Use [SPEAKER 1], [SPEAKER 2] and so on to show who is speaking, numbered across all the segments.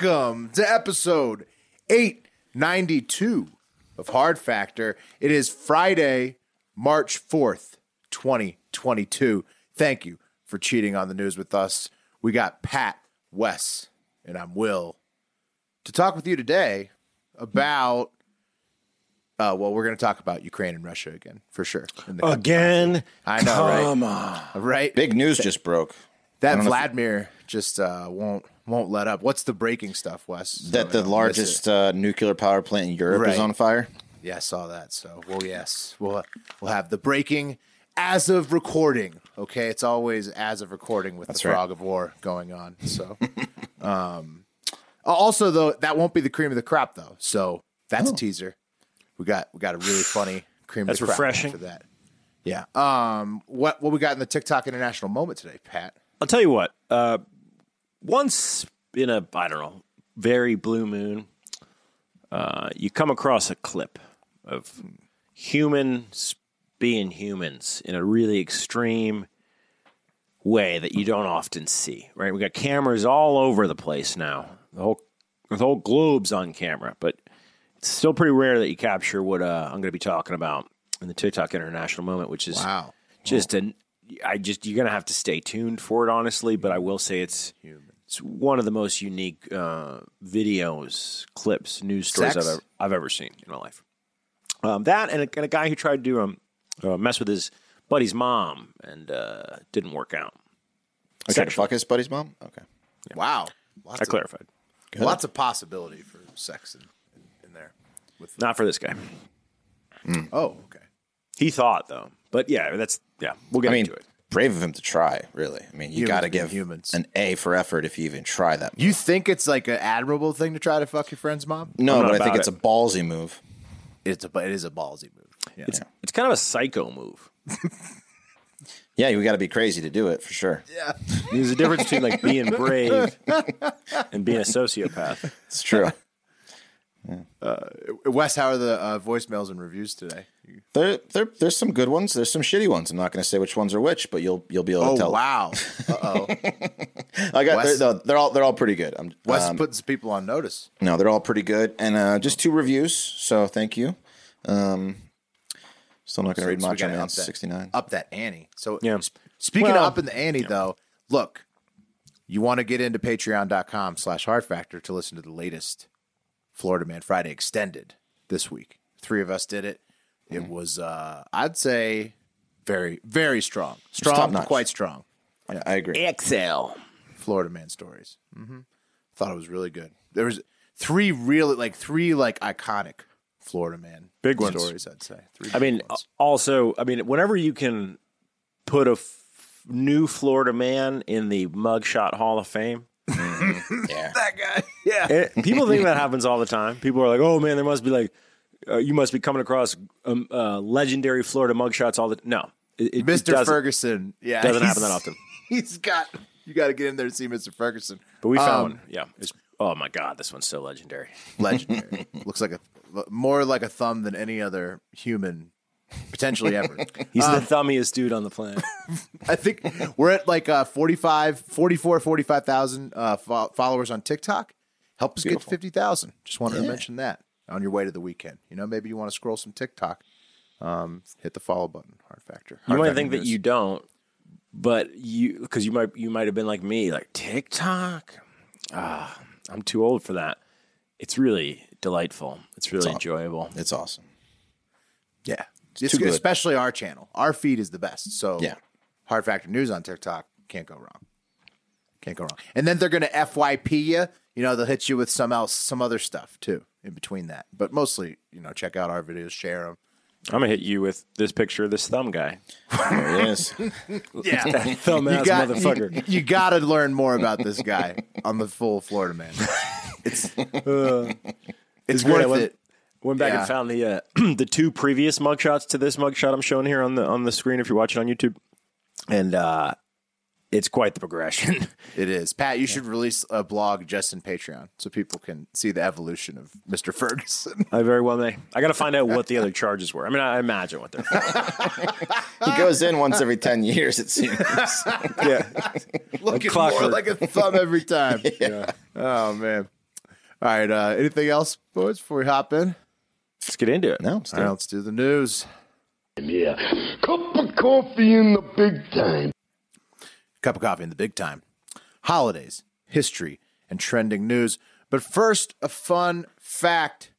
[SPEAKER 1] Welcome to episode 892 of Hard Factor. It is Friday, March 4th, 2022. Thank you for cheating on the news with us. We got Pat, Wes, and I'm Will to talk with you today about. Uh, well, we're going to talk about Ukraine and Russia again, for sure. in the-
[SPEAKER 2] Again?
[SPEAKER 1] I know, right?
[SPEAKER 2] On.
[SPEAKER 1] Right?
[SPEAKER 2] Big news just broke.
[SPEAKER 1] That
[SPEAKER 2] don't if-
[SPEAKER 1] Vladimir just uh, won't won't let up. What's the breaking stuff, Wes?
[SPEAKER 2] That the
[SPEAKER 1] I
[SPEAKER 2] largest uh, nuclear power plant in Europe
[SPEAKER 1] Right.
[SPEAKER 2] is on fire.
[SPEAKER 1] yeah, I saw that. So, well, yes, we'll we'll have the breaking as of recording. Okay, it's always as of recording with
[SPEAKER 2] That's
[SPEAKER 1] the
[SPEAKER 2] right.
[SPEAKER 1] frog of war going on. So, um, also though that won't be the cream of the crop though. So that's
[SPEAKER 2] Oh.
[SPEAKER 1] a teaser. We got we got a really funny cream
[SPEAKER 3] That's
[SPEAKER 1] of the crop
[SPEAKER 3] refreshing.
[SPEAKER 1] for that. Yeah. Um. What what we got in the TikTok International Moment today, Pat?
[SPEAKER 3] I'll tell you what. Uh, once in a I don't know very blue moon, uh, you come across a clip of humans being humans in a really extreme way that you don't often see. Right? We got cameras all over the place now. The whole the whole globe's on camera, but it's still pretty rare that you capture what uh, I'm going to be talking about in the TikTok International Moment, which is
[SPEAKER 1] Wow.
[SPEAKER 3] just an I just you're gonna have to stay tuned for it honestly, but I will say it's it's one of the most unique uh, videos, clips, news stories I've ever, I've ever seen in my life. Um, that and a, and a guy who tried to um, uh, mess with his buddy's mom and uh, didn't work out.
[SPEAKER 2] Okay, to
[SPEAKER 3] Sexually.
[SPEAKER 2] fuck his buddy's mom. Okay,
[SPEAKER 1] Wow. Lots
[SPEAKER 3] I
[SPEAKER 1] of-
[SPEAKER 3] clarified,
[SPEAKER 1] Lots of possibility for sex in, in, in there. With
[SPEAKER 3] not for this guy.
[SPEAKER 1] oh, okay.
[SPEAKER 3] He thought though, but yeah, that's yeah. We'll get
[SPEAKER 2] I mean,
[SPEAKER 3] into it.
[SPEAKER 2] Brave of him to try. Really, I mean, you got to give
[SPEAKER 1] humans.
[SPEAKER 2] an A for effort if you even try that.
[SPEAKER 1] You think it's like an admirable thing to try to fuck your friend's mom?
[SPEAKER 2] no, but I think
[SPEAKER 3] about
[SPEAKER 2] it's a ballsy move.
[SPEAKER 1] It's a it is a ballsy move. Yeah.
[SPEAKER 3] It's it's kind of a psycho move.
[SPEAKER 2] Yeah, you got to be crazy to do it for sure.
[SPEAKER 1] yeah.
[SPEAKER 3] There's a difference between like being brave and being a sociopath.
[SPEAKER 2] It's true.
[SPEAKER 1] Wes, how are the uh, voicemails and reviews today?
[SPEAKER 2] there, there, there's some good ones. There's some shitty ones. I'm not going to say which ones are which, but you'll you'll be able to
[SPEAKER 1] Oh
[SPEAKER 2] tell.
[SPEAKER 1] wow. Uh oh.
[SPEAKER 2] I got.
[SPEAKER 1] Wes-
[SPEAKER 2] They're, they're all they're all pretty good. I'm,
[SPEAKER 1] Wes
[SPEAKER 2] um,
[SPEAKER 1] is putting some people on notice.
[SPEAKER 2] No, they're all pretty good, and uh, just two reviews. So thank you. Um, still not going to read
[SPEAKER 1] So we
[SPEAKER 2] Macho
[SPEAKER 1] gotta up that-
[SPEAKER 2] sixty nine.
[SPEAKER 1] Up that ante. So
[SPEAKER 3] Yeah.
[SPEAKER 1] sp- speaking
[SPEAKER 3] Well,
[SPEAKER 1] of up in the ante though, look, you want to get into patreon.com slash hard factor to listen to the latest Florida Man Friday extended this week. Three of us did it. It
[SPEAKER 2] Mm-hmm.
[SPEAKER 1] was uh I'd say very, very strong. Strong, quite strong.
[SPEAKER 2] Yeah, I agree.
[SPEAKER 3] Excel.
[SPEAKER 1] Florida Man stories. Mm-hmm. Thought it was really good. There was three really like three like iconic Florida Man
[SPEAKER 3] Big ones.
[SPEAKER 1] stories. I'd say. Three
[SPEAKER 3] I mean,
[SPEAKER 1] ones.
[SPEAKER 3] also, I mean, whenever you can put a f- new Florida man in the Mugshot Hall of Fame,
[SPEAKER 2] Yeah,
[SPEAKER 1] that guy. Yeah.
[SPEAKER 3] it, people think that happens all the time. People are like, "Oh man, there must be like, uh, you must be coming across um, uh, legendary Florida mugshots all the." No, it, it, it
[SPEAKER 1] Mr.
[SPEAKER 3] doesn't.
[SPEAKER 1] Ferguson. Yeah,
[SPEAKER 3] Doesn't happen that often.
[SPEAKER 1] He's got. You got to get in there to see Mr. Ferguson.
[SPEAKER 3] But we found
[SPEAKER 1] Um,
[SPEAKER 3] one. Yeah. It's, oh my god, this one's so legendary.
[SPEAKER 1] Legendary. Looks like a more like a thumb than any other human potentially ever.
[SPEAKER 3] He's
[SPEAKER 1] Um,
[SPEAKER 3] the thummiest dude on the planet.
[SPEAKER 1] I think we're at like uh, 45, 44, 45,000 uh, fo- followers on TikTok. Help us
[SPEAKER 2] Beautiful.
[SPEAKER 1] get to 50,000. Just wanted to mention that on your way to the weekend. You know, maybe you want to scroll some TikTok. Um, hit the follow button. Hard factor.
[SPEAKER 3] You might think that you don't, but you because you might you might have been like me, like TikTok. Ah, I'm too old for that. It's really delightful. It's really
[SPEAKER 2] aw-
[SPEAKER 3] enjoyable.
[SPEAKER 2] it's awesome.
[SPEAKER 1] Yeah. It's
[SPEAKER 2] too good.
[SPEAKER 1] especially our channel. Our feed is the best. So
[SPEAKER 2] Yeah.
[SPEAKER 1] Hard Factor News on TikTok can't go wrong. Can't go wrong. And then they're going to FYP you. You know, they'll hit you with some else, some other stuff too in between that. But mostly, you know, check out our videos, share them.
[SPEAKER 3] I'm gonna hit you with this picture of this thumb guy.
[SPEAKER 2] There it is.
[SPEAKER 1] Yeah,
[SPEAKER 3] Thumb ass
[SPEAKER 1] got,
[SPEAKER 3] motherfucker.
[SPEAKER 1] You, you got to learn more about this guy on the full Florida man. It's uh, it's
[SPEAKER 3] great. I
[SPEAKER 1] worth
[SPEAKER 3] went-
[SPEAKER 1] it.
[SPEAKER 3] Went back
[SPEAKER 1] Yeah.
[SPEAKER 3] and found the uh, the two previous mugshots to this mugshot I'm showing here on the on the screen if you're watching on YouTube, and uh, it's quite the progression.
[SPEAKER 1] It is. Pat, you should release a blog just in Patreon so people can see the evolution of Mr. Ferguson.
[SPEAKER 3] I very well may. I got to find out what the other charges were. I mean, I imagine what they're.
[SPEAKER 2] He goes in once every 10 years, it seems.
[SPEAKER 3] yeah,
[SPEAKER 1] Looking
[SPEAKER 3] clockwork.
[SPEAKER 1] more like a thumb every time. Yeah. Oh, man. All right. Uh, anything else, boys, before we hop in?
[SPEAKER 3] Let's get into it.
[SPEAKER 2] No,
[SPEAKER 1] All right, let's do the news.
[SPEAKER 4] Yeah. Cup of coffee in the big time.
[SPEAKER 1] Cup of coffee in the big time. Holidays, history, and trending news. But first, a fun fact.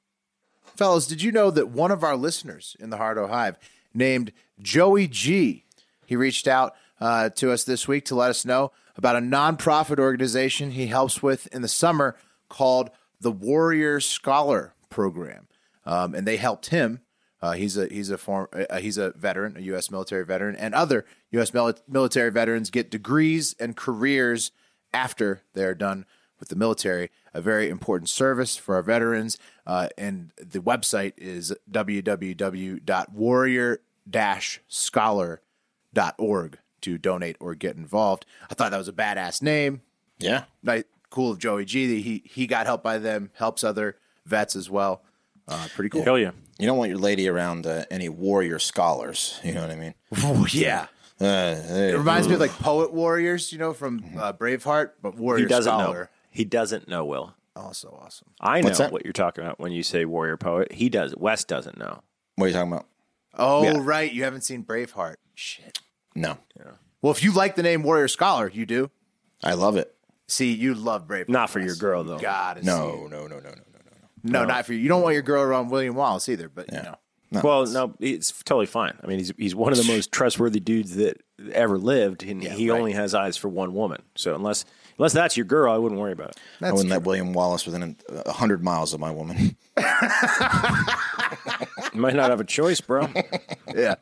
[SPEAKER 1] Fellas, did you know that one of our listeners in the Hardo Hive, named Joey G, he reached out uh, to us this week to let us know about a nonprofit organization he helps with in the summer called the Warrior Scholar Program, um, and they helped him. Uh, he's a he's a form uh, he's a veteran, a U.S. military veteran, and other U.S. Mil- military veterans get degrees and careers after they're done with the military. A very important service for our veterans, uh, and the website is www.warrior-scholar.org to donate or get involved. I thought that was a badass name
[SPEAKER 2] Yeah.
[SPEAKER 1] nice, cool of Joey G. He he got help by them, helps other vets as well. Uh, pretty cool.
[SPEAKER 3] Hell yeah.
[SPEAKER 2] You don't want your lady around uh, any warrior scholars. You know what I mean?
[SPEAKER 1] Oh, yeah.
[SPEAKER 2] Uh,
[SPEAKER 1] It reminds me of like poet warriors, you know, from uh, Braveheart, but warrior
[SPEAKER 3] He doesn't
[SPEAKER 1] scholar.
[SPEAKER 3] know. He doesn't know. Will
[SPEAKER 1] Also awesome.
[SPEAKER 3] I know
[SPEAKER 2] that?
[SPEAKER 3] what you're talking about when you say warrior poet? He does. West doesn't know.
[SPEAKER 2] what are you talking about?
[SPEAKER 1] Oh,
[SPEAKER 2] Yeah.
[SPEAKER 1] right. You haven't seen Braveheart. Shit.
[SPEAKER 2] No.
[SPEAKER 1] Well, if you like the name Warrior Scholar, you do.
[SPEAKER 2] I love it.
[SPEAKER 1] See, you love Braveheart.
[SPEAKER 3] Not for your girl though.
[SPEAKER 1] God,
[SPEAKER 2] No, no, no, no, no, no, no.
[SPEAKER 1] no, not for you. You don't want your girl around William Wallace either, but you know.
[SPEAKER 2] no.
[SPEAKER 3] Well, no, it's totally fine. I mean, he's he's one of the most trustworthy dudes that ever lived, and he
[SPEAKER 1] right.
[SPEAKER 3] only has eyes for one woman. So unless unless that's your girl, I wouldn't worry about it.
[SPEAKER 2] I wouldn't let William Wallace within a, a hundred miles of my woman.
[SPEAKER 3] You might not have a choice, bro.
[SPEAKER 1] Yeah.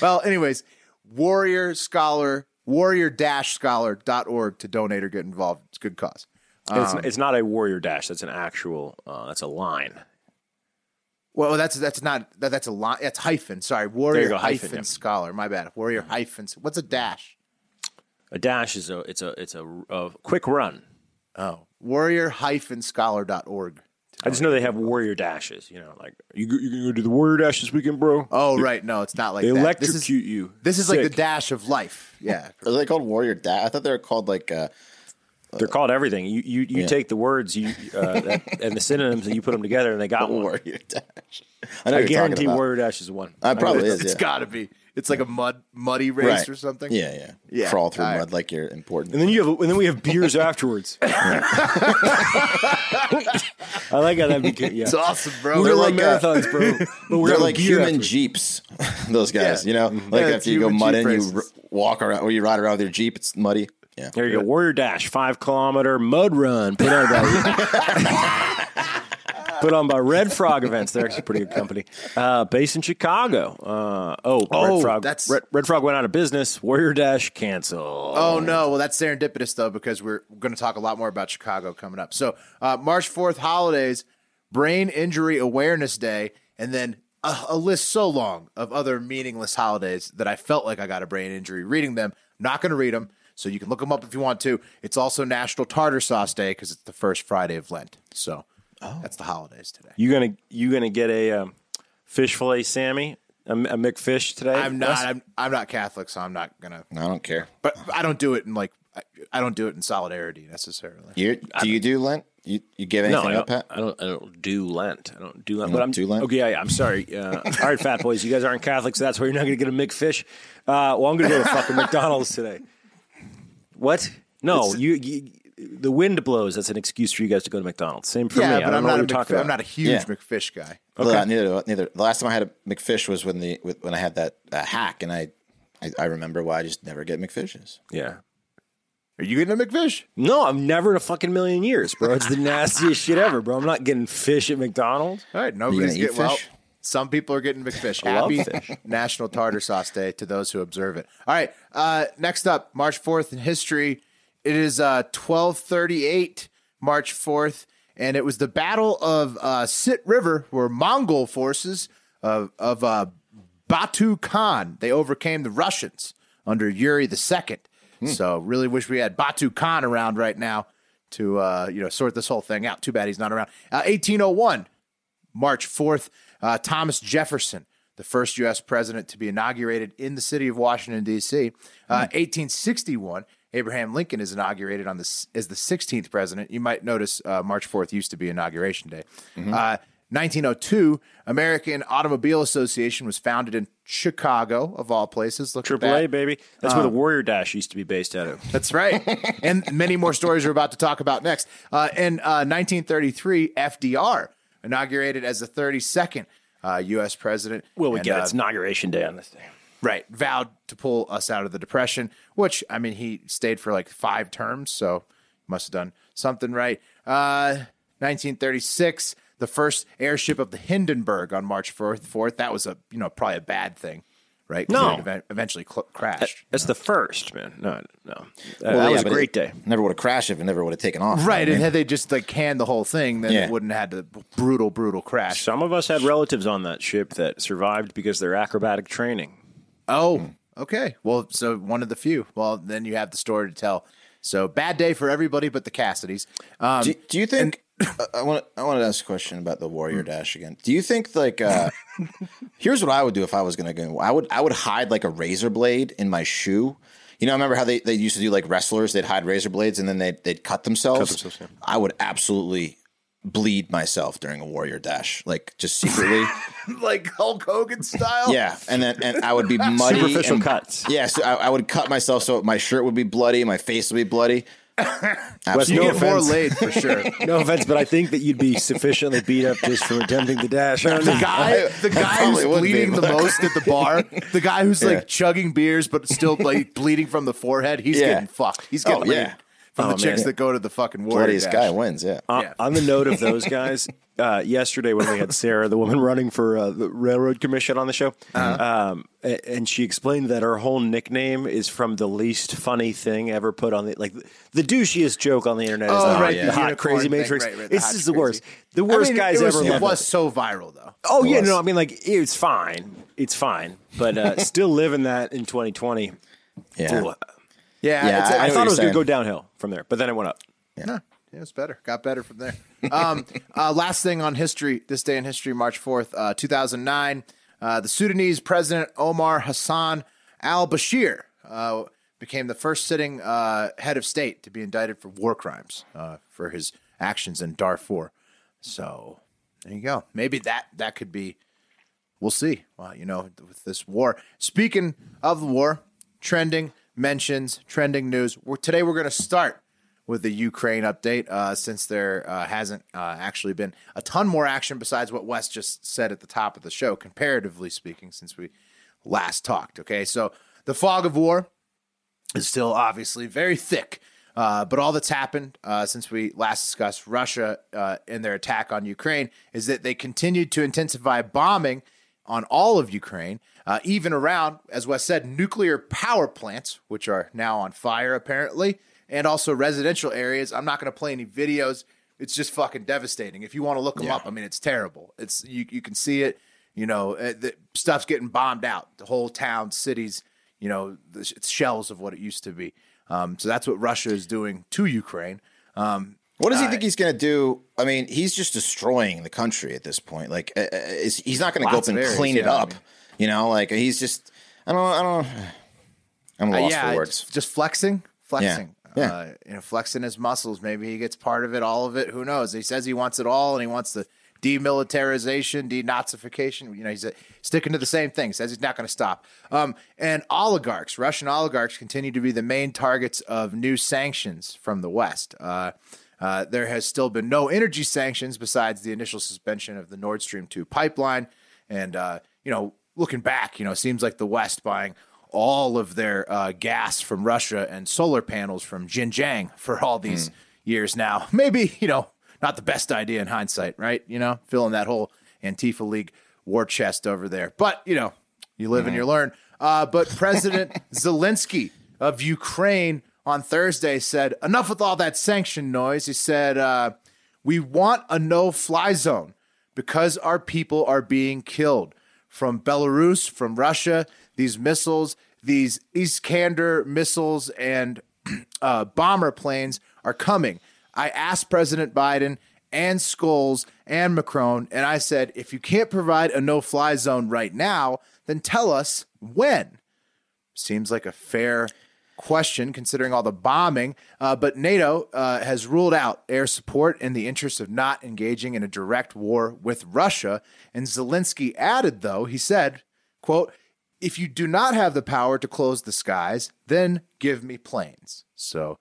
[SPEAKER 1] Well, anyways, Warrior Scholar, warrior-scholar.org to donate or get involved. It's a good cause.
[SPEAKER 3] It's, it's not a warrior dash. That's an actual. Uh, that's a line.
[SPEAKER 1] Well, that's that's not that, that's a line. That's hyphen. Sorry, warrior
[SPEAKER 3] go,
[SPEAKER 1] hyphen,
[SPEAKER 3] hyphen, yeah.
[SPEAKER 1] scholar. My bad. Warrior hyphen. What's a dash?
[SPEAKER 3] A dash is a it's a it's a, a quick run.
[SPEAKER 1] Oh, warrior hyphen scholar.org.
[SPEAKER 3] I just know they have warrior dashes. You know, like you go- you gonna go do the warrior dash this weekend, bro?
[SPEAKER 1] Oh, right. No, it's not like
[SPEAKER 3] they
[SPEAKER 1] that.
[SPEAKER 3] electrocute
[SPEAKER 1] This is,
[SPEAKER 3] you.
[SPEAKER 1] this is like the dash of life. Yeah.
[SPEAKER 2] Are they called warrior dash? I thought they were called like uh,
[SPEAKER 3] They're called everything. You you, you
[SPEAKER 2] Yeah.
[SPEAKER 3] take the words you uh, that, and the synonyms and you put them together, and they got one.
[SPEAKER 2] warrior dash. I know
[SPEAKER 3] I
[SPEAKER 2] what you're talking
[SPEAKER 3] guarantee
[SPEAKER 2] about.
[SPEAKER 3] warrior dash is one.
[SPEAKER 2] Uh, probably
[SPEAKER 1] It's,
[SPEAKER 2] is.
[SPEAKER 1] it's
[SPEAKER 2] yeah.
[SPEAKER 1] got to be. It's like a mud muddy race
[SPEAKER 2] right.
[SPEAKER 1] or something.
[SPEAKER 2] Yeah, yeah,
[SPEAKER 1] Yeah,
[SPEAKER 2] Crawl through
[SPEAKER 1] all right.
[SPEAKER 2] mud like you're important.
[SPEAKER 3] And then you have, and then we have beers afterwards. I like how that became. Yeah,
[SPEAKER 1] It's awesome, bro.
[SPEAKER 3] we're
[SPEAKER 2] They're like, uh,
[SPEAKER 3] marathons, bro. But we're
[SPEAKER 2] They're like human
[SPEAKER 3] afterwards.
[SPEAKER 2] jeeps. Those guys,
[SPEAKER 1] Yeah.
[SPEAKER 2] you know, like
[SPEAKER 1] Yeah, it's
[SPEAKER 2] after you go
[SPEAKER 1] human
[SPEAKER 2] mud
[SPEAKER 1] Jeep
[SPEAKER 2] in, you r- walk around, or you ride around with your jeep. It's muddy. Yeah,
[SPEAKER 3] There you go, Warrior Dash, five kilometer mud run put on by put on by Red Frog Events. They're actually a pretty good company, uh, based in Chicago. Uh, oh,
[SPEAKER 1] Oh,
[SPEAKER 3] Red Frog.
[SPEAKER 1] that's-
[SPEAKER 3] Red, Red Frog went out of business. Warrior Dash canceled.
[SPEAKER 1] Oh no! Well, that's serendipitous though, because we're going to talk a lot more about Chicago coming up. So, uh, March fourth, holidays, Brain Injury Awareness Day, and then a, a list so long of other meaningless holidays that I felt like I got a brain injury reading them. Not going to read them, so you can look them up if you want to. It's also National Tartar Sauce Day because it's the first Friday of Lent. So, that's the holidays today.
[SPEAKER 3] You gonna you gonna get a um, fish fillet Sammy, a, a McFish today?
[SPEAKER 1] I'm not.
[SPEAKER 3] Wes?
[SPEAKER 1] I'm, I'm not Catholic, so I'm not gonna.
[SPEAKER 2] I don't care.
[SPEAKER 1] But I don't do it in like. I, I don't do it in solidarity necessarily.
[SPEAKER 2] You do you do Lent? You you give
[SPEAKER 3] No,
[SPEAKER 2] anything
[SPEAKER 3] I
[SPEAKER 2] up,
[SPEAKER 3] don't,
[SPEAKER 2] Pat?
[SPEAKER 3] I don't. I don't do Lent. I don't do Lent.
[SPEAKER 2] You
[SPEAKER 3] but
[SPEAKER 2] don't
[SPEAKER 3] I'm
[SPEAKER 2] do Lent?
[SPEAKER 3] Okay, yeah, yeah, I'm sorry. Uh, all right, fat boys, you guys aren't Catholic, so that's why you're not going to get a McFish. Uh, well, I'm going to go to fucking McDonald's today. What? No, you, you. The wind blows. That's an excuse for you guys to go to McDonald's. Same for
[SPEAKER 1] Yeah,
[SPEAKER 3] me. I
[SPEAKER 1] but
[SPEAKER 3] don't
[SPEAKER 1] I'm
[SPEAKER 3] know
[SPEAKER 1] not,
[SPEAKER 3] what
[SPEAKER 1] a
[SPEAKER 3] you're talking
[SPEAKER 1] McFi-
[SPEAKER 3] about.
[SPEAKER 1] I'm not a huge
[SPEAKER 2] Yeah.
[SPEAKER 1] McFish guy.
[SPEAKER 2] Well, neither, neither. The last time I had a McFish was when the when I had that uh, hack, and I, I I remember why I just never get McFishes.
[SPEAKER 3] Yeah.
[SPEAKER 1] Are you getting a McFish?
[SPEAKER 3] No, I'm never in a fucking million years, bro. It's the nastiest shit ever, bro. I'm not getting fish at McDonald's.
[SPEAKER 1] All right, nobody's
[SPEAKER 2] gonna eat
[SPEAKER 1] getting well. Some people are getting McFish. Happy. National Tartar Sauce Day to those who observe it. All right, uh, next up, March fourth in history. It is uh, twelve thirty eight, March fourth, and it was the Battle of uh, Sit River, where Mongol forces of of uh, Batu Khan they overcame the Russians under Yuri the Second. So really wish we had Batu Khan around right now to uh, you know sort this whole thing out. Too bad he's not around. Uh, 1801, March 4th, uh, Thomas Jefferson, the first U.S. president to be inaugurated in the city of Washington, D.C. Uh, 1861, Abraham Lincoln is inaugurated on this as the 16th president. You might notice uh, March 4th used to be inauguration day. Uh, 1902, American Automobile Association was founded in Chicago, of all places. Look at
[SPEAKER 3] Triple A,
[SPEAKER 1] that.
[SPEAKER 3] baby. That's where the Warrior Dash used to be based out of.
[SPEAKER 1] That's right. and many more stories we're about to talk about next. Uh, in uh, 1933, FDR inaugurated as the 32nd uh, U.S. president.
[SPEAKER 3] Well, we
[SPEAKER 1] and,
[SPEAKER 3] get
[SPEAKER 1] uh,
[SPEAKER 3] its inauguration day on this day.
[SPEAKER 1] Right. Vowed to pull us out of the Depression, which, I mean, he stayed for like five terms, so must have done something right. Uh, 1936, the first airship of the Hindenburg on March 4th. 4th. That was a, you know, probably a bad thing, right? 'Cause
[SPEAKER 3] No.
[SPEAKER 1] it eventually cl- crashed.
[SPEAKER 3] That's the first, man. No, no. Uh,
[SPEAKER 2] Well,
[SPEAKER 3] that
[SPEAKER 2] yeah,
[SPEAKER 3] was a great day.
[SPEAKER 2] Never would have crashed if it never would have taken off.
[SPEAKER 1] Right, and
[SPEAKER 2] I mean?
[SPEAKER 1] had they just like canned the whole thing, then
[SPEAKER 2] Yeah.
[SPEAKER 1] it wouldn't have had the brutal, brutal crash.
[SPEAKER 3] Some of us had relatives on that ship that survived because of their acrobatic training.
[SPEAKER 1] Oh, okay. Well, so one of the few. Well, then you have the story to tell. So bad day for everybody but the Cassidys. Um,
[SPEAKER 2] do, do you think? I want. I want to ask a question about the Warrior Dash again. Do you think like? Uh, here's what I would do if I was gonna go. I would. I would hide like a razor blade in my shoe. You know, I remember how they, they used to do like wrestlers? They'd hide razor blades and then they'd they'd cut themselves.
[SPEAKER 3] themselves, yeah.
[SPEAKER 2] I would absolutely bleed myself during a Warrior Dash, like just secretly.
[SPEAKER 1] like Hulk Hogan style.
[SPEAKER 2] yeah, and then and I would be muddy.
[SPEAKER 3] Superficial
[SPEAKER 2] and-
[SPEAKER 3] cuts.
[SPEAKER 2] Yeah, so I, I would cut myself so my shirt would be bloody, my face would be bloody.
[SPEAKER 3] Wes,
[SPEAKER 1] You
[SPEAKER 3] no
[SPEAKER 1] get more laid for sure.
[SPEAKER 3] No offense, but I think that you'd be sufficiently beat up just from attempting the dash. I don't
[SPEAKER 1] The
[SPEAKER 3] know.
[SPEAKER 1] guy, the
[SPEAKER 2] I
[SPEAKER 1] guy who's
[SPEAKER 2] would be,
[SPEAKER 1] bleeding the most at the bar, the guy who's
[SPEAKER 2] Yeah.
[SPEAKER 1] like chugging beers but still like bleeding from the forehead, he's
[SPEAKER 2] Yeah.
[SPEAKER 1] getting fucked. He's getting
[SPEAKER 2] Oh,
[SPEAKER 1] laid
[SPEAKER 2] yeah.
[SPEAKER 1] from
[SPEAKER 3] Oh,
[SPEAKER 1] the chicks that go to the fucking warrior.
[SPEAKER 2] Bloodiest
[SPEAKER 1] dash.
[SPEAKER 2] guy wins. Yeah.
[SPEAKER 3] Uh,
[SPEAKER 1] Yeah.
[SPEAKER 3] On the note of those guys, uh, yesterday when we had Sarah, the woman running for uh, the Railroad Commission on the show,
[SPEAKER 1] Uh-huh.
[SPEAKER 3] um, a- and she explained that her whole nickname is from the least funny thing ever put on the like the douchiest joke on the internet. is
[SPEAKER 1] Oh,
[SPEAKER 3] the,
[SPEAKER 1] right,
[SPEAKER 3] the
[SPEAKER 1] the
[SPEAKER 3] hot crazy
[SPEAKER 1] thing,
[SPEAKER 3] matrix.
[SPEAKER 1] right, right, hot
[SPEAKER 3] just the worst. The
[SPEAKER 1] I
[SPEAKER 3] worst
[SPEAKER 1] mean,
[SPEAKER 3] guys
[SPEAKER 1] it was,
[SPEAKER 3] ever.
[SPEAKER 1] It was so viral though.
[SPEAKER 3] Oh yeah,
[SPEAKER 2] was.
[SPEAKER 3] no, I mean like it's fine, it's fine, but uh, still living that in 2020.
[SPEAKER 2] Yeah.
[SPEAKER 3] Ooh,
[SPEAKER 1] Yeah,
[SPEAKER 2] Yeah, I-
[SPEAKER 3] I, thought it was going to go downhill from there, but then it went up.
[SPEAKER 1] No, it was better. Got better from there. Um, uh, last thing on history, this day in history, March 4th, uh, 2009, uh, the Sudanese president Omar Hassan al Bashir uh, became the first sitting uh, head of state to be indicted for war crimes uh, for his actions in Darfur. So there you go. Maybe that that could be. We'll see. Well, you know, with this war. Speaking of the war, trending mentions, trending news. We're, today we're going to start with the Ukraine update, uh, since there uh, hasn't uh, actually been a ton more action besides what Wes just said at the top of the show, comparatively speaking, since we last talked. Okay, so the fog of war is still obviously very thick. Uh, but all that's happened uh, since we last discussed Russia uh, their attack on Ukraine is that they continued to intensify bombing on all of Ukraine, uh, even around, as Wes said, nuclear power plants, which are now on fire apparently, and also residential areas. I'm not going to play any videos. It's just fucking devastating. If you want to look them up, I mean, it's terrible. It's you, you can see it. You know, uh, the stuff's getting bombed out. The whole town, cities, you know, the, sh- it's shells of what it used to be. Um, so that's what Russia is doing to Ukraine. Um,
[SPEAKER 2] What does he think he's going to do? I mean, he's just destroying the country at this point. Like, uh, uh, is, he's not going to go up and
[SPEAKER 1] areas,
[SPEAKER 2] clean it
[SPEAKER 1] yeah, I
[SPEAKER 2] up.
[SPEAKER 1] mean.
[SPEAKER 2] You know, like he's just. I don't. I don't. I'm
[SPEAKER 1] Uh,
[SPEAKER 2] lost
[SPEAKER 1] yeah,
[SPEAKER 2] for words.
[SPEAKER 1] just flexing, flexing.
[SPEAKER 2] Yeah.
[SPEAKER 1] Uh, you know, flexing his muscles. Maybe he gets part of it, all of it. Who knows? He says he wants it all, and he wants the demilitarization, denazification. You know, he's uh, sticking to the same thing. Says he's not going to stop. Um, and oligarchs, Russian oligarchs, continue to be the main targets of new sanctions from the West. Uh, uh, there has still been no energy sanctions besides the initial suspension of the Nord Stream 2 pipeline. And, uh, you know, looking back, you know, it seems like the West buying all of their uh, gas from Russia and solar panels from Xinjiang for all these
[SPEAKER 2] Hmm.
[SPEAKER 1] years now. Maybe, you know, not the best idea in hindsight, right? You know, filling that whole Antifa League war chest over there. But, you know, you live and you learn. Uh, but President Zelensky of Ukraine on Thursday said, enough with all that sanction noise. He said, uh, we want a no fly zone because our people are being killed from Belarus, from Russia. These missiles, these Iskander missiles and uh, bomber planes are coming. I asked President Biden and Scholz and Macron, and I said, if you can't provide a no fly zone right now, then tell us when. Seems like a fair question considering all the bombing. Uh, but NATO uh, has ruled out air support in the interest of not engaging in a direct war with Russia. And Zelensky added, though, he said, quote, if you do not have the power to close the skies, then give me planes. So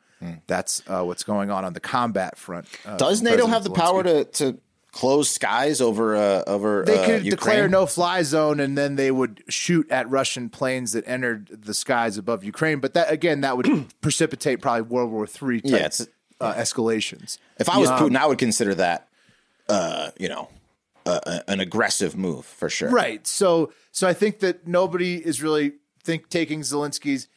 [SPEAKER 1] that's uh, what's going on on the combat front. Uh,
[SPEAKER 2] Does NATO
[SPEAKER 1] President
[SPEAKER 2] have the
[SPEAKER 1] Zelensky.
[SPEAKER 2] power to, to close skies over uh, over?
[SPEAKER 1] They
[SPEAKER 2] uh,
[SPEAKER 1] could declare no fly zone and then they would shoot at Russian planes that entered the skies above Ukraine. But that again, that would precipitate probably World War Three. type
[SPEAKER 2] Yeah,
[SPEAKER 1] uh, escalations.
[SPEAKER 2] If I was Putin, I would consider that, uh, you know, uh, an aggressive move for sure.
[SPEAKER 1] Right. So so I think that nobody is really think taking Zelensky's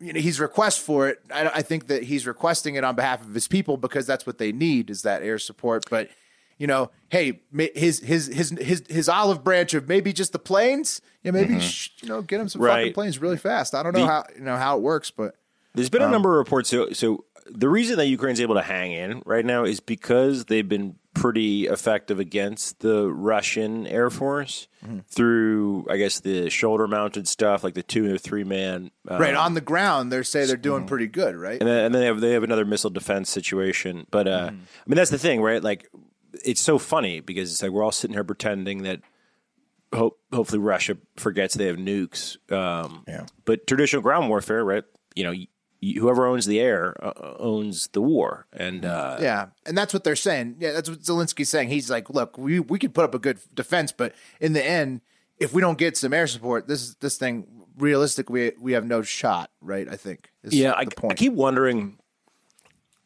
[SPEAKER 1] you know, his request for it. I, I think that he's requesting it on behalf of his people because that's what they need is that air support. But you know, hey, his his his his his olive branch of maybe just the planes. Yeah, maybe mm-hmm. sh- you know, get him some fucking planes really fast. I don't know how you know how it works, but
[SPEAKER 3] There's been a um, number of reports. So, so the reason that Ukraine's able to hang in right now is because they've been pretty effective against the Russian Air Force mm-hmm. through, I guess, the shoulder-mounted stuff, like the two or three man. Uh,
[SPEAKER 1] right on the ground, they say they're doing mm-hmm. pretty good, right?
[SPEAKER 3] and then, and then they have they have another missile defense situation. But uh, I mean, that's the thing, right? Like, it's so funny because it's like we're all sitting here pretending that hope hopefully Russia forgets they have nukes. Um,
[SPEAKER 2] Yeah.
[SPEAKER 3] But traditional ground warfare, right? You know, y- y- whoever owns the air uh, owns the war, and uh,
[SPEAKER 1] Yeah, and that's what they're saying. Yeah, that's what Zelensky's saying. He's like, look, we we could put up a good defense, but in the end, if we don't get some air support, this this thing realistically we have no shot, right? I think. is
[SPEAKER 3] Yeah, I, I keep wondering.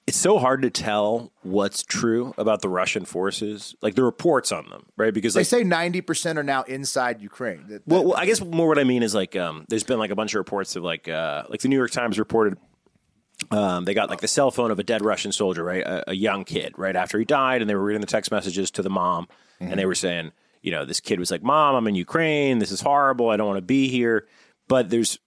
[SPEAKER 3] It's so hard to tell what's true about the Russian forces, like the reports on them, right? Because
[SPEAKER 1] they say ninety percent are now inside Ukraine. That-
[SPEAKER 3] well, well, I guess more what I mean is like, um, there's been like a bunch of reports of like, uh, like the New York Times reported, um, they got like the cell phone of a dead Russian soldier, right, a, a young kid, right after he died, and they were reading the text messages to the mom, and they were saying, you know, this kid was like, "Mom, I'm in Ukraine. This is horrible. I don't want to be here." But there's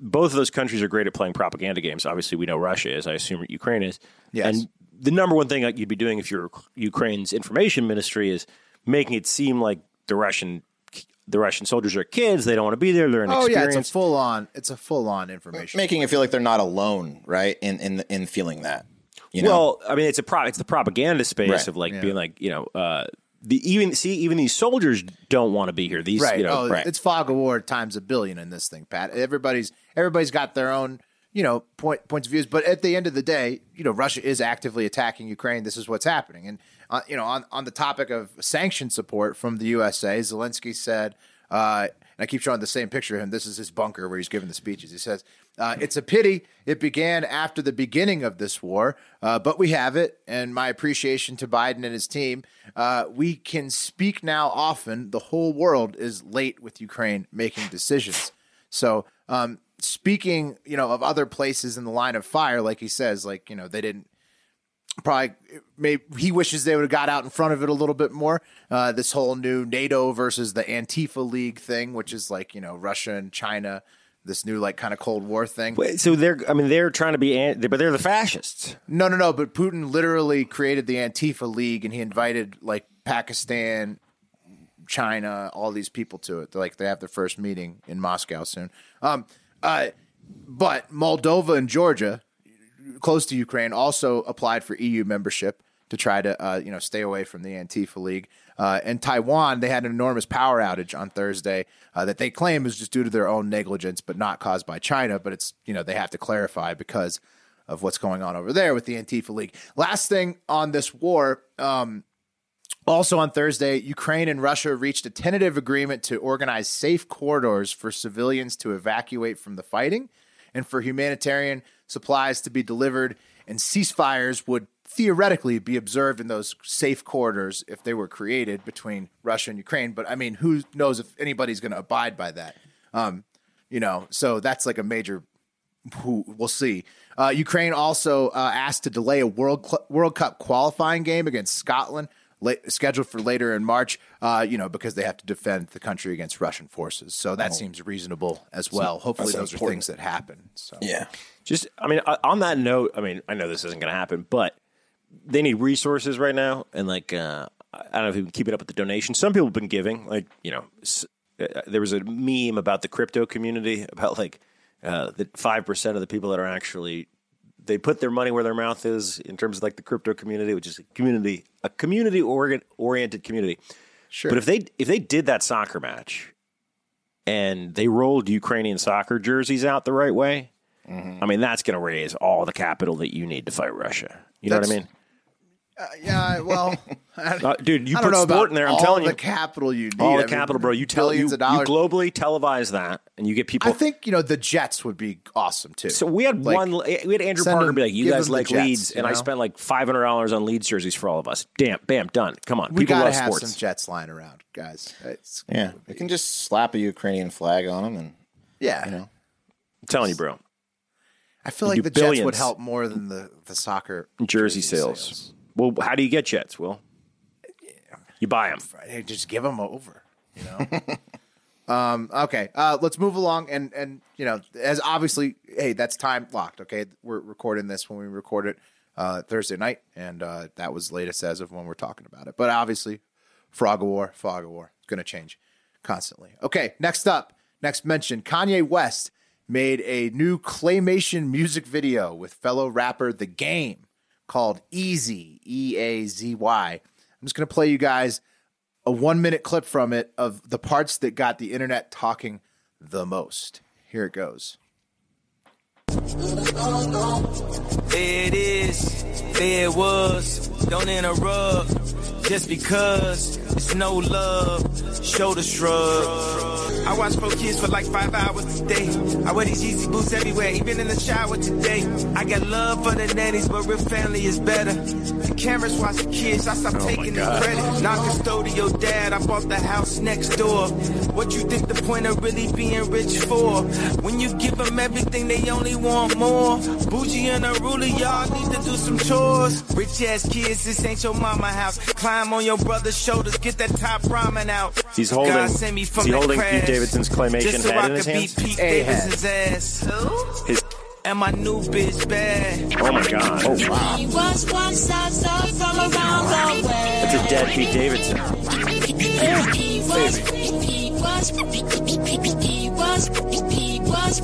[SPEAKER 3] both of those countries are great at playing propaganda games. Obviously, we know Russia is. I assume Ukraine is.
[SPEAKER 1] Yes.
[SPEAKER 3] And the number one thing that you'd be doing if you're Ukraine's information ministry is making it seem like the Russian the Russian soldiers are kids. They don't want to be there. They're an
[SPEAKER 1] oh yeah,
[SPEAKER 3] inexperienced.
[SPEAKER 1] it's a full on. It's a full on information.
[SPEAKER 2] Making it feel like they're not alone, right? In in in feeling that. You know?
[SPEAKER 3] well, I mean, it's a pro- it's the propaganda space
[SPEAKER 2] Right.
[SPEAKER 3] of like being like you know uh, the even see even these soldiers don't want to be here. These
[SPEAKER 1] right.
[SPEAKER 3] you know
[SPEAKER 1] oh,
[SPEAKER 2] right.
[SPEAKER 1] it's fog of war times a billion in this thing, Pat. Everybody's everybody's got their own you know point points of views, but at the end of the day, you know Russia is actively attacking Ukraine. This is what's happening, and uh, you know on on the topic of sanction support from the USA, Zelensky said. Uh, and I keep showing the same picture of him. This is his bunker where he's giving the speeches. He says, uh, "It's a pity it began after the beginning of this war, uh, but we have it, and my appreciation to Biden and his team. Uh, we can speak now often. The whole world is late with Ukraine making decisions. So, um, speaking, you know, of other places in the line of fire, like he says, like you know, they didn't probably maybe he wishes they would have got out in front of it a little bit more. Uh, this whole new NATO versus the Antifa League thing, which is like you know Russia and China, this new like kind of Cold War thing.
[SPEAKER 3] Wait, so they're I mean they're trying to be but they're the fascists.
[SPEAKER 1] No, no, no. But Putin literally created the Antifa League, and he invited like Pakistan, China, all these people to it. They're, like they have their first meeting in Moscow soon. Um, uh, but Moldova and Georgia, close to Ukraine, also applied for EU membership to try to uh, you know stay away from the Antifa League. Uh, and Taiwan, they had an enormous power outage on Thursday uh, that they claim is just due to their own negligence, but not caused by China. But it's you know they have to clarify because of what's going on over there with the Antifa League. Last thing on this war, um, Also on Thursday, Ukraine and Russia reached a tentative agreement to organize safe corridors for civilians to evacuate from the fighting and for humanitarian supplies to be delivered, and ceasefires would theoretically be observed in those safe corridors if they were created between Russia and Ukraine. But I mean, who knows if anybody's going to abide by that? Um, you know, so that's like a major. Who we'll see. Uh, Ukraine also uh, asked to delay a World Cl- World Cup qualifying game against Scotland, late, scheduled for later in March. Uh, you know, because they have to defend the country against Russian forces. So that seems reasonable as well. Hopefully,
[SPEAKER 2] that's
[SPEAKER 1] those are things that happen. So
[SPEAKER 2] Yeah.
[SPEAKER 3] Just, I mean, on that note, I mean, I know this isn't going to happen, but they need resources right now, and like, uh, I don't know if you can keep it up with the donations. Some people have been giving, like, you know, s- uh, there was a meme about the crypto community about like uh, that five percent of the people that are actually they put their money where their mouth is in terms of like the crypto community, which is a community, a community organ- oriented community.
[SPEAKER 1] Sure.
[SPEAKER 3] But if they if they did that soccer match and they rolled Ukrainian soccer jerseys out the right way, I mean that's going to raise all the capital that you need to fight Russia. You know what I
[SPEAKER 1] That's-
[SPEAKER 3] mean?
[SPEAKER 1] yeah, well,
[SPEAKER 3] Uh, dude, you
[SPEAKER 1] I
[SPEAKER 3] put
[SPEAKER 1] don't
[SPEAKER 3] sport
[SPEAKER 1] about
[SPEAKER 3] in there. I'm
[SPEAKER 1] all
[SPEAKER 3] telling
[SPEAKER 1] the
[SPEAKER 3] you,
[SPEAKER 1] capital you need.
[SPEAKER 3] all
[SPEAKER 1] I
[SPEAKER 3] the
[SPEAKER 1] mean,
[SPEAKER 3] capital, bro. You tell you, you globally televise that, and you get people.
[SPEAKER 1] I think you know the Jets would be awesome too.
[SPEAKER 3] So we had
[SPEAKER 1] Like,
[SPEAKER 3] one. We had Andrew
[SPEAKER 1] send
[SPEAKER 3] Parker
[SPEAKER 1] them-
[SPEAKER 3] be like, "You guys like
[SPEAKER 1] Jets,
[SPEAKER 3] Leeds,"
[SPEAKER 1] you
[SPEAKER 3] and I spent like five hundred dollars on Leeds jerseys for all of us. Damn, bam, done. Come on,
[SPEAKER 1] we
[SPEAKER 3] people
[SPEAKER 1] gotta
[SPEAKER 3] love
[SPEAKER 1] have
[SPEAKER 3] sports.
[SPEAKER 1] some Jets lying around, guys. It's,
[SPEAKER 2] Yeah. we can just slap a Ukrainian flag on them and,
[SPEAKER 1] yeah.
[SPEAKER 2] you know.
[SPEAKER 3] I'm telling you, bro.
[SPEAKER 1] I feel like
[SPEAKER 3] do
[SPEAKER 1] the Jets would help more than the the soccer
[SPEAKER 3] Jersey sales. Well, how do you get jets? Will you buy them?
[SPEAKER 1] Hey, just give them over. You know. um. Okay. Uh. Let's move along, and and you know, as obviously, hey, that's time locked. Okay, we're recording this when we record it uh, Thursday night, and uh, that was latest as of when we're talking about it. But obviously, Frog of War, Fog of War, it's going to change constantly. Okay. Next up, next mention, Kanye West made a new claymation music video with fellow rapper The Game called Eazy, E A Z Y. I'm just going to play you guys a one minute clip from it of the parts that got the internet talking the most. Here it goes.
[SPEAKER 5] It is, it was. Don't interrupt, just because it's no love. Shoulder shrug. I watch pro kids for like five hours a day. I wear these Yeezy boots everywhere, even in the shower today. I got love for the nannies, but real family is better. The cameras watch the kids, I stop oh taking the credit. Not custodial dad, I bought the house next door. What you think the point of really being rich for? When you give them everything, they only want more. Bougie and a ruler, y'all need to do some chores. Rich ass kids, this ain't your mama house. Climb on your brother's shoulders, get that top ramen out.
[SPEAKER 3] He's holding-
[SPEAKER 5] God sent me from
[SPEAKER 3] is he holding
[SPEAKER 5] crash,
[SPEAKER 3] Pete Davidson's claymation
[SPEAKER 5] so
[SPEAKER 3] head in his hands?
[SPEAKER 5] Pete
[SPEAKER 1] A head.
[SPEAKER 5] Davidson's ass.
[SPEAKER 3] His,
[SPEAKER 5] And my new bitch bad.
[SPEAKER 3] oh my god, oh wow,
[SPEAKER 6] He was once outside from around the way.
[SPEAKER 3] it's a dead Pete Davidson.
[SPEAKER 6] He was, he was, he was, he was, he was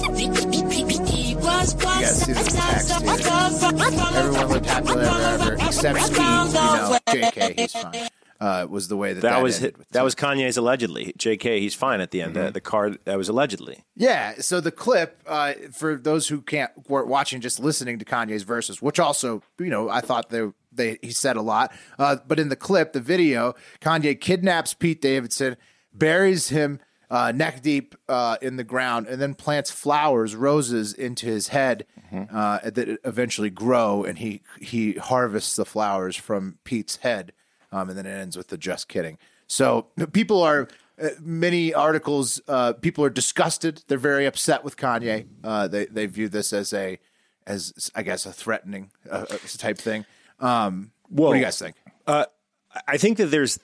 [SPEAKER 1] guys see
[SPEAKER 6] once
[SPEAKER 1] the text
[SPEAKER 6] outside
[SPEAKER 1] here? Everyone lived happily ever after, except Pete. You know, JK, he's fine. Uh, was the way that that,
[SPEAKER 3] That was
[SPEAKER 1] ended
[SPEAKER 3] that was Kanye's allegedly. J.K. He's fine at the end. The, the card that was allegedly.
[SPEAKER 1] Yeah. So the clip, uh, for those who can't weren't watching, just listening to Kanye's verses, which also, you know, I thought they they he said a lot. Uh, but in the clip, the video, Kanye kidnaps Pete Davidson, buries him uh, neck deep uh, in the ground, and then plants flowers, roses into his head uh, that eventually grow, and he he harvests the flowers from Pete's head, um, and then it ends with the just kidding. So people are uh, many articles. Uh, people are disgusted. They're very upset with Kanye. Uh, they they view this as a as I guess a threatening type thing. Um, what do you guys think?
[SPEAKER 3] I think that there's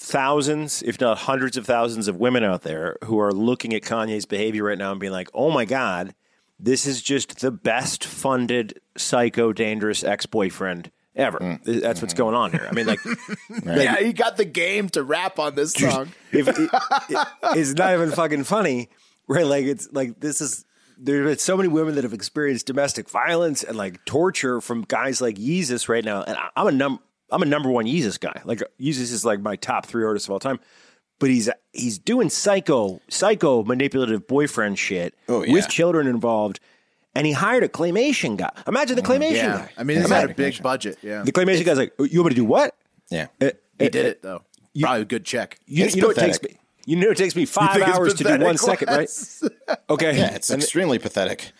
[SPEAKER 3] thousands, if not hundreds of thousands of women out there who are looking at Kanye's behavior right now and being like, "Oh my god, this is just the best funded psycho dangerous ex-boyfriend ever." Mm. That's what's mm-hmm. going on here. I mean, like
[SPEAKER 1] Yeah, he got the game to rap on this song.
[SPEAKER 3] if it, it- it's not even fucking funny, right? Like it's like this is there's been so many women that have experienced domestic violence and like torture from guys like Yeezus right now, and I- I'm a num I'm a number one Yeezus guy. Like Yeezus is like my top three artists of all time. But he's he's doing psycho psycho manipulative boyfriend shit
[SPEAKER 2] Oh, yeah.
[SPEAKER 3] with children involved, and he hired a claymation guy. Imagine the mm-hmm. claymation
[SPEAKER 1] Yeah,
[SPEAKER 3] guy.
[SPEAKER 1] I mean, he's had a big budget. Yeah,
[SPEAKER 3] the claymation guy's like, "You want me to do what?"
[SPEAKER 2] Yeah.
[SPEAKER 3] Uh,
[SPEAKER 1] He uh, did it uh, though. Probably a good check.
[SPEAKER 3] You, you know it takes me. You know it takes me five hours to do one second, right? Okay.
[SPEAKER 2] Yeah, it's extremely pathetic.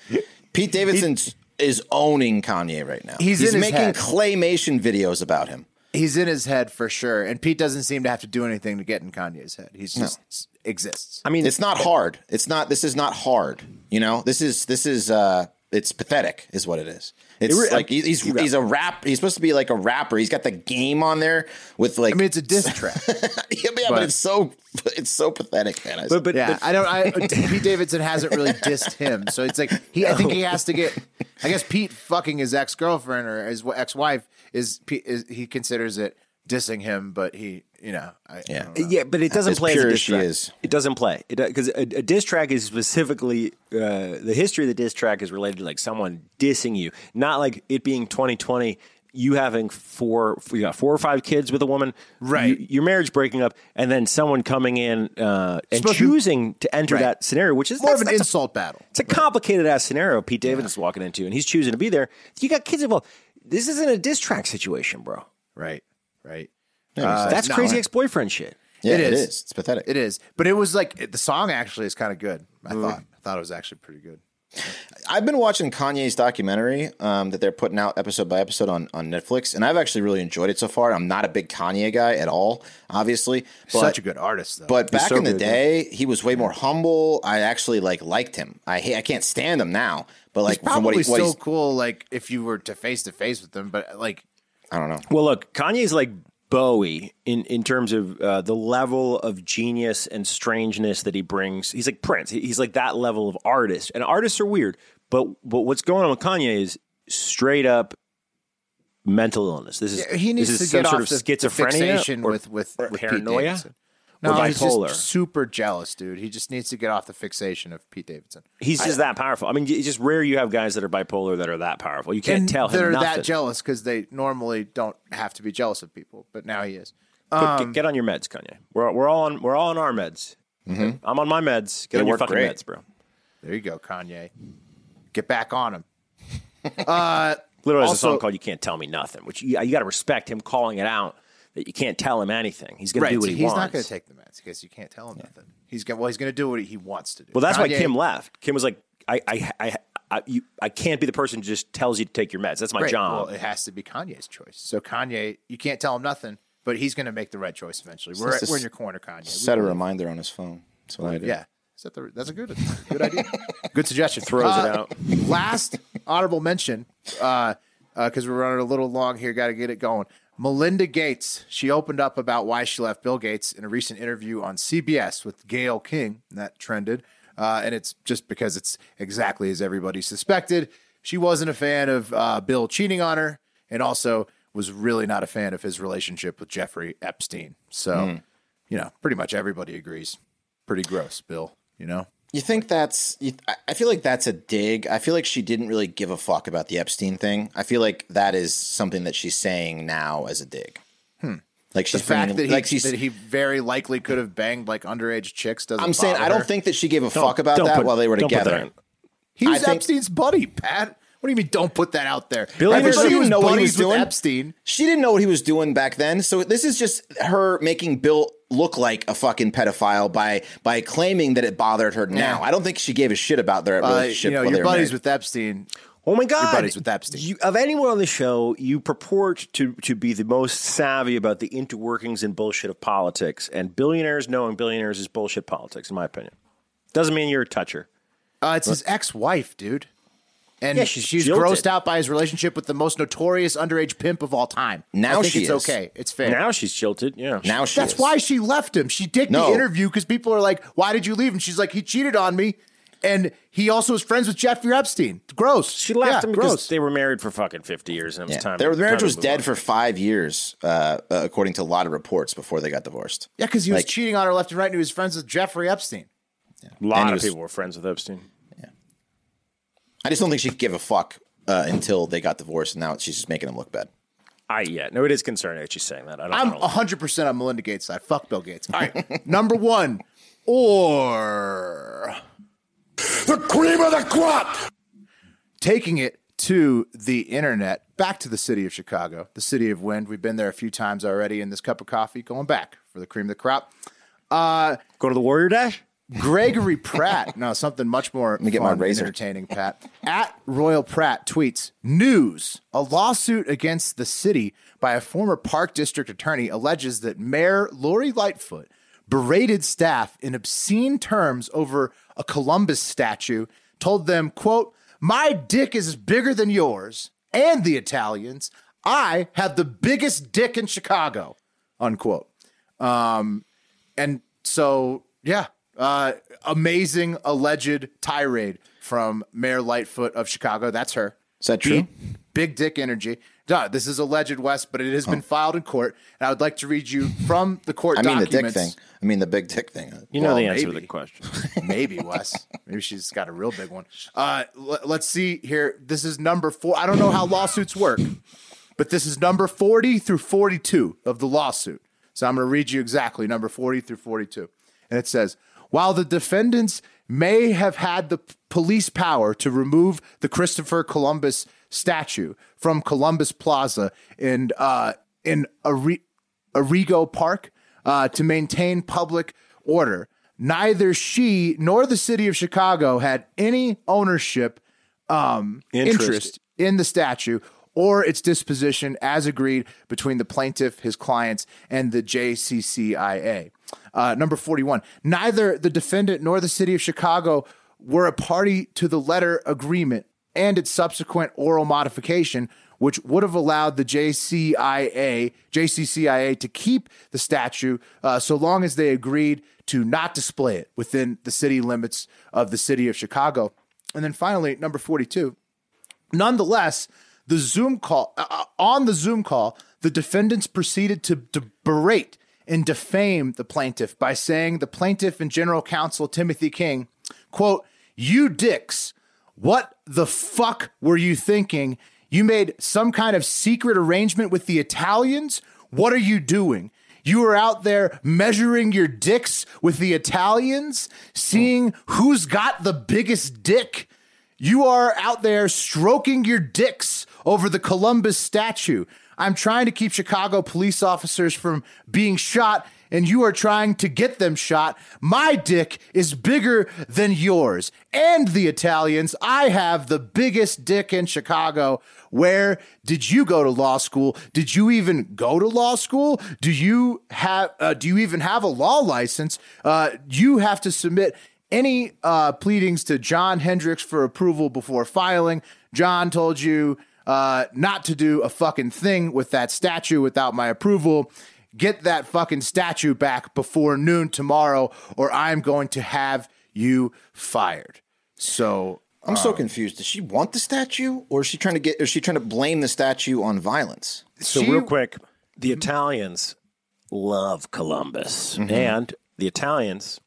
[SPEAKER 2] Pete Davidson is owning Kanye right now.
[SPEAKER 1] He's in his
[SPEAKER 2] making
[SPEAKER 1] head.
[SPEAKER 2] claymation videos about him.
[SPEAKER 1] He's in his head for sure, and Pete doesn't seem to have to do anything to get in Kanye's head. He's just s- exists.
[SPEAKER 3] I mean,
[SPEAKER 2] It's not hard. It's not. This is not hard. You know. This is. This is. uh It's pathetic, is what it is. It's
[SPEAKER 3] re-
[SPEAKER 2] like um, he- he's he's a rap. He's supposed to be like a rapper. He's got the game on there with like.
[SPEAKER 1] I mean, it's a diss track.
[SPEAKER 2] yeah, but, yeah, but
[SPEAKER 1] but-
[SPEAKER 2] it's so it's so pathetic, man. I-
[SPEAKER 3] but, but,
[SPEAKER 1] Yeah,
[SPEAKER 3] but
[SPEAKER 1] I don't. I, uh, Pete Davidson hasn't really dissed him, so it's like he. I think he has to get. I guess Pete fucking his ex girlfriend or his ex wife is, is. He considers it dissing him, but he, you know, I, I
[SPEAKER 2] Yeah.
[SPEAKER 1] don't know.
[SPEAKER 3] yeah, but it doesn't
[SPEAKER 2] As
[SPEAKER 3] play
[SPEAKER 2] pure
[SPEAKER 3] as a diss
[SPEAKER 2] she
[SPEAKER 3] track.
[SPEAKER 2] is.
[SPEAKER 3] It doesn't play because a, a diss track is specifically uh, the history of the diss track is related to like someone dissing you, not like it being 2020. You having four, you got four or five kids with a woman,
[SPEAKER 1] Right.
[SPEAKER 3] You- your marriage breaking up, and then someone coming in uh, and
[SPEAKER 1] Supposed
[SPEAKER 3] choosing to enter
[SPEAKER 1] Right.
[SPEAKER 3] that scenario, which is
[SPEAKER 1] more of an
[SPEAKER 3] that's a
[SPEAKER 1] insult battle.
[SPEAKER 3] It's a complicated ass scenario Pete Davidson is walking into, and he's choosing to be there. You got kids involved. This isn't a diss track situation, bro.
[SPEAKER 1] Right, right.
[SPEAKER 3] That's
[SPEAKER 1] no,
[SPEAKER 3] crazy ex boyfriend shit.
[SPEAKER 2] yeah,
[SPEAKER 1] it
[SPEAKER 2] it
[SPEAKER 1] is.
[SPEAKER 2] is. It's pathetic.
[SPEAKER 1] It is, but it was like the song actually is kind of good. I thought. I thought it was actually pretty good.
[SPEAKER 2] I've been watching Kanye's documentary um, that they're putting out episode by episode on, on Netflix, and I've actually really enjoyed it so far. I'm not a big Kanye guy at all, obviously. But,
[SPEAKER 1] Such a good artist, though.
[SPEAKER 2] But back
[SPEAKER 3] so
[SPEAKER 2] in the
[SPEAKER 3] good,
[SPEAKER 2] day, he was way more humble. I actually like liked him. I I can't stand him now, but like
[SPEAKER 1] He's
[SPEAKER 2] from what
[SPEAKER 1] probably
[SPEAKER 2] he what
[SPEAKER 1] still
[SPEAKER 2] he's,
[SPEAKER 1] cool. Like if you were to face to face with him, but like
[SPEAKER 2] I don't know.
[SPEAKER 3] Well, look, Kanye's like Bowie in, in terms of uh, the level of genius and strangeness that he brings. He's like Prince. He's like that level of artist. And artists are weird, but but what's going on with Kanye is straight up mental illness. This is
[SPEAKER 1] he needs
[SPEAKER 3] this
[SPEAKER 1] to
[SPEAKER 3] is some
[SPEAKER 1] get
[SPEAKER 3] sort
[SPEAKER 1] off
[SPEAKER 3] of
[SPEAKER 1] the, the
[SPEAKER 3] schizophrenia or,
[SPEAKER 1] with with,
[SPEAKER 3] or
[SPEAKER 1] with Pete
[SPEAKER 3] paranoia. Or
[SPEAKER 1] No, he's just super jealous, dude. He just needs to get off the fixation of Pete Davidson.
[SPEAKER 3] He's just that powerful. I mean, it's just rare you have guys that are bipolar that are that powerful. You can't tell him
[SPEAKER 1] they're
[SPEAKER 3] nothing.
[SPEAKER 1] that jealous because they normally don't have to be jealous of people, but now he is.
[SPEAKER 3] Put-
[SPEAKER 1] Um,
[SPEAKER 3] get, get on your meds, Kanye. We're we're all on we're all on our meds. I'm on my meds. Get
[SPEAKER 2] They
[SPEAKER 3] on your fucking
[SPEAKER 2] great.
[SPEAKER 3] meds, bro.
[SPEAKER 1] There you go, Kanye. Get back on him.
[SPEAKER 3] Literally, has a song
[SPEAKER 1] Also-
[SPEAKER 3] called "You Can't Tell Me Nothing," which you, you got to respect him calling it out that you can't tell him anything. He's going to do what
[SPEAKER 1] so
[SPEAKER 3] he
[SPEAKER 1] he's
[SPEAKER 3] wants.
[SPEAKER 1] He's not going to take the meds because you can't tell him nothing. He's going well, he's going to do what he wants to do.
[SPEAKER 3] well, that's why Kim left. Kim was like, "I, I, I, I, you, I can't be the person who just tells you to take your meds. That's my
[SPEAKER 1] Right,
[SPEAKER 3] job."
[SPEAKER 1] Well, it has to be Kanye's choice. So Kanye, you can't tell him nothing, but he's going to make the right choice eventually. We're,
[SPEAKER 2] Just
[SPEAKER 1] we're in your corner, Kanye. We
[SPEAKER 2] Set a reminder on his phone. That's what I do.
[SPEAKER 1] Yeah. That the, that's a good good idea. good suggestion.
[SPEAKER 3] Throws it
[SPEAKER 1] Uh,
[SPEAKER 3] out.
[SPEAKER 1] Last honorable mention, because uh, uh 'cause we're running a little long here. Got to get it going. Melinda Gates. She opened up about why she left Bill Gates in a recent interview on CBS with Gayle King. That trended, uh, and it's just because it's exactly as everybody suspected. She wasn't a fan of uh, Bill cheating on her, and also was really not a fan of his relationship with Jeffrey Epstein. So, you know, pretty much everybody agrees. Pretty gross, Bill. You know.
[SPEAKER 2] You think that's? You, I- I feel like that's a dig. I feel like she didn't really give a fuck about the Epstein thing. I feel like that is something that she's saying now as a dig. Like
[SPEAKER 1] Hmm. the fact
[SPEAKER 2] bringing-
[SPEAKER 1] that he,
[SPEAKER 2] like she's.
[SPEAKER 1] that he very likely could have banged like underage chicks doesn't.
[SPEAKER 2] I'm saying
[SPEAKER 1] bother
[SPEAKER 2] I don't
[SPEAKER 1] her.
[SPEAKER 2] think that she gave a fuck about that
[SPEAKER 3] put-
[SPEAKER 2] while they were
[SPEAKER 3] don't put that
[SPEAKER 2] together.
[SPEAKER 3] in.
[SPEAKER 1] he was
[SPEAKER 2] think-
[SPEAKER 1] Epstein's buddy, Pat. What do you mean? Don't put that out there.
[SPEAKER 3] Billionaires
[SPEAKER 1] Everybody
[SPEAKER 2] didn't know what he was doing.
[SPEAKER 1] Epstein.
[SPEAKER 2] She didn't know what he was doing back then. So this is just her making Bill look like a fucking pedophile by by claiming that it bothered her now. I don't think she gave a shit about their
[SPEAKER 1] Uh,
[SPEAKER 2] relationship.
[SPEAKER 1] you know,
[SPEAKER 2] while they
[SPEAKER 1] you're
[SPEAKER 2] were
[SPEAKER 1] buddies
[SPEAKER 2] married.
[SPEAKER 1] with Epstein.
[SPEAKER 3] Oh my God!
[SPEAKER 1] Your buddies with Epstein.
[SPEAKER 3] You, of anyone on the show, you purport to to be the most savvy about the interworkings and bullshit of politics, and billionaires knowing billionaires is bullshit politics, in my opinion. Doesn't mean you're a toucher.
[SPEAKER 1] Uh, it's his ex-wife, dude. And
[SPEAKER 3] Yeah, she's
[SPEAKER 1] she's grossed out by his relationship with the most notorious underage pimp of all time.
[SPEAKER 2] Now
[SPEAKER 1] I think
[SPEAKER 2] she
[SPEAKER 1] it's
[SPEAKER 2] is.
[SPEAKER 1] okay. It's fair.
[SPEAKER 3] Now she's jilted. Yeah.
[SPEAKER 2] Now she
[SPEAKER 1] That's
[SPEAKER 2] is.
[SPEAKER 1] why she left him. She dicked
[SPEAKER 2] No.
[SPEAKER 1] the interview because people are like, "Why did you leave?" And she's like, "He cheated on me." And he also was friends with Jeffrey Epstein. Gross.
[SPEAKER 3] she left
[SPEAKER 1] Yeah,
[SPEAKER 3] him because
[SPEAKER 1] gross.
[SPEAKER 3] they were married for fucking fifty years, and it was
[SPEAKER 2] Yeah.
[SPEAKER 3] time.
[SPEAKER 2] Their marriage
[SPEAKER 3] time
[SPEAKER 2] was dead
[SPEAKER 3] on.
[SPEAKER 2] for five years, uh, uh, according to a lot of reports before they got divorced.
[SPEAKER 1] Yeah, because he was
[SPEAKER 2] Like-
[SPEAKER 1] cheating on her left and right, and he was friends with Jeffrey Epstein.
[SPEAKER 3] A lot
[SPEAKER 2] And
[SPEAKER 3] of
[SPEAKER 2] was-
[SPEAKER 3] people were friends with Epstein.
[SPEAKER 2] I just don't think she could give a fuck uh, until they got divorced, and now she's just making him look bad.
[SPEAKER 3] I yeah, no, it is concerning that she's saying that. I don't.
[SPEAKER 1] I'm
[SPEAKER 3] I don't-
[SPEAKER 1] 100% on Melinda Gates' side. Fuck Bill Gates. All right. Number one, or
[SPEAKER 4] The cream of the crop!
[SPEAKER 1] taking it to the internet, back to the city of Chicago, the city of wind. We've been there a few times already in this cup of coffee, going back for the cream of the crop.
[SPEAKER 3] Go to the Warrior Dash.
[SPEAKER 1] Gregory Pratt. No, something much more Let
[SPEAKER 2] me get my razor.
[SPEAKER 1] entertaining, Pat. At Royal Pratt tweets News. A lawsuit against the city by a former Park District attorney alleges that Mayor Lori Lightfoot berated staff in obscene terms over a Columbus statue, told them, quote, My dick is bigger than yours and the Italians. I have the biggest dick in Chicago, unquote. Um, and so, yeah, uh, amazing alleged tirade from Mayor Lightfoot of Chicago. That's her.
[SPEAKER 2] Is that true?
[SPEAKER 1] Big, big dick energy. Duh, this is alleged, Wes, but it has been filed in court. And I would like to read you from the court
[SPEAKER 2] I mean the dick thing. I mean the big dick thing.
[SPEAKER 3] You know the answer to the question.
[SPEAKER 1] Maybe Wes. Maybe she's got a real big one. Uh, l- let's see here. This is number four. I don't know how lawsuits work, but this is number 40 through 42 of the lawsuit. So I'm going to read you exactly number 40 through 42. And it says While the defendants may have had the police power to remove the Christopher Columbus statue from Columbus Plaza in, uh, in Are- Arrigo Park uh, to maintain public order. Neither she nor the city of Chicago had any ownership um,
[SPEAKER 3] Interest.
[SPEAKER 1] interest in the statue or its disposition as agreed between the plaintiff, his clients, and the JCCIA. Uh, number 41. Neither the defendant nor the city of Chicago were a party to the letter agreement and its subsequent oral modification, which would have allowed the JCIA, JCCIA to keep the statue uh, so long as they agreed to not display it within the city limits of the city of Chicago. And then finally, number 42. Nonetheless, the Zoom call uh, on the Zoom call, the defendants proceeded to, to berate and defame the plaintiff by saying the plaintiff and general counsel Timothy King, quote, "You dicks, what the fuck were you thinking? You made some kind of secret arrangement with the Italians? What are you doing? You were out there measuring your dicks with the Italians, seeing who's got the biggest dick." You are out there stroking your dicks over the Columbus statue. I'm trying to keep Chicago police officers from being shot, and you are trying to get them shot. My dick is bigger than yours and the Italians. I have the biggest dick in Chicago. Where did you go to law school? Did you even go to law school? Do you have? Uh, do you even have a law license? Uh, you have to submit any uh, pleadings to John Hendricks for approval before filing. John told you uh, not to do a fucking thing with that statue without my approval. Get that fucking statue back before noon tomorrow, or I'm going to have you fired. So
[SPEAKER 2] I'm so confused. Does she want the statue, or is she trying to get? Is she trying to blame the statue on violence?
[SPEAKER 3] So
[SPEAKER 1] She-
[SPEAKER 3] real quick, the Italians love Columbus, and the Italians,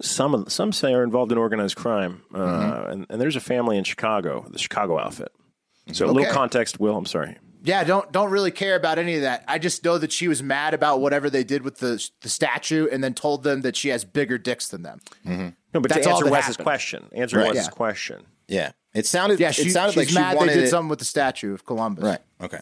[SPEAKER 3] some of some say are involved in organized crime, uh, and, and there's a family in Chicago, the Chicago outfit. So a little context, Will. I'm sorry.
[SPEAKER 1] Yeah, don't don't really care about any of that. I just know that she was mad about whatever they did with the the statue, and then told them that she has bigger dicks than them. Mm-hmm.
[SPEAKER 3] No, but
[SPEAKER 1] That's
[SPEAKER 3] to answer
[SPEAKER 1] that
[SPEAKER 3] Wes's
[SPEAKER 1] happened.
[SPEAKER 3] question, answer
[SPEAKER 2] Right.
[SPEAKER 3] Wes's
[SPEAKER 1] Yeah.
[SPEAKER 3] question.
[SPEAKER 2] Yeah, it sounded.
[SPEAKER 1] Yeah,
[SPEAKER 2] it
[SPEAKER 1] she,
[SPEAKER 2] sounded
[SPEAKER 1] she's
[SPEAKER 2] like she
[SPEAKER 1] mad they did
[SPEAKER 2] it-
[SPEAKER 1] something with the statue of Columbus.
[SPEAKER 2] Right. Okay.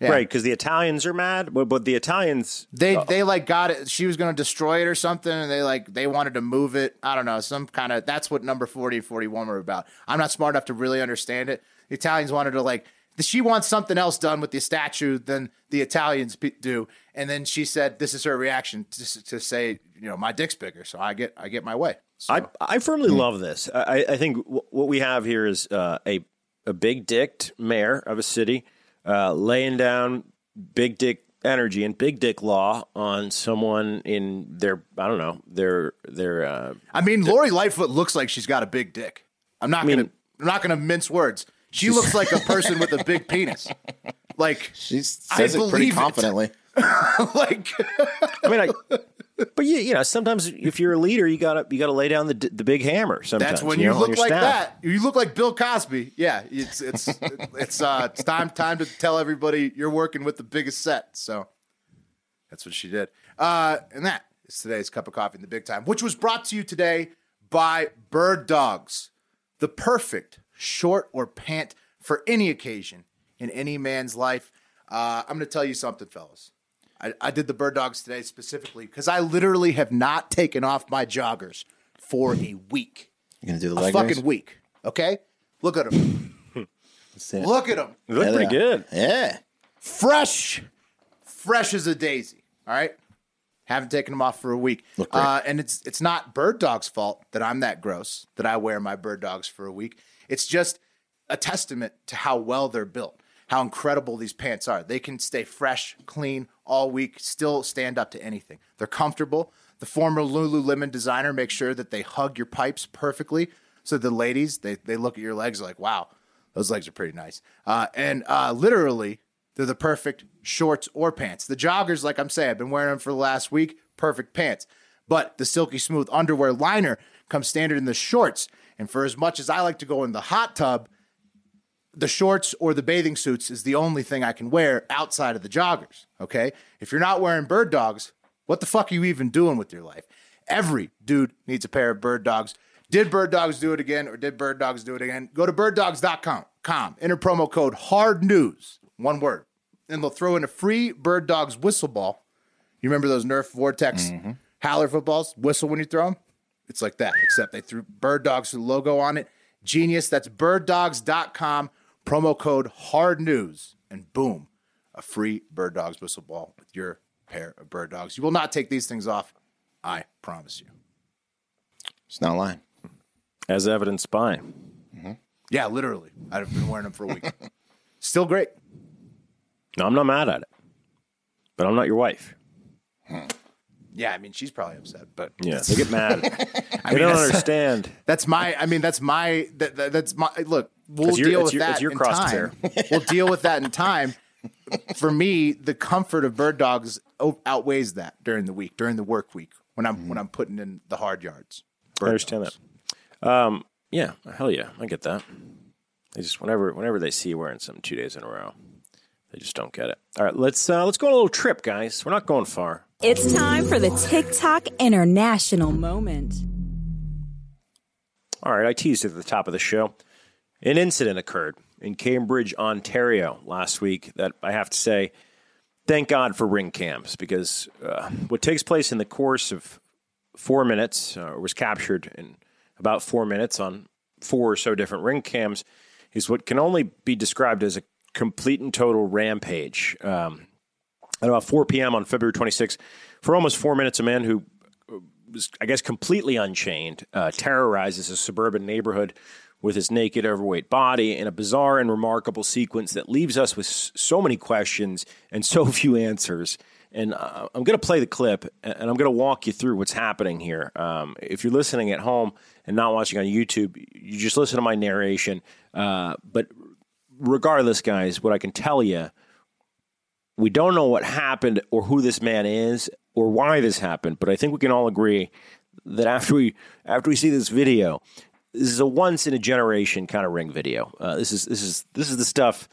[SPEAKER 1] Yeah.
[SPEAKER 3] Right, because the Italians are mad, but, but the Italians
[SPEAKER 1] They uh, they like got it. She was going to destroy it or something, and they like they wanted to move it. I don't know, some kind of. That's what number forty and forty one were about. I'm not smart enough to really understand it. The Italians wanted to like. She wants something else done with the statue than the Italians do, and then she said, "This is her reaction to, to say, you know, my dick's bigger, so I get I get my way." So,
[SPEAKER 3] I I firmly love this. I, I think w- what we have here is uh, a a big dicked mayor of a city uh, laying down big dick energy and big dick law on someone in their I don't know their their uh,
[SPEAKER 1] I mean, Lori Lightfoot looks like she's got a big dick. I'm not gonna I'm not gonna mince words. She looks like a person with a big penis. Like
[SPEAKER 2] She
[SPEAKER 1] I
[SPEAKER 2] it pretty
[SPEAKER 1] believe it.
[SPEAKER 2] confidently.
[SPEAKER 1] like
[SPEAKER 3] I mean, I, but you you know sometimes if you're a leader you gotta you gotta lay down the the big hammer. Sometimes
[SPEAKER 1] that's when
[SPEAKER 3] you,
[SPEAKER 1] you,
[SPEAKER 3] know,
[SPEAKER 1] look like
[SPEAKER 3] staff.
[SPEAKER 1] that. You look like Bill Cosby. Yeah, it's it's it's uh it's time time to tell everybody you're working with the biggest set. So that's what she did. Uh and that is today's cup of coffee in the big time, which was brought to you today by Bird Dogs. The perfect short or pant for any occasion in any man's life. Uh, I'm going to tell you something, fellas. I, I did the bird dogs today specifically because I literally have not taken off my joggers for a week.
[SPEAKER 2] You're gonna do the
[SPEAKER 1] A fucking
[SPEAKER 2] raise?
[SPEAKER 1] week. Okay? Look at them.
[SPEAKER 2] Let's see it.
[SPEAKER 1] Look at them.
[SPEAKER 3] You look
[SPEAKER 2] Yeah,
[SPEAKER 3] pretty good.
[SPEAKER 2] Yeah.
[SPEAKER 1] fresh, fresh as a daisy. All right, haven't taken them off for a week,
[SPEAKER 2] Look great.
[SPEAKER 1] uh, and it's it's not Bird Dog's fault that I'm that gross that I wear my Bird Dogs for a week. It's just a testament to how well they're built, how incredible these pants are. They can stay fresh, clean all week, still stand up to anything. They're comfortable. The former Lululemon designer makes sure that they hug your pipes perfectly, so the ladies they they look at your legs like, wow, those legs are pretty nice. Uh, and uh, literally, they're the perfect shorts or pants. The joggers, like I'm saying, I've been wearing them for the last week, perfect pants. But the silky smooth underwear liner comes standard in the shorts. And for as much as I like to go in the hot tub, the shorts or the bathing suits is the only thing I can wear outside of the joggers. Okay. If you're not wearing bird dogs, what the fuck are you even doing with your life? Every dude needs a pair of bird dogs. Did bird dogs do it again or did bird dogs do it again? Go to birddogs.com, com, enter promo code hard news, one word, and they'll throw in a free bird dogs whistle ball. You remember those Nerf Vortex mm-hmm. Howler footballs? Whistle when you throw them? It's like that, except they threw Bird Dogs logo on it. Genius. That's birddogs.com, promo code hard news, and boom, a free Bird Dogs whistle ball with your pair of Bird Dogs. You will not take these things off. I promise you.
[SPEAKER 2] It's not lying.
[SPEAKER 3] As evidenced by. Mm-hmm.
[SPEAKER 1] Yeah, literally. I've been wearing them for a week. Still great.
[SPEAKER 3] No, I'm not mad at it. But I'm not your wife. Hmm.
[SPEAKER 1] Yeah, I mean, she's probably upset, but
[SPEAKER 3] Yeah, they get mad. I
[SPEAKER 1] mean,
[SPEAKER 3] don't
[SPEAKER 1] that's-
[SPEAKER 3] understand.
[SPEAKER 1] That's my. I mean, that's my. That, that- that's my. Look, we'll deal with
[SPEAKER 3] your-
[SPEAKER 1] that
[SPEAKER 3] your
[SPEAKER 1] in
[SPEAKER 3] crosshair.
[SPEAKER 1] time. we'll deal with that in time. For me, the comfort of bird dogs outweighs that during the week, during the work week, when I'm when I'm putting in the hard yards.
[SPEAKER 3] I understand that. Um, yeah, hell yeah, I get that. They just whenever whenever they see you wearing some two days in a row, they just don't get it. All right, let's uh, let's go on a little trip, guys. We're not going far.
[SPEAKER 7] It's time for the TikTok International Moment.
[SPEAKER 3] All right, I teased at the top of the show. An incident occurred in Cambridge, Ontario last week that I have to say, thank God for ring cams because uh, what takes place in the course of four minutes uh, was captured in about four minutes on four or so different ring cams is what can only be described as a complete and total rampage. Um, at about 4 p.m. on February 26th, for almost four minutes, a man who was, I guess, completely unchained, uh, terrorizes a suburban neighborhood with his naked, overweight body in a bizarre and remarkable sequence that leaves us with so many questions and so few answers. And uh, I'm going to play the clip and and I'm going to walk you through what's happening here. Um, if you're listening at home and not watching on YouTube, you just listen to my narration. Uh, but regardless, guys, what I can tell you we don't know what happened or who this man is or why this happened, but I think we can all agree that after we after we see this video, this is a once in a generation kind of ring video. Uh, this is this is this is the stuff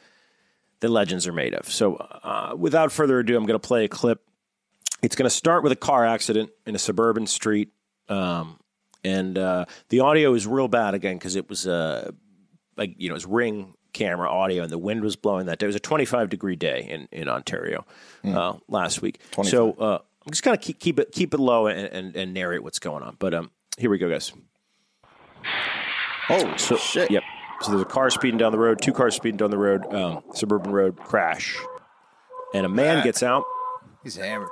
[SPEAKER 3] that legends are made of. So, uh, without further ado, I'm going to play a clip. It's going to start with a car accident in a suburban street, um, and uh, the audio is real bad again because it was uh, like you know, it's ring camera audio, and the wind was blowing that day. It was a 25 degree day in in Ontario uh, last week. So uh, I'm just gonna keep keep it keep it low and, and, and narrate what's going on. But um, here we go, guys.
[SPEAKER 2] Oh
[SPEAKER 3] So
[SPEAKER 2] shit!
[SPEAKER 3] Yep. So there's a car speeding down the road, two cars speeding down the road, um, suburban road crash, and a man gets out,
[SPEAKER 1] He's hammered.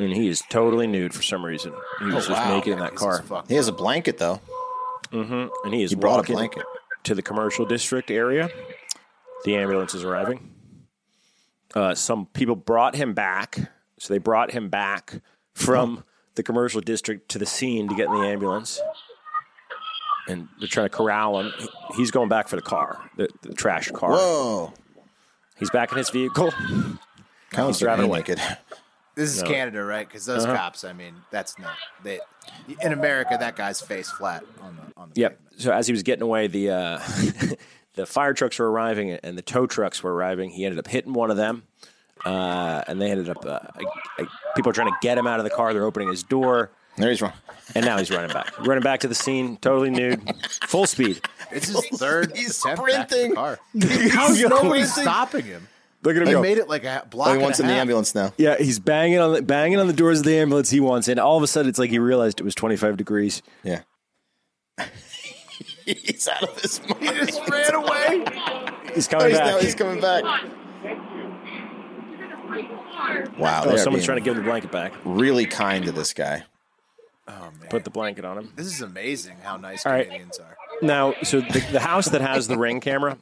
[SPEAKER 3] and he is totally nude for some reason. He was just
[SPEAKER 1] Wow.
[SPEAKER 3] naked in that car,
[SPEAKER 2] He has a blanket though. Mm-hmm.
[SPEAKER 3] and he is
[SPEAKER 2] He brought a blanket.
[SPEAKER 3] to the commercial district area. The ambulance is arriving. Uh, some people brought him back, so they brought him back from the commercial district to the scene to get in the ambulance. And they're trying to corral him. He's going back for the car, the, the trash car.
[SPEAKER 2] Whoa!
[SPEAKER 3] He's back in his vehicle.
[SPEAKER 2] Kind
[SPEAKER 3] He's driving away.
[SPEAKER 2] naked.
[SPEAKER 1] This is
[SPEAKER 3] No.
[SPEAKER 1] Canada, right? Because those
[SPEAKER 3] Uh-huh.
[SPEAKER 1] cops, I mean, that's not they. In America, that guy's face flat on the on the
[SPEAKER 3] Yep.
[SPEAKER 1] pavement.
[SPEAKER 3] So as he was getting away, the uh, the fire trucks were arriving and the tow trucks were arriving. He ended up hitting one of them, uh, and they ended up. Uh, I, I, people are trying to get him out of the car. They're opening his door.
[SPEAKER 2] There he's wrong.
[SPEAKER 3] and now he's running back, running back to the scene, totally nude, full speed.
[SPEAKER 1] It's his third
[SPEAKER 2] He's
[SPEAKER 1] attempt back to the
[SPEAKER 2] sprinting.
[SPEAKER 1] car.
[SPEAKER 2] He's
[SPEAKER 1] How's nobody stopping him?
[SPEAKER 3] Look at him
[SPEAKER 1] They
[SPEAKER 3] go.
[SPEAKER 1] made it like a block.
[SPEAKER 2] Oh, he
[SPEAKER 1] and
[SPEAKER 2] wants
[SPEAKER 1] a
[SPEAKER 2] in the ambulance now.
[SPEAKER 3] Yeah, he's banging on the banging on the doors of the ambulance he wants in. All of a sudden, it's like he realized it was 25 degrees.
[SPEAKER 2] Yeah. He's out of his mind.
[SPEAKER 1] He just ran away.
[SPEAKER 3] He's
[SPEAKER 2] Oh,
[SPEAKER 3] coming
[SPEAKER 2] he's,
[SPEAKER 3] back.
[SPEAKER 2] now he's coming back. Wow,
[SPEAKER 3] oh, someone's trying to give him the blanket back.
[SPEAKER 2] really kind to this guy. Oh, man.
[SPEAKER 3] Put the blanket on him.
[SPEAKER 1] This is amazing how nice
[SPEAKER 3] All right.
[SPEAKER 1] Canadians are.
[SPEAKER 3] Now, so the, the house that has the ring camera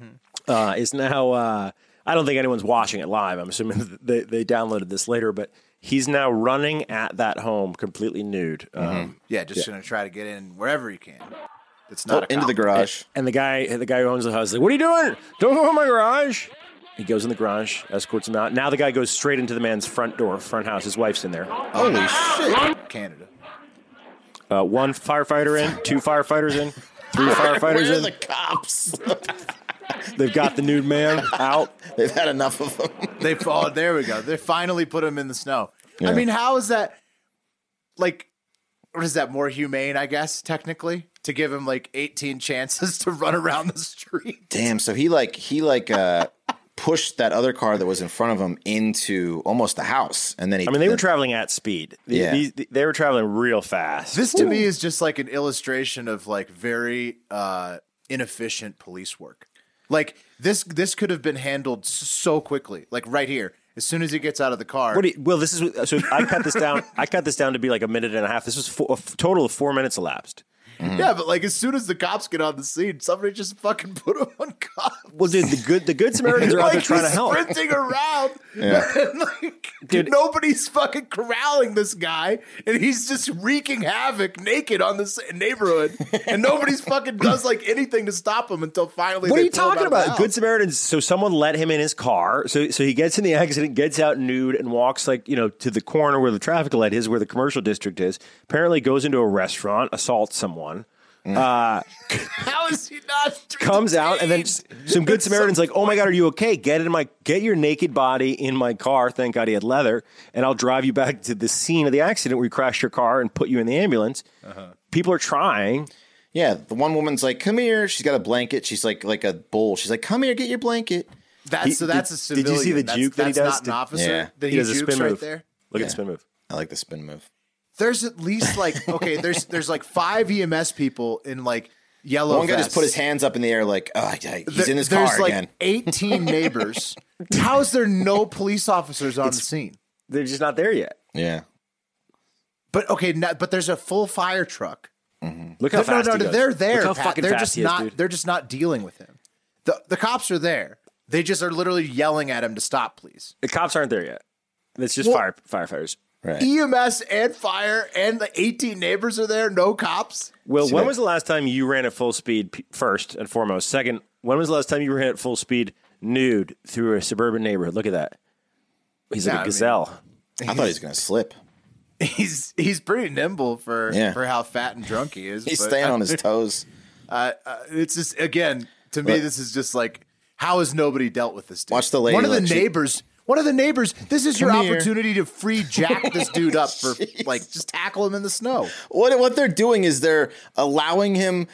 [SPEAKER 3] uh, is now. Uh, I don't think anyone's watching it live. I'm assuming they, they downloaded this later, but he's now running at that home completely nude. Um,
[SPEAKER 1] Yeah, just gonna try to get in wherever he can. It's not a
[SPEAKER 2] into the garage.
[SPEAKER 3] And the guy, the guy who owns the house, is like, "What are you doing? Don't go in my garage." He goes in the garage, escorts him out. Now the guy goes straight into the man's front door, front house. His wife's in there.
[SPEAKER 2] Holy shit.
[SPEAKER 1] Canada.
[SPEAKER 3] Uh, one firefighter in, two firefighters in, three firefighters
[SPEAKER 2] Where are
[SPEAKER 3] in.
[SPEAKER 2] the cops?
[SPEAKER 3] They've got the nude man out.
[SPEAKER 2] They've had enough of them.
[SPEAKER 1] They oh, there we go. They finally put him in the snow. I mean, how is that? Like, what is that? More humane, I guess, technically, to give him like 18 chances to run around the street.
[SPEAKER 2] Damn. So he like he like uh pushed that other car that was in front of him into almost the house, and then he.
[SPEAKER 3] I mean, they were traveling at speed. The-
[SPEAKER 2] Yeah.
[SPEAKER 3] these- they were traveling real fast.
[SPEAKER 1] This to me is just like an illustration of like very uh, inefficient police work. Like this, this could have been handled so quickly. Like right here, as soon as he gets out of the car.
[SPEAKER 3] What you, well, this is so. I cut this down. I cut this down to be like a minute and a half. This was four, a total of four minutes elapsed. Mm-hmm.
[SPEAKER 1] yeah, but like as soon as the cops get on the scene, somebody just fucking put him on cops.
[SPEAKER 3] Well, dude, the good the good Samaritans are out there
[SPEAKER 1] like
[SPEAKER 3] trying to help.
[SPEAKER 1] sprinting around. like,
[SPEAKER 3] Dude.
[SPEAKER 1] nobody's fucking corralling this guy, and he's just wreaking havoc naked on this neighborhood, and nobody's fucking does like anything to stop him until finally.
[SPEAKER 3] What are you talking
[SPEAKER 1] out of the
[SPEAKER 3] about? Good Samaritans. So someone let him in his car. So so he gets in the accident, gets out nude, and walks like you know to the corner where the traffic light is, where the commercial district is. Apparently, goes into a restaurant, assaults someone. Uh,
[SPEAKER 1] How is he not?
[SPEAKER 3] comes out and then s- some good
[SPEAKER 1] It's
[SPEAKER 3] Samaritans
[SPEAKER 1] so
[SPEAKER 3] like, "Oh my god, are you okay? Get in my get your naked body in my car. Thank God he had leather, and I'll drive you back to the scene of the accident where you crashed your car and put you in the ambulance."
[SPEAKER 1] Uh-huh.
[SPEAKER 3] People are trying.
[SPEAKER 2] Yeah, the one woman's like, "Come here." She's got a blanket. She's like like a bull. She's like, "Come here, get your blanket."
[SPEAKER 1] That's
[SPEAKER 3] He-
[SPEAKER 1] so. That's
[SPEAKER 3] did-
[SPEAKER 1] a civilian.
[SPEAKER 3] did you see the
[SPEAKER 1] that's,
[SPEAKER 3] juke that he
[SPEAKER 1] that's
[SPEAKER 3] does?
[SPEAKER 1] Not an
[SPEAKER 3] Did-
[SPEAKER 1] officer.
[SPEAKER 2] Yeah.
[SPEAKER 1] That
[SPEAKER 3] He
[SPEAKER 1] he,
[SPEAKER 3] does a
[SPEAKER 1] jukes
[SPEAKER 3] spin
[SPEAKER 1] right
[SPEAKER 3] move.
[SPEAKER 1] there.
[SPEAKER 3] Look at the spin move.
[SPEAKER 2] I like the spin move.
[SPEAKER 1] There's at least like okay. There's there's like five EMS people in like yellow.
[SPEAKER 2] One guy just put his hands up in the air like, "Oh, he's
[SPEAKER 1] There-
[SPEAKER 2] in his
[SPEAKER 1] there's
[SPEAKER 2] car
[SPEAKER 1] like
[SPEAKER 2] again."
[SPEAKER 1] 18 neighbors. How is there no police officers on the scene?
[SPEAKER 3] They're just not there yet.
[SPEAKER 2] Yeah.
[SPEAKER 1] But okay, no, but there's a full fire truck. Mm-hmm.
[SPEAKER 3] Look how
[SPEAKER 1] No, no,
[SPEAKER 3] fast
[SPEAKER 1] no,
[SPEAKER 3] he
[SPEAKER 1] no,
[SPEAKER 3] goes.
[SPEAKER 1] they're there.
[SPEAKER 3] Look how
[SPEAKER 1] Pat.
[SPEAKER 3] fucking
[SPEAKER 1] they're
[SPEAKER 3] fast
[SPEAKER 1] just
[SPEAKER 3] he is,
[SPEAKER 1] not.
[SPEAKER 3] dude.
[SPEAKER 1] They're just not dealing with him. The the cops are there. They just are literally yelling at him to stop, please.
[SPEAKER 3] The cops aren't there yet. It's just
[SPEAKER 1] Well-
[SPEAKER 3] fire firefighters.
[SPEAKER 2] Right.
[SPEAKER 1] EMS and fire and the 18 neighbors are there. No cops.
[SPEAKER 2] Well,
[SPEAKER 3] when was the last time you ran at full speed? First and foremost. Second, when was the last time you ran at full speed nude through a suburban neighborhood? Look at that. He's
[SPEAKER 1] Yeah, I
[SPEAKER 3] like a
[SPEAKER 1] mean-
[SPEAKER 3] gazelle.
[SPEAKER 2] I thought he was gonna slip.
[SPEAKER 1] He's he's pretty nimble for
[SPEAKER 2] Yeah.
[SPEAKER 1] for how fat and drunk he is.
[SPEAKER 2] He's
[SPEAKER 1] but-
[SPEAKER 2] staying on his toes.
[SPEAKER 1] Uh, uh, it's just again to me,
[SPEAKER 2] But-
[SPEAKER 1] this is just like how has nobody dealt with this? Dude?
[SPEAKER 2] Watch the lady,
[SPEAKER 1] One of the
[SPEAKER 2] she-
[SPEAKER 1] neighbors. One of the neighbors. This is your
[SPEAKER 2] here.
[SPEAKER 1] opportunity to free jack this dude up for like just tackle him in the snow.
[SPEAKER 2] What what they're doing is they're allowing him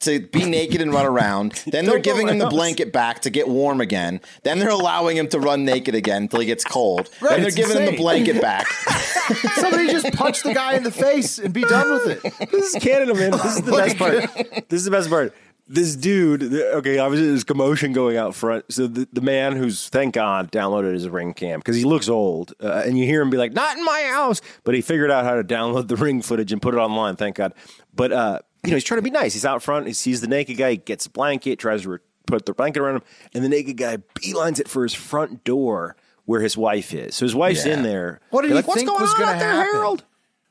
[SPEAKER 2] to be naked and run around. Then they're
[SPEAKER 1] Don't go
[SPEAKER 2] giving him the
[SPEAKER 1] else.
[SPEAKER 2] blanket back to get warm again. Then they're allowing him to run naked again until he gets cold.
[SPEAKER 1] Right,
[SPEAKER 2] then they're
[SPEAKER 1] it's
[SPEAKER 2] giving him the blanket back.
[SPEAKER 1] Somebody just punch the guy in the face and be done with it.
[SPEAKER 3] This is Canada, man. This is the best part. This is the best part. This dude, okay, obviously there's commotion going out front. So the, the man who's, thank God, downloaded his ring cam because he looks old. Uh, and you hear him be like, not in my house. But he figured out how to download the ring footage and put it online, thank God. But, uh, you know, he's trying to be nice. He's out front. He sees the naked guy, he gets a blanket, tries to re- put the blanket around him. And the naked guy beelines it for his front door where his wife is. So his wife's
[SPEAKER 2] Yeah.
[SPEAKER 3] in there.
[SPEAKER 1] What did
[SPEAKER 3] They're
[SPEAKER 1] he
[SPEAKER 3] like, What's
[SPEAKER 1] think
[SPEAKER 3] going
[SPEAKER 1] was
[SPEAKER 3] on
[SPEAKER 1] gonna
[SPEAKER 3] out there,
[SPEAKER 1] happen?
[SPEAKER 3] Harold?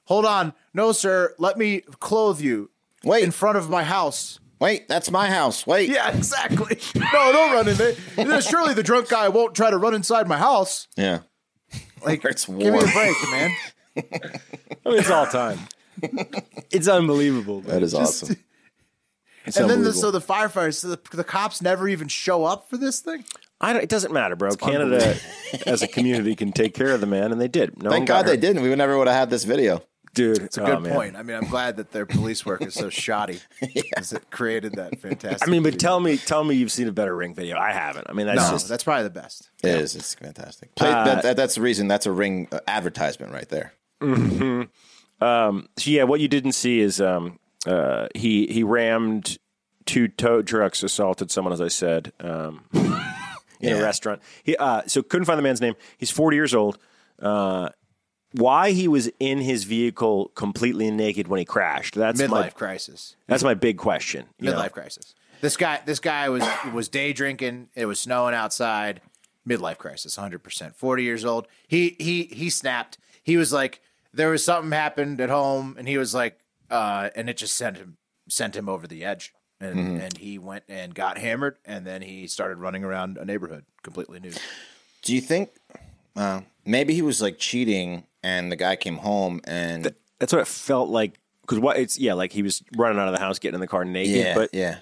[SPEAKER 1] Hold on, no sir. Let me clothe you.
[SPEAKER 2] Wait.
[SPEAKER 1] in front of my house.
[SPEAKER 2] Wait, that's my house. Wait.
[SPEAKER 1] Yeah, exactly. No, don't run in there. Surely the drunk guy won't try to run inside my house.
[SPEAKER 2] Yeah.
[SPEAKER 1] Like,
[SPEAKER 2] Where it's
[SPEAKER 1] give me a break, man.
[SPEAKER 3] I mean, it's all time. it's unbelievable. man.
[SPEAKER 2] That is awesome. It's
[SPEAKER 1] and then the, so the firefighters, so the, the cops never even show up for this thing.
[SPEAKER 3] I don't, it doesn't matter, bro. Canada, as a community, can take care of the man, and they did. No
[SPEAKER 2] Thank
[SPEAKER 3] got
[SPEAKER 2] God they didn't. We would never would have had this video.
[SPEAKER 3] Dude.
[SPEAKER 1] It's a good point. I mean, I'm glad that their police work is so shoddy. Because it created that fantastic.
[SPEAKER 3] I mean, but
[SPEAKER 1] feud.
[SPEAKER 3] tell me, tell me you've seen a better ring video. I haven't. I mean, that's
[SPEAKER 1] no,
[SPEAKER 3] just
[SPEAKER 1] that's probably the best.
[SPEAKER 2] It is. It's fantastic. Play, that, that, that's the reason. That's a ring uh, advertisement right there.
[SPEAKER 3] So yeah, what you didn't see is um, uh, he he rammed two tow trucks, assaulted someone, as I said, um, in a restaurant. He uh, so couldn't find the man's name. He's forty years old. Uh, why he was in his vehicle completely naked when he crashed? That's
[SPEAKER 1] Midlife
[SPEAKER 3] my
[SPEAKER 1] crisis.
[SPEAKER 3] that's my big question. you know?
[SPEAKER 1] Midlife crisis. This guy, this guy was was day drinking. It was snowing outside. Midlife crisis, hundred percent. Forty years old. He he he snapped. He was like, there was something happened at home, and he was like, uh, and it just sent him sent him over the edge, and and he went and got hammered, and then he started running around a neighborhood completely nude.
[SPEAKER 2] Do you think uh, maybe he was like cheating and the guy came home and
[SPEAKER 3] That's what it felt like. Because what it's yeah, like he was running out of the house, getting in the car naked.
[SPEAKER 2] yeah,
[SPEAKER 3] but
[SPEAKER 2] yeah.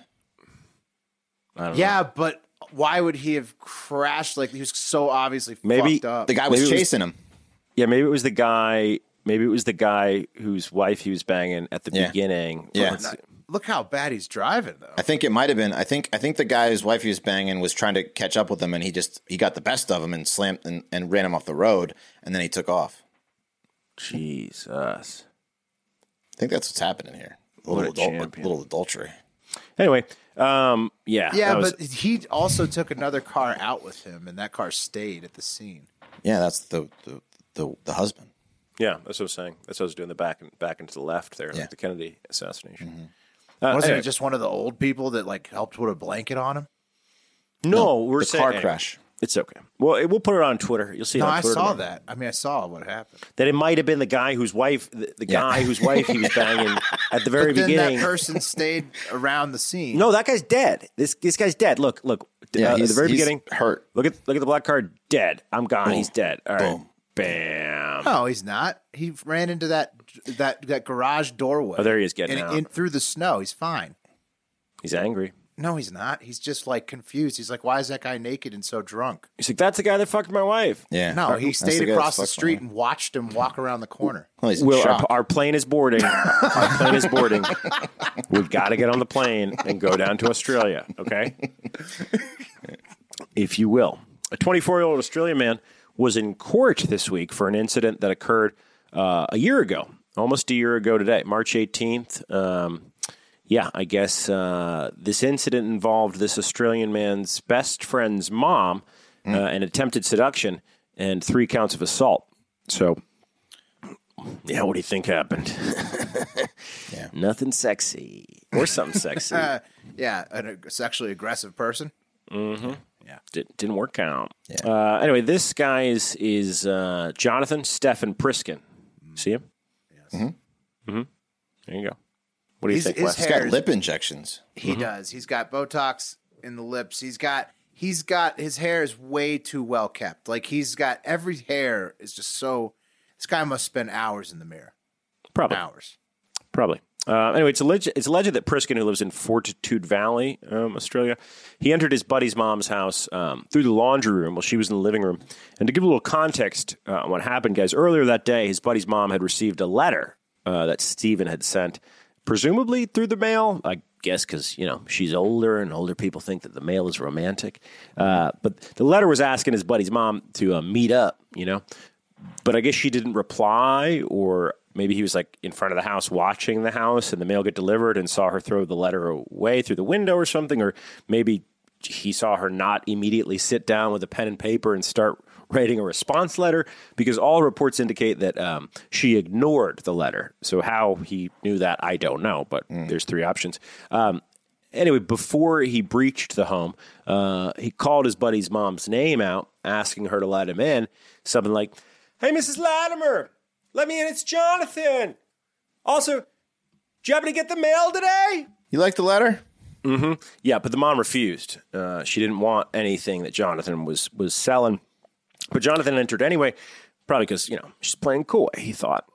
[SPEAKER 3] I don't
[SPEAKER 1] Yeah, but why would he have crashed? Like he was so obviously
[SPEAKER 3] Maybe
[SPEAKER 1] fucked up.
[SPEAKER 2] The guy was
[SPEAKER 3] Maybe it was-
[SPEAKER 2] chasing him.
[SPEAKER 3] Yeah, maybe it was the guy. Maybe it was the guy whose wife he was banging at the
[SPEAKER 2] Yeah.
[SPEAKER 3] beginning.
[SPEAKER 2] Yeah.
[SPEAKER 3] Let's see.
[SPEAKER 1] Look how bad he's driving, though.
[SPEAKER 2] I think it might have been. I think I think the guy whose wife he was banging was trying to catch up with him, and he just he got the best of him and slammed and, and ran him off the road, and then he took off.
[SPEAKER 3] Jesus.
[SPEAKER 2] I think that's what's happening here. A
[SPEAKER 3] What
[SPEAKER 2] little,
[SPEAKER 3] a
[SPEAKER 2] adul-
[SPEAKER 3] champion.
[SPEAKER 2] little adultery.
[SPEAKER 3] Anyway, um, yeah,
[SPEAKER 1] Yeah,
[SPEAKER 3] was-
[SPEAKER 1] but he also took another car out with him, and that car stayed at the scene.
[SPEAKER 2] Yeah, that's the the the, the husband.
[SPEAKER 3] yeah, that's what I was saying. That's what I was doing. The back and back into the left there,
[SPEAKER 2] Yeah.
[SPEAKER 3] like the Kennedy assassination.
[SPEAKER 2] Mm-hmm.
[SPEAKER 3] Uh,
[SPEAKER 1] Wasn't
[SPEAKER 3] anyway,
[SPEAKER 1] it just one of the old people that like helped put a blanket on him?
[SPEAKER 3] no? We're
[SPEAKER 2] the
[SPEAKER 3] saying
[SPEAKER 2] car crash.
[SPEAKER 3] It's okay. Well, it, we'll put it on Twitter. You'll see. It
[SPEAKER 1] No,
[SPEAKER 3] on
[SPEAKER 1] I saw
[SPEAKER 3] tomorrow.
[SPEAKER 1] that. I mean, I saw what happened.
[SPEAKER 3] That it might have been the guy whose wife, the, the
[SPEAKER 2] Yeah.
[SPEAKER 3] guy whose wife he was banging at the very
[SPEAKER 1] But then
[SPEAKER 3] beginning.
[SPEAKER 1] that person stayed around the scene.
[SPEAKER 3] no, that guy's dead. This this guy's dead. Look, look.
[SPEAKER 2] Yeah,
[SPEAKER 3] uh, at the very
[SPEAKER 2] he's
[SPEAKER 3] beginning,
[SPEAKER 2] hurt.
[SPEAKER 3] Look at look at the black card. Dead. I'm gone. He's dead. All right.
[SPEAKER 2] Boom.
[SPEAKER 3] Bam.
[SPEAKER 1] no, he's not. He ran into that that that garage doorway.
[SPEAKER 3] Oh, there he is getting
[SPEAKER 1] and
[SPEAKER 3] out.
[SPEAKER 1] in through the snow. He's fine.
[SPEAKER 3] He's angry.
[SPEAKER 1] No, he's not. He's just like confused. He's like, why is that guy naked and so drunk?
[SPEAKER 3] He's like, that's the guy that fucked my wife.
[SPEAKER 2] Yeah.
[SPEAKER 1] No, he
[SPEAKER 2] That's
[SPEAKER 1] stayed
[SPEAKER 2] the
[SPEAKER 1] across the street and watched him walk around the corner.
[SPEAKER 2] Well, he's
[SPEAKER 3] Will, our, our plane is boarding. our plane is boarding. We've got to get on the plane and go down to Australia, okay? if you will. A 24 year old Australian man was in court this week for an incident that occurred uh, a year ago, almost a year ago today, March 18th. Um, yeah, I guess uh, this incident involved this Australian man's best friend's mom, uh, an attempted seduction, and three counts of assault. So, yeah, what do you think happened?
[SPEAKER 2] Yeah.
[SPEAKER 3] Nothing sexy or something sexy.
[SPEAKER 1] Uh, yeah, a sexually aggressive person.
[SPEAKER 3] Did, didn't work out. Uh, anyway, this guy is is uh, Jonathan Stephen Priskin. See him?
[SPEAKER 1] Yes.
[SPEAKER 3] There you go. What do you
[SPEAKER 1] He's-
[SPEAKER 3] think,
[SPEAKER 1] his
[SPEAKER 3] Wes?
[SPEAKER 2] He's
[SPEAKER 1] hair-
[SPEAKER 2] got lip injections.
[SPEAKER 1] He
[SPEAKER 3] Mm-hmm.
[SPEAKER 1] does. He's got Botox in the lips. He's got he's got his hair is way too well kept. Like he's got every hair is just so. This guy must spend hours in the mirror.
[SPEAKER 3] Probably.
[SPEAKER 1] Hours.
[SPEAKER 3] Probably. Uh, anyway, it's alleged, it's alleged that Priskin, who lives in Fortitude Valley, um, Australia, he entered his buddy's mom's house um, through the laundry room while she was in the living room. And to give a little context uh, on what happened, guys, earlier that day, his buddy's mom had received a letter uh, that Steven had sent, presumably through the mail. I guess because, you know, she's older and older people think that the mail is romantic. Uh, but the letter was asking his buddy's mom to uh, meet up, you know but I guess she didn't reply, or maybe he was like in front of the house watching the house and the mail get delivered and saw her throw the letter away through the window or something, or maybe he saw her not immediately sit down with a pen and paper and start writing a response letter because all reports indicate that um, she ignored the letter. So how he knew that, I don't know, but there's three options. Um, anyway, before he breached the home, uh, he called his buddy's mom's name out, asking her to let him in. Something like, "Hey, Mrs. Latimer, let me in. It's Jonathan. Also, did you happen to get the mail today?"
[SPEAKER 2] You like the letter? Mm-hmm.
[SPEAKER 3] Yeah, but the mom refused. Uh, she didn't want anything that Jonathan was was selling. But Jonathan entered anyway, probably because you know she's playing coy. He thought,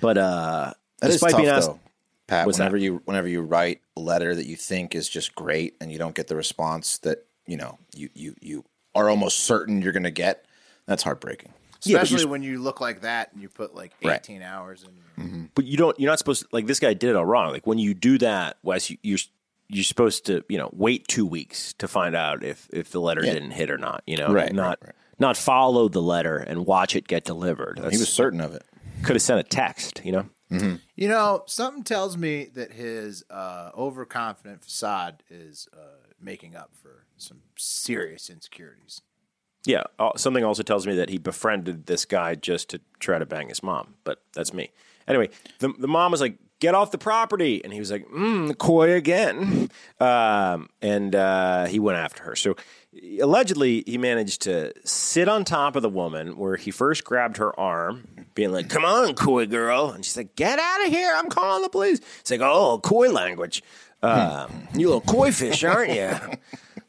[SPEAKER 3] but uh,
[SPEAKER 2] That is
[SPEAKER 3] despite
[SPEAKER 2] tough,
[SPEAKER 3] being asked,
[SPEAKER 2] though, Pat. Whenever
[SPEAKER 3] that?
[SPEAKER 2] you whenever you write a letter that you think is just great and you don't get the response that you know you you you are almost certain you're going to get, that's heartbreaking.
[SPEAKER 3] Yeah, but
[SPEAKER 1] Especially
[SPEAKER 3] you're-
[SPEAKER 1] when you look like that and you put like
[SPEAKER 2] Right.
[SPEAKER 1] 18 hours in.
[SPEAKER 3] but you don't. You're not supposed to. Like this guy did it all wrong. Like when you do that, Wes, you, you're you're supposed to you know wait two weeks to find out if if the letter
[SPEAKER 2] Yeah.
[SPEAKER 3] didn't hit or not. You know,
[SPEAKER 2] Right,
[SPEAKER 3] Not
[SPEAKER 2] right, right.
[SPEAKER 3] not follow the letter and watch it get delivered.
[SPEAKER 2] He was certain of it.
[SPEAKER 3] could have sent a text. You know.
[SPEAKER 1] You know, something tells me that his uh, overconfident facade is uh, making up for some serious insecurities.
[SPEAKER 3] Yeah. Uh, something also tells me that he befriended this guy just to try to bang his mom, but that's me. Anyway, the, the mom was like, get off the property. And he was like, mm, coy again. Um, and uh, he went after her. So allegedly, he managed to sit on top of the woman where he first grabbed her arm, being like, come on, coy girl. And she's like, get out of here. I'm calling the police. It's like, oh, coy language. Um, you little koi fish, aren't you?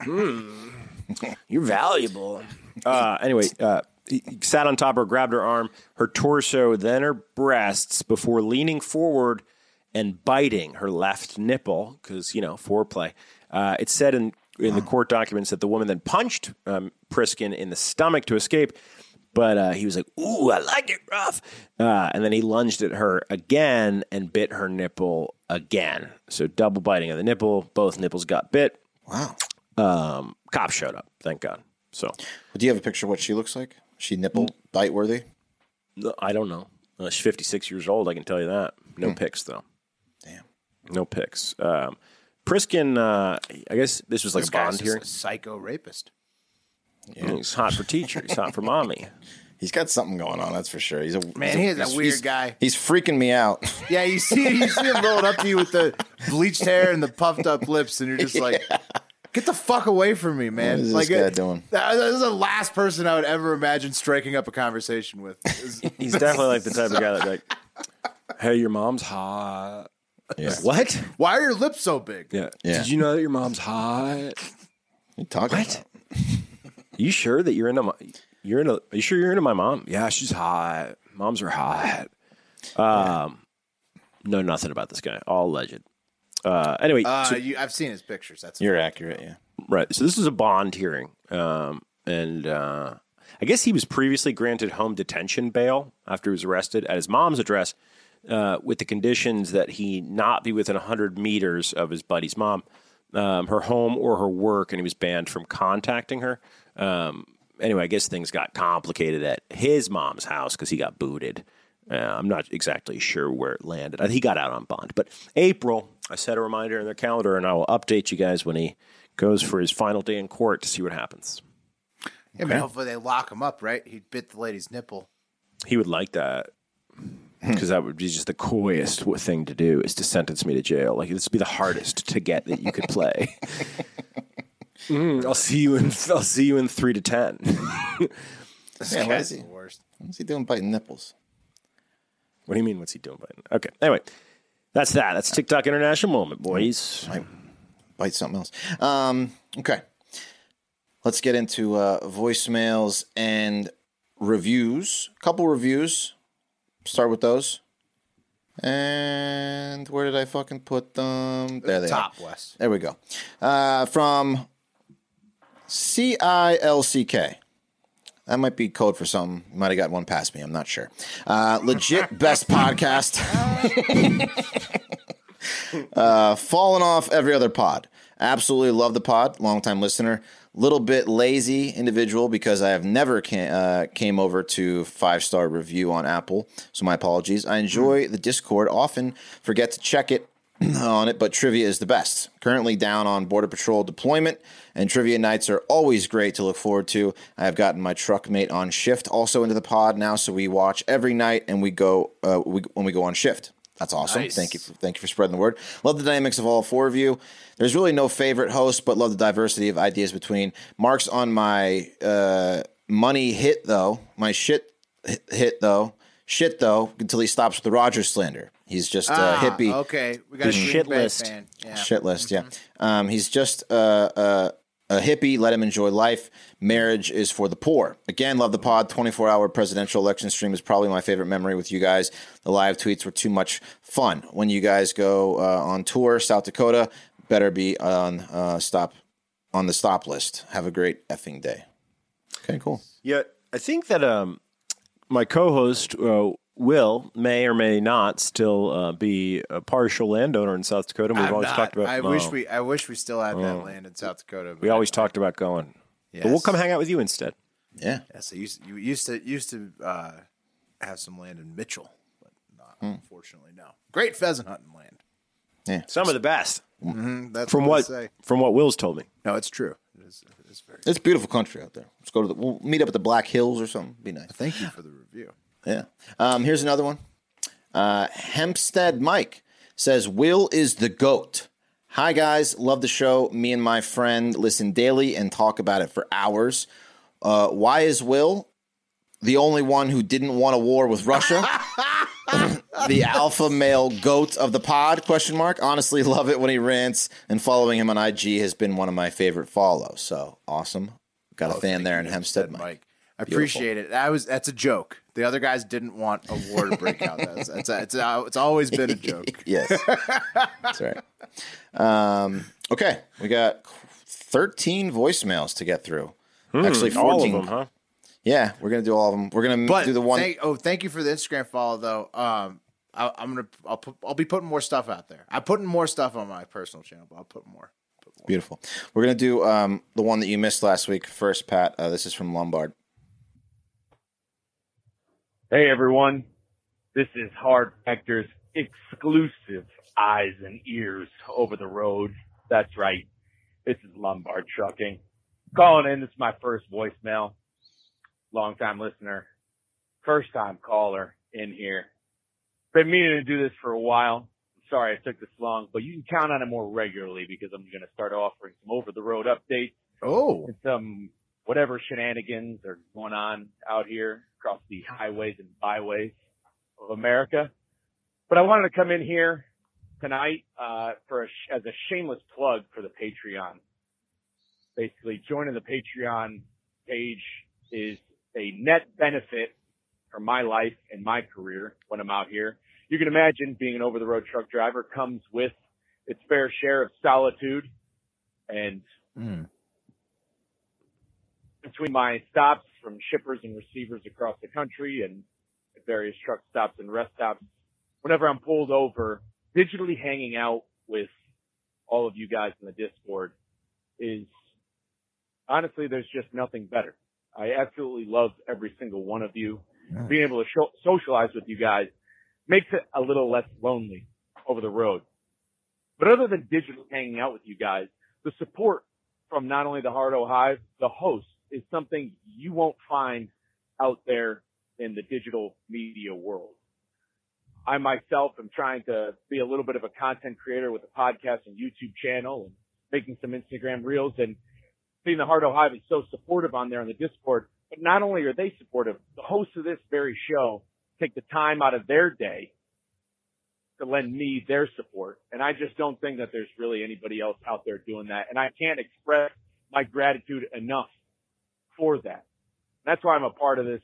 [SPEAKER 3] You're valuable. Uh, anyway, uh, he sat on top of her, grabbed her arm, her torso, then her breasts before leaning forward and biting her left nipple because, you know, foreplay. Uh, it said in, in the court documents that the woman then punched um, Priskin in the stomach to escape. But uh, he was like, "Ooh, I like it rough," uh, and then he lunged at her again and bit her nipple again. So double biting of the nipple. Both nipples got bit.
[SPEAKER 2] Wow.
[SPEAKER 3] Um, cops showed up. Thank God. So
[SPEAKER 2] Do you have a picture of what she looks like? She nipple bite worthy?
[SPEAKER 3] No, I don't know. Uh, she's 56 years old. I can tell you that. No pics, though.
[SPEAKER 2] Damn.
[SPEAKER 3] No pics. Um, Priskin, uh, I guess this was like
[SPEAKER 1] This
[SPEAKER 3] a bond here.
[SPEAKER 1] a psycho rapist.
[SPEAKER 3] He's hot for teacher. He's hot for mommy.
[SPEAKER 2] He's got something going on, that's for sure. He's a
[SPEAKER 1] Man,
[SPEAKER 2] he's
[SPEAKER 1] he is a weird
[SPEAKER 2] he's-
[SPEAKER 1] guy.
[SPEAKER 2] He's freaking me out.
[SPEAKER 1] Yeah, you see, you see him rolling up to you with the bleached hair and the puffed up lips, and you're just like, "Get the fuck away from me, man!"
[SPEAKER 2] What is this
[SPEAKER 1] like,
[SPEAKER 2] guy
[SPEAKER 1] uh,
[SPEAKER 2] doing?
[SPEAKER 1] that- This is the last person I would ever imagine striking up a conversation with.
[SPEAKER 3] He's definitely like the type of guy that like, hey, your mom's hot.
[SPEAKER 2] Yeah.
[SPEAKER 3] What?
[SPEAKER 1] Why are your lips so big?
[SPEAKER 3] Yeah.
[SPEAKER 2] Yeah.
[SPEAKER 3] Did you know that your mom's hot?
[SPEAKER 2] You talking
[SPEAKER 3] What?
[SPEAKER 2] about?
[SPEAKER 3] You sure that you're into my? You're into? Are you sure you're into my mom? Yeah, she's hot. Moms are hot. Um, know nothing about this guy. All alleged. Uh, anyway,
[SPEAKER 1] Uh,
[SPEAKER 3] so-
[SPEAKER 1] you, I've seen his pictures. That's
[SPEAKER 2] You're accurate, yeah.
[SPEAKER 3] Right. So this is a bond hearing, um, and uh, I guess he was previously granted home detention bail after he was arrested at his mom's address, uh, with the conditions that he not be within hundred meters of his buddy's mom, um, her home or her work, and he was banned from contacting her. Um, anyway, I guess things got complicated at his mom's house because he got booted. Uh, I'm not exactly sure where it landed. He got out on bond. But April, I set a reminder in their calendar, and I will update you guys when he goes for his final day in court to see what happens.
[SPEAKER 1] Yeah, man, hopefully they lock him up, right? He bit the lady's nipple.
[SPEAKER 3] He would like that because that would be just the coyest thing to do is to sentence me to jail. Like this would be the hardest to get that you could play. Mm, I'll see you in. I'll see you in three to ten.
[SPEAKER 1] This
[SPEAKER 2] Yeah, what he?
[SPEAKER 1] the worst.
[SPEAKER 2] What's he doing biting nipples?
[SPEAKER 3] what do you mean? What's he doing? Biden? Okay. Anyway, that's that. That's TikTok International Moment, boys.
[SPEAKER 2] Bite something else. Um, okay. Let's get into uh, voicemails and reviews. A couple reviews. Start with those. And where did I fucking put them? There they
[SPEAKER 1] Top
[SPEAKER 2] are.
[SPEAKER 1] West.
[SPEAKER 2] There we go. Uh, from C I L C K. That might be code for something. Might have got one past me. I'm not sure. Uh, legit best podcast. uh, falling off every other pod. Absolutely love the pod. Longtime listener. Little bit lazy individual because I have never came, uh, came over to five star review on Apple. So my apologies. I enjoy the Discord. Often forget to check it on it, but trivia is the best. Currently down on Border Patrol deployment, and trivia nights are always great to look forward to. I have gotten my truck mate on shift also into the pod now, so we watch every night and we go uh, we, when we go on shift. That's awesome.
[SPEAKER 1] Nice.
[SPEAKER 2] Thank you. For, thank you for spreading the word. Love the dynamics of all four of you. There's really no favorite host, but love the diversity of ideas between. Mark's on my uh, money hit though, my shit hit- hit though, shit though, until he stops with the Rogers slander. He's just a
[SPEAKER 1] Ah,
[SPEAKER 2] hippie
[SPEAKER 1] Okay, we got a
[SPEAKER 3] shit list.
[SPEAKER 1] Yeah.
[SPEAKER 2] shit list. Yeah, um, he's just uh, uh, a hippie. Let him enjoy life. Marriage is for the poor. Again, love the pod. Twenty four hour presidential election stream is probably my favorite memory with you guys. The live tweets were too much fun. When you guys go uh, on tour, South Dakota, better be on uh, stop on the stop list. Have a great effing day. Okay, cool.
[SPEAKER 3] Yeah, I think that um, my co-host uh, Will may or may not still uh, be a partial landowner in South Dakota. We've
[SPEAKER 1] I'm
[SPEAKER 3] always
[SPEAKER 1] not.
[SPEAKER 3] talked about.
[SPEAKER 1] I wish
[SPEAKER 3] oh,
[SPEAKER 1] we. I wish we still had that
[SPEAKER 3] Oh.
[SPEAKER 1] land in South Dakota.
[SPEAKER 3] we always
[SPEAKER 1] I-
[SPEAKER 3] talked about going, but we'll
[SPEAKER 1] Yes.
[SPEAKER 3] come hang out with you instead.
[SPEAKER 2] Yeah.
[SPEAKER 1] Yes, I used you used to used to uh, have some land in Mitchell, but not,
[SPEAKER 3] Hmm.
[SPEAKER 1] unfortunately, no. Great pheasant hunting land.
[SPEAKER 3] Some of the best,
[SPEAKER 1] Mm, that's
[SPEAKER 3] from
[SPEAKER 1] what,
[SPEAKER 3] what
[SPEAKER 1] say.
[SPEAKER 3] from what Will's told me.
[SPEAKER 1] No, it's true. It is, it is very.
[SPEAKER 2] It's beautiful country out there. Let's go to the. We'll meet up at the Black Hills or something. Be nice.
[SPEAKER 1] Thank you for the review.
[SPEAKER 2] Yeah. Um, here's another one. Uh, Hempstead Mike says, Will is the GOAT. Hi, guys. Love the show. Me and my friend listen daily and talk about it for hours. Uh, why is Will the only one who didn't want a war with Russia? the alpha male goat of the pod question mark honestly love it when he rants and following him on ig has been one of my favorite follows so awesome got a
[SPEAKER 1] Oh,
[SPEAKER 2] fan there in hempstead mike,
[SPEAKER 1] Mike. I appreciate it. That was that's a joke. The other guys didn't want a war to break out. That's, that's it's, it's always been a joke.
[SPEAKER 2] yes that's right um, okay we got 13 voicemails to get through actually 14
[SPEAKER 3] Hmm, All of them, huh?
[SPEAKER 2] yeah we're gonna do all of them we're gonna
[SPEAKER 1] But
[SPEAKER 2] do the one
[SPEAKER 1] Thank, oh, thank you for the Instagram follow, though. Um, I, I'm gonna I'll put I'll be putting more stuff out there. I'm putting more stuff on my personal channel, but I'll put more. Put more.
[SPEAKER 2] Beautiful. We're gonna do um, the one that you missed last week first, Pat. Uh, this is from Lombard.
[SPEAKER 8] Hey everyone, this is Hard Factor's exclusive eyes and ears over the road. That's right. This is Lombard Trucking. Calling in, this is my first voicemail. Long time listener. First time caller in here. Been meaning to do this for a while. I'm sorry I took this long, but you can count on it more regularly because I'm going to start offering some over the road updates
[SPEAKER 1] Oh,
[SPEAKER 8] and some whatever shenanigans are going on out here across the highways and byways of America. But I wanted to come in here tonight uh, for a sh- as a shameless plug for the Patreon. Basically, joining the Patreon page is a net benefit for my life and my career when I'm out here. You can imagine being an over-the-road truck driver comes with its fair share of solitude and hmm. between my stops from shippers and receivers across the country and various truck stops and rest stops, whenever I'm pulled over, digitally hanging out with all of you guys in the Discord is honestly, there's just nothing better. I absolutely love every single one of you. Being able to show, socialize with you guys makes it a little less lonely over the road. But other than digitally hanging out with you guys, the support from not only the Hardo Hive, the host is something you won't find out there in the digital media world. I myself am trying to be a little bit of a content creator with a podcast and YouTube channel and making some Instagram reels and seeing the Hardo Hive is so supportive on there on the Discord. But not only are they supportive, the hosts of this very show take the time out of their day to lend me their support. And I just don't think that there's really anybody else out there doing that. And I can't express my gratitude enough for that. That's why I'm a part of this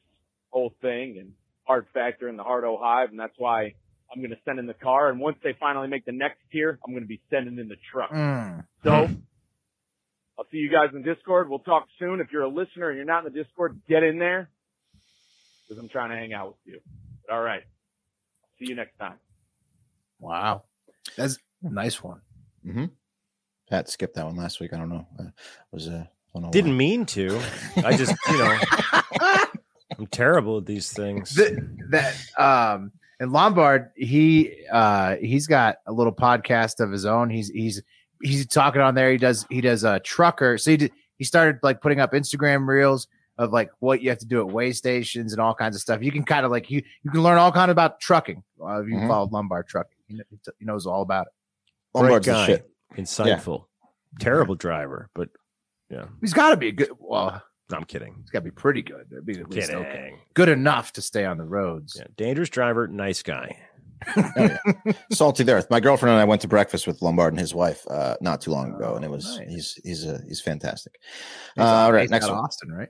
[SPEAKER 8] whole thing and Hard Factor and the Hardo Hive. And that's why I'm going to send in the car. And once they finally make the next tier, I'm going to be sending in the truck.
[SPEAKER 1] Mm.
[SPEAKER 8] So I'll see you guys in Discord. We'll talk soon. If you're a listener and you're not in the Discord, get in there because I'm trying to hang out with you. But all right. See you next time.
[SPEAKER 1] wow, that's a nice one.
[SPEAKER 2] Pat skipped that one last week. I don't know. Uh, was uh, I know
[SPEAKER 3] Didn't
[SPEAKER 2] why.
[SPEAKER 3] mean to. I just, you know, I'm terrible at these things.
[SPEAKER 1] Th- that um and Lombard, he uh he's got a little podcast of his own. He's he's he's talking on there. He does he does a trucker. So he did, he started like putting up Instagram reels of like what you have to do at way stations and all kinds of stuff. You can kind of like you you can learn all kind of about trucking. Uh, if you
[SPEAKER 2] Mhm.
[SPEAKER 1] follow Lombard trucking, he, he knows all about it.
[SPEAKER 2] Lombard's the
[SPEAKER 3] guy.
[SPEAKER 2] shit.
[SPEAKER 3] Insightful. Terrible driver, but yeah,
[SPEAKER 1] He's got to be good. Well,
[SPEAKER 3] no, I'm kidding.
[SPEAKER 1] he's got to be pretty good. Be at least
[SPEAKER 3] Kidding.
[SPEAKER 1] okay. Good enough to stay on the roads.
[SPEAKER 3] Yeah, dangerous driver, nice guy.
[SPEAKER 2] Salty the earth. My girlfriend and I went to breakfast with Lombard and his wife uh, not too long ago, and it was
[SPEAKER 1] Oh, nice.
[SPEAKER 2] he's he's uh, he's fantastic.
[SPEAKER 1] He's
[SPEAKER 2] Uh, all right,
[SPEAKER 1] he's
[SPEAKER 2] next
[SPEAKER 1] out
[SPEAKER 2] one.
[SPEAKER 1] Austin, right?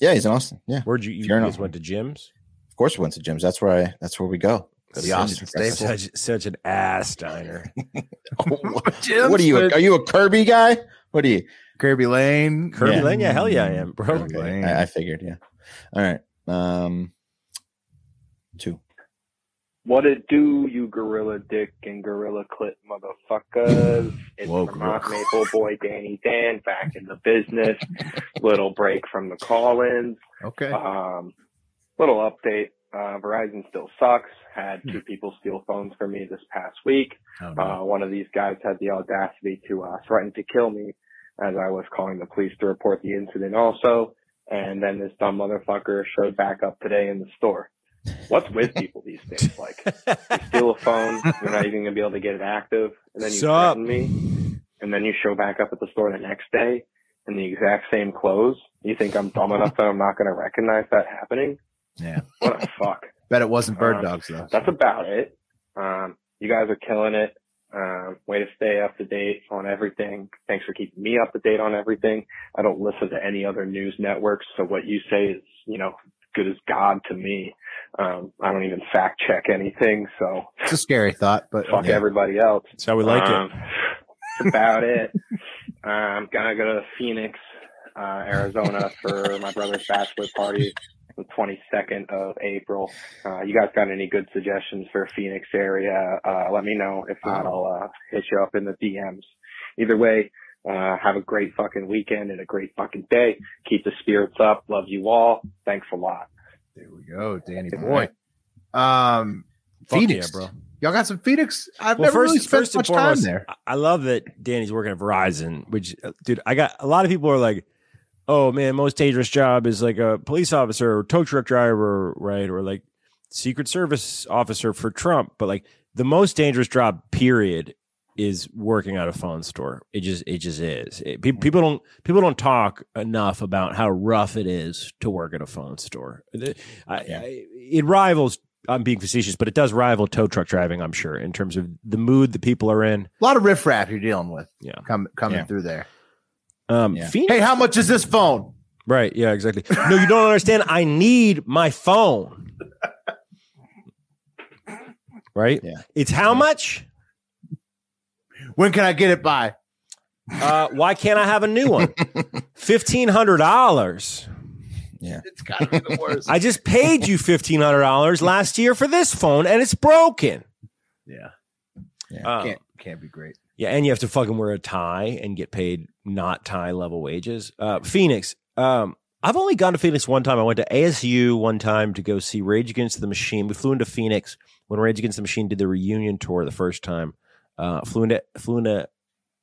[SPEAKER 2] Yeah, he's in Austin. Yeah,
[SPEAKER 3] Where'd you, you
[SPEAKER 2] Fair
[SPEAKER 3] guys
[SPEAKER 2] enough.
[SPEAKER 3] went to Jim's?
[SPEAKER 2] Of course we went to Jim's. That's where I. That's where we go. Go to
[SPEAKER 1] The
[SPEAKER 2] Jim's.
[SPEAKER 1] Austin Staple.
[SPEAKER 3] Such, such an ass diner.
[SPEAKER 2] What are you? Are you a Kirby guy? What are you?
[SPEAKER 1] Kirby Lane.
[SPEAKER 3] Kirby
[SPEAKER 2] Yeah.
[SPEAKER 3] Lane? Yeah, hell yeah, I am, bro.
[SPEAKER 1] Kirby Lane.
[SPEAKER 2] I, I figured. Yeah. All right. Um, Two.
[SPEAKER 9] What it do, you gorilla dick and gorilla clit motherfuckers? It's
[SPEAKER 1] Whoa,
[SPEAKER 9] Vermont
[SPEAKER 1] gorilla.
[SPEAKER 9] Maple Boy Danny Dan back in the business. Little break from the call-ins.
[SPEAKER 1] Okay.
[SPEAKER 9] Um, little update. Uh, Verizon still sucks. Had two people steal phones from me this past week.
[SPEAKER 1] Oh, no.
[SPEAKER 9] Uh, one of these guys had the audacity to uh, threaten to kill me as I was calling the police to report the incident also. And then this dumb motherfucker showed back up today in the store. What's with people these days? Like, you steal a phone, you're not even gonna be able to get it active, and then you
[SPEAKER 3] Sup?
[SPEAKER 9] threaten me, and then you show back up at the store the next day in the exact same clothes. You think I'm dumb enough that I'm not gonna recognize that happening?
[SPEAKER 1] Yeah.
[SPEAKER 9] What a fuck.
[SPEAKER 1] Bet it wasn't bird
[SPEAKER 9] Uh,
[SPEAKER 1] dogs though.
[SPEAKER 9] That's about it. Um, you guys are killing it. Um, way to stay up to date on everything. Thanks for keeping me up to date on everything. I don't listen to any other news networks, so what you say is, you know, good as God to me. Um, I don't even fact check anything, so
[SPEAKER 1] It's a scary thought, but
[SPEAKER 9] fuck
[SPEAKER 1] yeah.
[SPEAKER 9] everybody else.
[SPEAKER 3] That's how we like it.
[SPEAKER 9] Um, That's about it. I'm gonna go to Phoenix, uh, Arizona for my brother's bachelor party, the 22nd of April. Uh, you guys got any good suggestions for Phoenix area? Uh, let me know. If not, I'll uh, hit you up in the DMs. Either way, uh, have a great fucking weekend and a great fucking day. Keep the spirits up. Love you all. Thanks a lot.
[SPEAKER 1] There we go, Danny boy. Um,
[SPEAKER 3] Fuck
[SPEAKER 1] Phoenix,
[SPEAKER 3] yeah, bro.
[SPEAKER 1] Y'all got some Phoenix? I've
[SPEAKER 3] Well,
[SPEAKER 1] never
[SPEAKER 3] first,
[SPEAKER 1] really spent
[SPEAKER 3] first
[SPEAKER 1] much
[SPEAKER 3] foremost,
[SPEAKER 1] time there.
[SPEAKER 3] I- I love that Danny's working at Verizon. Which, uh, dude, I got a lot of people are like, "Oh man, most dangerous job is like a police officer or tow truck driver, right? Or like Secret Service officer for Trump." But like the most dangerous job, period, is working at a phone store. It just, it just is. It, pe- people don't, people don't talk enough about how rough it is to work at a phone store. The- I, I, it rivals. I'm being facetious, but it does rival tow truck driving. I'm sure in terms of the mood that people are in.
[SPEAKER 1] A lot of riffraff you're dealing with.
[SPEAKER 3] Yeah.
[SPEAKER 1] Com- coming
[SPEAKER 2] Yeah.
[SPEAKER 1] through there.
[SPEAKER 3] Um,
[SPEAKER 2] Yeah.
[SPEAKER 3] Phoenix-
[SPEAKER 1] Hey, how much is this phone?
[SPEAKER 3] right? Yeah, exactly. No, you don't understand. I need my phone. Right?
[SPEAKER 2] Yeah.
[SPEAKER 3] It's how much?
[SPEAKER 1] When can I get it by?
[SPEAKER 3] Uh, why can't I have a new one? Fifteen hundred dollars.
[SPEAKER 1] It's got to be the worst.
[SPEAKER 3] I just paid you fifteen hundred dollars last year for this phone, and it's broken.
[SPEAKER 1] yeah,
[SPEAKER 3] Um,
[SPEAKER 1] can't can't be great.
[SPEAKER 3] Yeah, and you have to fucking wear a tie and get paid not tie level wages. Uh, Phoenix. Um, I've only gone to Phoenix one time. I went to ASU one time to go see Rage Against the Machine. We flew into Phoenix when Rage Against the Machine did the reunion tour the first time. Uh, flew into flew into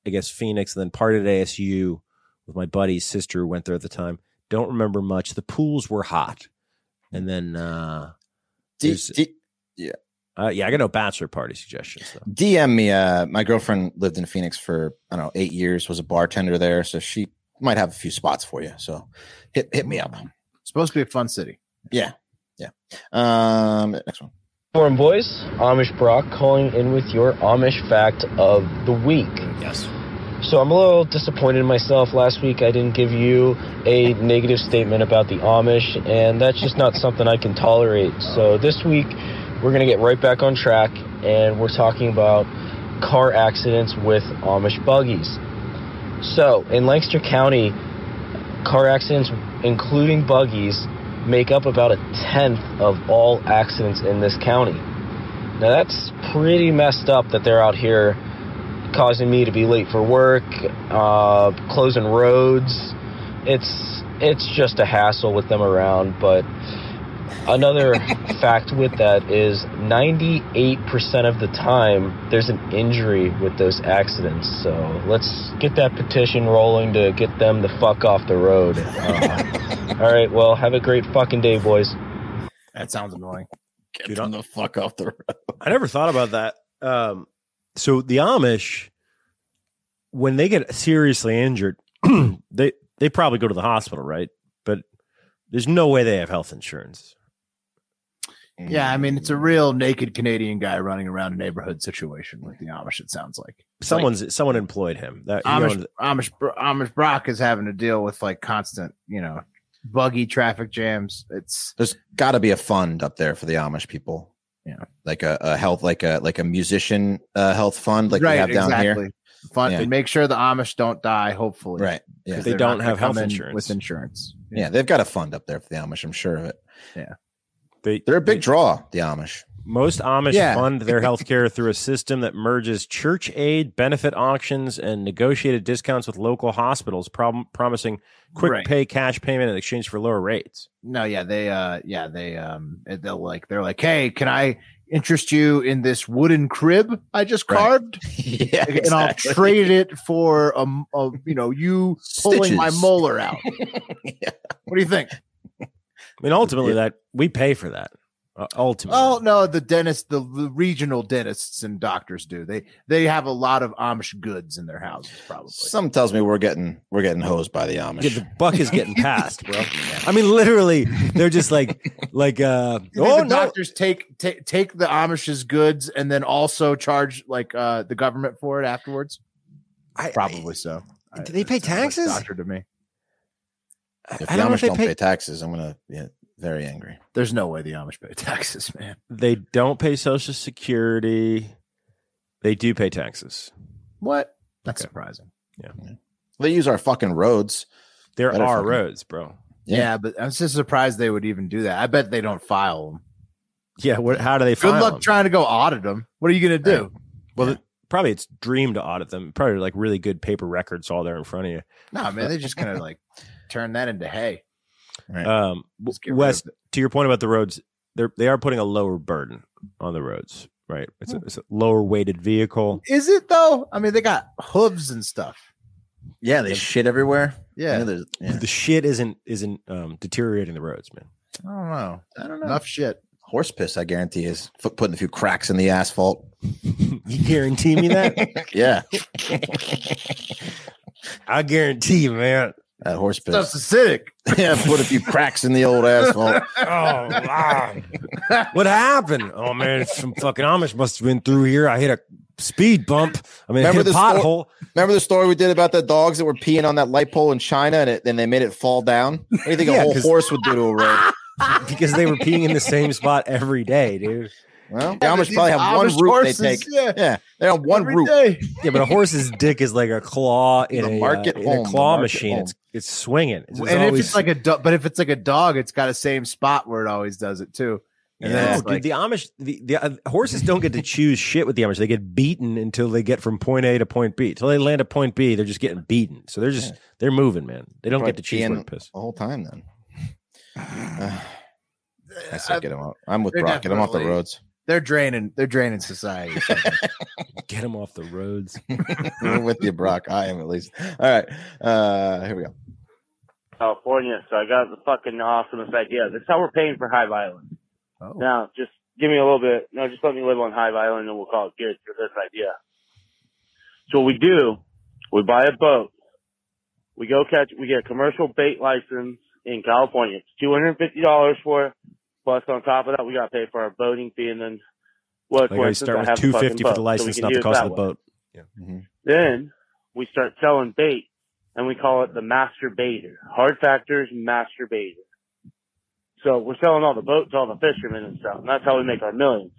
[SPEAKER 3] I guess Phoenix, and then partied at ASU with my buddy's sister who went there at the time. Don't remember much. The pools were hot, and then uh,
[SPEAKER 2] D-
[SPEAKER 3] There's-
[SPEAKER 2] D-
[SPEAKER 3] uh, yeah, I got no bachelor party suggestions. So.
[SPEAKER 2] DM me. Uh, my girlfriend lived in Phoenix for I don't know eight years. Was a bartender there, so she might have a few spots for you. So hit hit me up.
[SPEAKER 1] supposed to be a fun city.
[SPEAKER 2] Yeah, yeah. Um, next one.
[SPEAKER 10] Forum boys, Amish Brock calling in with your Amish fact of the week.
[SPEAKER 3] Yes.
[SPEAKER 10] So I'm a little disappointed in myself. Last week I didn't give you a negative statement about the Amish, and that's just not something I can tolerate. So this week we're going to get right back on track, and we're talking about car accidents with Amish buggies. So in Lancaster County, car accidents, including buggies, make up about a tenth of all accidents in this county. Now that's pretty messed up that they're out here causing me to be late for work, uh, closing roads. It's it's just a hassle with them around. But another fact with that is 98% of the time there's an injury with those accidents. So let's get that petition rolling to get them the fuck off the road. Uh, all right, well, have a great fucking day, boys.
[SPEAKER 1] That sounds annoying.
[SPEAKER 2] Get them the fuck off the road.
[SPEAKER 3] I never thought about that. Um, so the Amish, when they get seriously injured, they they probably go to the hospital, right? But there's no way they have health insurance.
[SPEAKER 1] Yeah, I mean it's a real naked Canadian guy running around a neighborhood situation with the Amish. It sounds like
[SPEAKER 3] Someone's someone employed him. That
[SPEAKER 1] Amish
[SPEAKER 3] know,
[SPEAKER 1] Amish Bro- Amish Brock is having to deal with like constant, you know, buggy traffic jams. It's
[SPEAKER 2] There's got to be a fund up there for the Amish people.
[SPEAKER 1] Yeah.
[SPEAKER 2] like a, a health, like a like a musician uh, health fund, like we have down here.
[SPEAKER 1] Fun
[SPEAKER 2] Yeah.
[SPEAKER 1] and make sure the Amish don't die. Hopefully,
[SPEAKER 2] Right. Yeah.
[SPEAKER 1] 'Cause
[SPEAKER 3] They don't have health insurance.
[SPEAKER 1] with insurance.
[SPEAKER 2] Yeah, they've got a fund up there for the Amish. I'm sure of it.
[SPEAKER 3] They
[SPEAKER 2] They're a big draw, the Amish.
[SPEAKER 3] Most Amish
[SPEAKER 1] Yeah.
[SPEAKER 3] fund their health care through a system that merges church aid, benefit auctions, and negotiated discounts with local hospitals, prom- promising quick
[SPEAKER 1] Right.
[SPEAKER 3] pay cash payment in exchange for lower rates.
[SPEAKER 1] No, yeah, they uh yeah, they um they'll like they're like, "Hey, can I interest you in this wooden crib I just
[SPEAKER 2] Right.
[SPEAKER 1] carved?"
[SPEAKER 2] yeah,
[SPEAKER 1] And I'll trade it for um a, you know, you pulling my molar out. What do you think?
[SPEAKER 3] I mean, ultimately, that we pay for that. Uh, ultimately,
[SPEAKER 1] Oh no, the dentist, the, the regional dentists and doctors do. They they have a lot of Amish goods in their houses, probably.
[SPEAKER 2] Some tells me we're getting we're getting hosed by the Amish.
[SPEAKER 3] Yeah, the buck is getting passed, bro. I mean, literally, they're just like, like, uh,
[SPEAKER 1] You
[SPEAKER 3] oh
[SPEAKER 1] the
[SPEAKER 3] no,
[SPEAKER 1] doctors take take take the Amish's goods and then also charge like uh the government for it afterwards?
[SPEAKER 3] I-
[SPEAKER 1] Probably so.
[SPEAKER 3] Do they pay
[SPEAKER 1] it like
[SPEAKER 3] taxes?
[SPEAKER 1] doctor to me.
[SPEAKER 2] If the
[SPEAKER 3] I don't
[SPEAKER 2] Amish don't
[SPEAKER 3] pay-
[SPEAKER 2] pay taxes, I'm gonna get very angry.
[SPEAKER 1] There's no way the Amish pay taxes, man.
[SPEAKER 3] they don't pay Social Security. They do pay taxes.
[SPEAKER 1] What? That's surprising. Yeah.
[SPEAKER 2] They use our fucking roads.
[SPEAKER 3] There
[SPEAKER 2] Better
[SPEAKER 3] are
[SPEAKER 2] fucking-
[SPEAKER 3] roads, bro.
[SPEAKER 2] Yeah.
[SPEAKER 1] Yeah. but I'm just surprised they would even do that. I bet they don't file them.
[SPEAKER 3] Yeah, what? How do they
[SPEAKER 1] Good luck
[SPEAKER 3] them?
[SPEAKER 1] trying to go audit them. What are you gonna do?
[SPEAKER 3] Well, it- probably it's dream to audit them. Probably like really good paper records all there in front of you.
[SPEAKER 1] No, man, they're just kind of like turn that into hay.
[SPEAKER 2] Right.
[SPEAKER 3] Um,
[SPEAKER 1] Just
[SPEAKER 3] Wes, to your point about the roads, they're they are putting a lower burden on the roads, right? It's
[SPEAKER 1] Hmm.
[SPEAKER 3] a, it's a lower weighted vehicle.
[SPEAKER 1] Is it though? I mean, they got hooves and stuff.
[SPEAKER 2] yeah, they shit everywhere.
[SPEAKER 1] Yeah,
[SPEAKER 2] there's- yeah.
[SPEAKER 3] The shit isn't isn't um, deteriorating the roads, man.
[SPEAKER 1] I don't know.
[SPEAKER 2] I don't know.
[SPEAKER 1] Enough shit.
[SPEAKER 2] Horse piss, I guarantee, is f- putting a few cracks in the asphalt.
[SPEAKER 3] You guarantee me that?
[SPEAKER 2] Yeah,
[SPEAKER 3] I guarantee you, man.
[SPEAKER 2] That horse
[SPEAKER 1] Stuff's
[SPEAKER 2] piss.
[SPEAKER 1] acidic.
[SPEAKER 2] yeah, put a few cracks in the old asphalt.
[SPEAKER 3] Oh, wow. what happened? Oh man, some fucking Amish must have been through here. I hit a speed bump. I mean, I
[SPEAKER 2] Remember
[SPEAKER 3] hit a
[SPEAKER 2] the sto-
[SPEAKER 3] pothole.
[SPEAKER 2] Remember the story we did about the dogs that were peeing on that light pole in China and it, then they made it fall down? What do you think
[SPEAKER 3] Yeah,
[SPEAKER 2] a whole horse would do to a road?
[SPEAKER 3] because they were peeing in the same spot every day, dude.
[SPEAKER 2] Well, the
[SPEAKER 1] Yeah,
[SPEAKER 2] Amish probably have one
[SPEAKER 1] Amish
[SPEAKER 2] route
[SPEAKER 1] horses,
[SPEAKER 2] they take.
[SPEAKER 1] yeah.
[SPEAKER 2] Yeah, they have one
[SPEAKER 1] Every
[SPEAKER 2] route.
[SPEAKER 3] Yeah, but a horse's dick is like a claw in
[SPEAKER 2] The
[SPEAKER 3] a,
[SPEAKER 2] market
[SPEAKER 3] uh, in a claw
[SPEAKER 2] market
[SPEAKER 3] machine.
[SPEAKER 2] home.
[SPEAKER 3] It's it's swinging. It's
[SPEAKER 1] and if it's like a dog, but if it's like a dog, it's got a same spot where it always does it too. And then
[SPEAKER 3] no, dude,
[SPEAKER 1] like,
[SPEAKER 3] the Amish, the, the uh, horses don't get to choose shit with the Amish. They get beaten until they get from point A to point B. Till they land at point B, they're just getting beaten. So they're just they're moving, man. They don't
[SPEAKER 2] Probably
[SPEAKER 3] get to choose where to piss.
[SPEAKER 2] the whole time then. I said get him out. I'm with
[SPEAKER 1] They're
[SPEAKER 2] Brock. Get him off the roads.
[SPEAKER 1] They're draining, they're draining society.
[SPEAKER 3] Get them off the roads.
[SPEAKER 2] I'm with you, Brock. I am at least. All right. Uh here we go.
[SPEAKER 11] California, so I got the fucking awesomest idea. that's how we're paying for Hive Island.
[SPEAKER 1] Oh.
[SPEAKER 11] Now, just give me a little bit. No, just let me live on Hive Island, and we'll call it good for this idea. So what we do, we buy a boat. We go catch. We get a commercial bait license in California. It's two hundred and fifty dollars for it. Plus, on top of that, we got to pay for our boating fee, and then what?
[SPEAKER 3] Like I start with two fifty for the license, not the cost of the boat. Yeah. Mm-hmm.
[SPEAKER 11] Then we start selling bait and we call it the master baiter. Hard factors master baiter. So we're selling all the boats all the fishermen and stuff. And that's how we make our millions.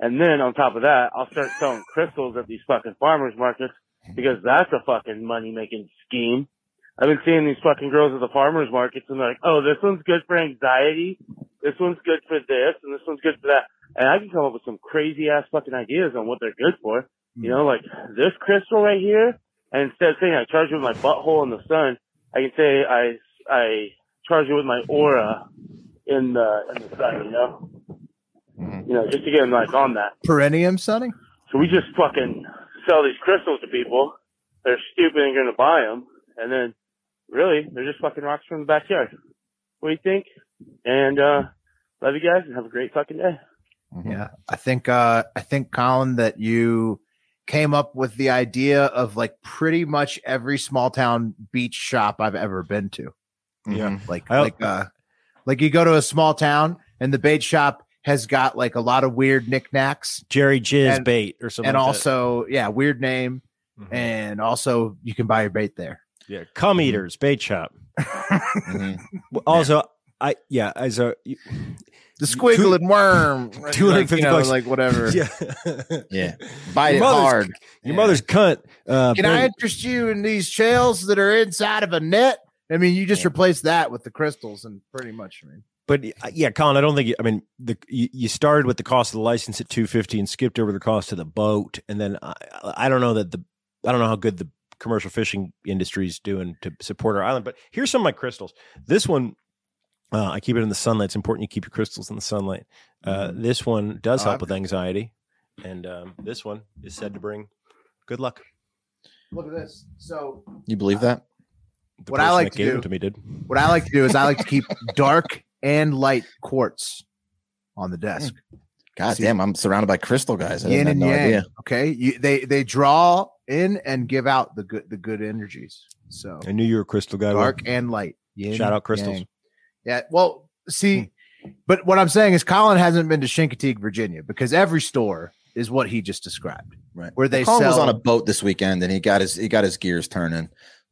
[SPEAKER 11] And then on top of that, I'll start selling crystals at these fucking farmers markets because that's a fucking money making scheme. I've been seeing these fucking girls at the farmers markets and they're like, oh, this one's good for anxiety. This one's good for this and this one's good for that. And I can come up with some crazy ass fucking ideas on what they're good for. You hmm. know, like this crystal right here. And instead of saying I charge it with my butthole in the sun, I can say I, I charge it with my aura in the, in the sun, you know? Hmm. You know, just to get them like on that.
[SPEAKER 1] Perennium sunning.
[SPEAKER 11] So we just fucking sell these crystals to people. They're stupid and going to buy them. And then really, they're just fucking rocks from the backyard. What do you think? And, uh, love you guys and have a great fucking day.
[SPEAKER 1] Yeah, I think uh I think Colin that you came up with the idea of like pretty much every small town beach shop I've ever been to.
[SPEAKER 3] Yeah.
[SPEAKER 1] Like
[SPEAKER 3] I-
[SPEAKER 1] like uh like you go to a small town and the bait shop has got like a lot of weird knickknacks
[SPEAKER 3] Jerry Jizz
[SPEAKER 1] And-
[SPEAKER 3] bait or something.
[SPEAKER 1] and
[SPEAKER 3] like that.
[SPEAKER 1] also yeah, weird name
[SPEAKER 3] Mhm.
[SPEAKER 1] and also you can buy your bait there.
[SPEAKER 3] Yeah, cum eaters bait shop.
[SPEAKER 2] Mhm.
[SPEAKER 3] Well, Also, I yeah, as a
[SPEAKER 1] The squiggling worm. like,
[SPEAKER 3] 250
[SPEAKER 1] know,
[SPEAKER 3] bucks.
[SPEAKER 1] like whatever.
[SPEAKER 3] yeah,
[SPEAKER 2] Yeah. Bite
[SPEAKER 3] Your
[SPEAKER 2] it
[SPEAKER 3] mother's-
[SPEAKER 2] hard.
[SPEAKER 3] your mother's cunt. Uh,
[SPEAKER 1] Can I interest you in these shells that are inside of a net? I mean, you just replace that with the crystals and pretty much, I mean,
[SPEAKER 3] But uh, yeah, Colin, I don't think. You, I mean, the you, you started with the cost of the license at two fifty and skipped over the cost of the boat, and then I, I don't know that the I don't know how good the commercial fishing industry is doing to support our island. But here's some of my crystals. This one, uh, I keep it in the sunlight. It's important you keep your crystals in the sunlight. Uh, this one does help
[SPEAKER 1] I've-
[SPEAKER 3] with anxiety, and um, this one is said to bring good luck.
[SPEAKER 1] Look at this. So
[SPEAKER 2] You believe that?
[SPEAKER 3] The
[SPEAKER 1] What I like
[SPEAKER 3] that
[SPEAKER 1] to
[SPEAKER 3] gave
[SPEAKER 1] do-
[SPEAKER 3] them to me did.
[SPEAKER 1] what I like to do is I like to keep dark and light quartz on the desk.
[SPEAKER 2] God
[SPEAKER 1] See-
[SPEAKER 2] damn, I'm surrounded by crystal guys. I
[SPEAKER 1] Yin and
[SPEAKER 2] no
[SPEAKER 1] yang.
[SPEAKER 2] idea.
[SPEAKER 1] Okay, you, they they draw in and give out the good the good energies. So
[SPEAKER 3] I knew you were a crystal guy. Will.
[SPEAKER 1] dark and light. Yin,
[SPEAKER 3] Shout out crystals.
[SPEAKER 1] yang. Yeah. Well, see, hmm. but what I'm saying is Colin hasn't been to Chincoteague, Virginia, because every store is what he just described.
[SPEAKER 2] Right.
[SPEAKER 1] Where they
[SPEAKER 2] Colin was on a boat this weekend and he got his he got his gears turning.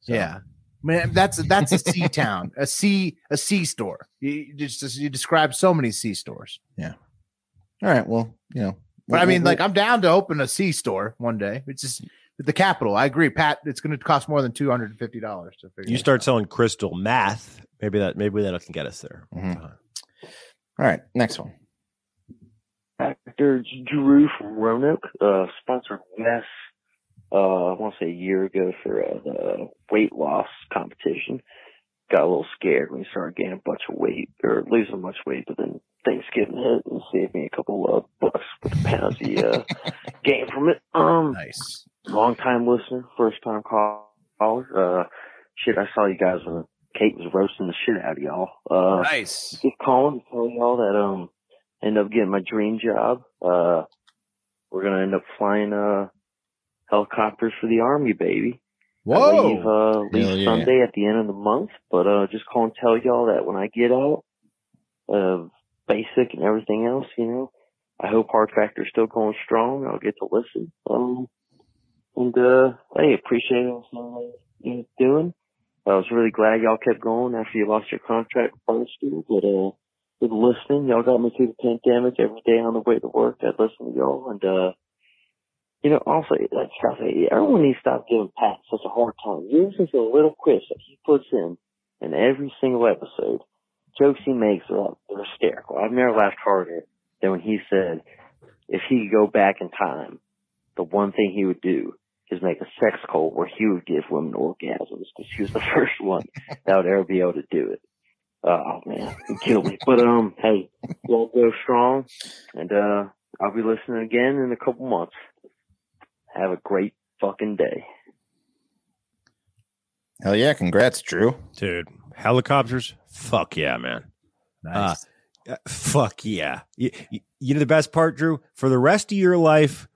[SPEAKER 1] Yeah. Man, that's that's a sea town, a sea a sea store. You you just you describe so many sea stores.
[SPEAKER 2] Yeah. All right. Well, you know.
[SPEAKER 1] But I
[SPEAKER 2] we'll-
[SPEAKER 1] mean,
[SPEAKER 2] we'll-
[SPEAKER 1] like, I'm down to open a C store one day. It's just the capital. I agree, Pat. It's going to cost more than two hundred and fifty dollars to figure.
[SPEAKER 3] You
[SPEAKER 1] this
[SPEAKER 3] start selling crystal math, maybe that maybe that can get us there.
[SPEAKER 2] Mhm. All right. Next one.
[SPEAKER 12] Actor Drew from Roanoke, uh, sponsored Wes, uh, I want to say a year ago for uh, the weight loss competition. Got a little scared when he started gaining a bunch of weight or losing much weight, but then Thanksgiving hit and saved me a couple of bucks with the pounds he uh, gained from it. Um,
[SPEAKER 1] nice.
[SPEAKER 12] Long time listener, first time caller. Uh, shit, I saw you guys when Kate was roasting the shit out of y'all. Uh,
[SPEAKER 1] nice.
[SPEAKER 12] Just calling to tell y'all that um, end up getting my dream job. Uh, we're gonna end up flying uh helicopters for the army, baby. I
[SPEAKER 1] Whoa.
[SPEAKER 12] leave, uh, leave
[SPEAKER 2] yeah.
[SPEAKER 12] Sunday at the end of the month, but uh, just call and tell y'all that when I get out, of basic and everything else, you know, I hope Hard Factor's still going strong. I'll get to listen. Um, and uh, hey, appreciate everything you're doing. I was really glad y'all kept going after you lost your contract with Barstool, but uh, with listening, y'all got me through the pandemic every day on the way to work. I'd listen to y'all, and uh, you know, also, like stuff, everyone needs to stop giving Pat such a hard time. Listen to the little quiz that he puts in in every single episode. Jokes he makes are, hysterical. I've never laughed harder than when he said, if he could go back in time, the one thing he would do is make a sex cult where he would give women orgasms because he was the first one that would ever be able to do it. Oh man, he killed me. But um, hey, y'all go strong, and uh, I'll be listening again in a couple months. Have a great fucking day.
[SPEAKER 2] Hell yeah! Congrats, Drew.
[SPEAKER 3] Dude, helicopters, fuck yeah, man.
[SPEAKER 1] Nice.
[SPEAKER 3] Uh, fuck yeah. You, you, you know the best part, Drew? For the rest of your life,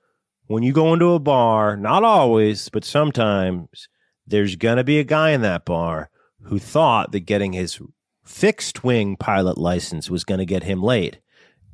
[SPEAKER 3] when you go into a bar, not always, but sometimes, there's going to be a guy in that bar who thought that getting his fixed wing pilot license was going to get him laid.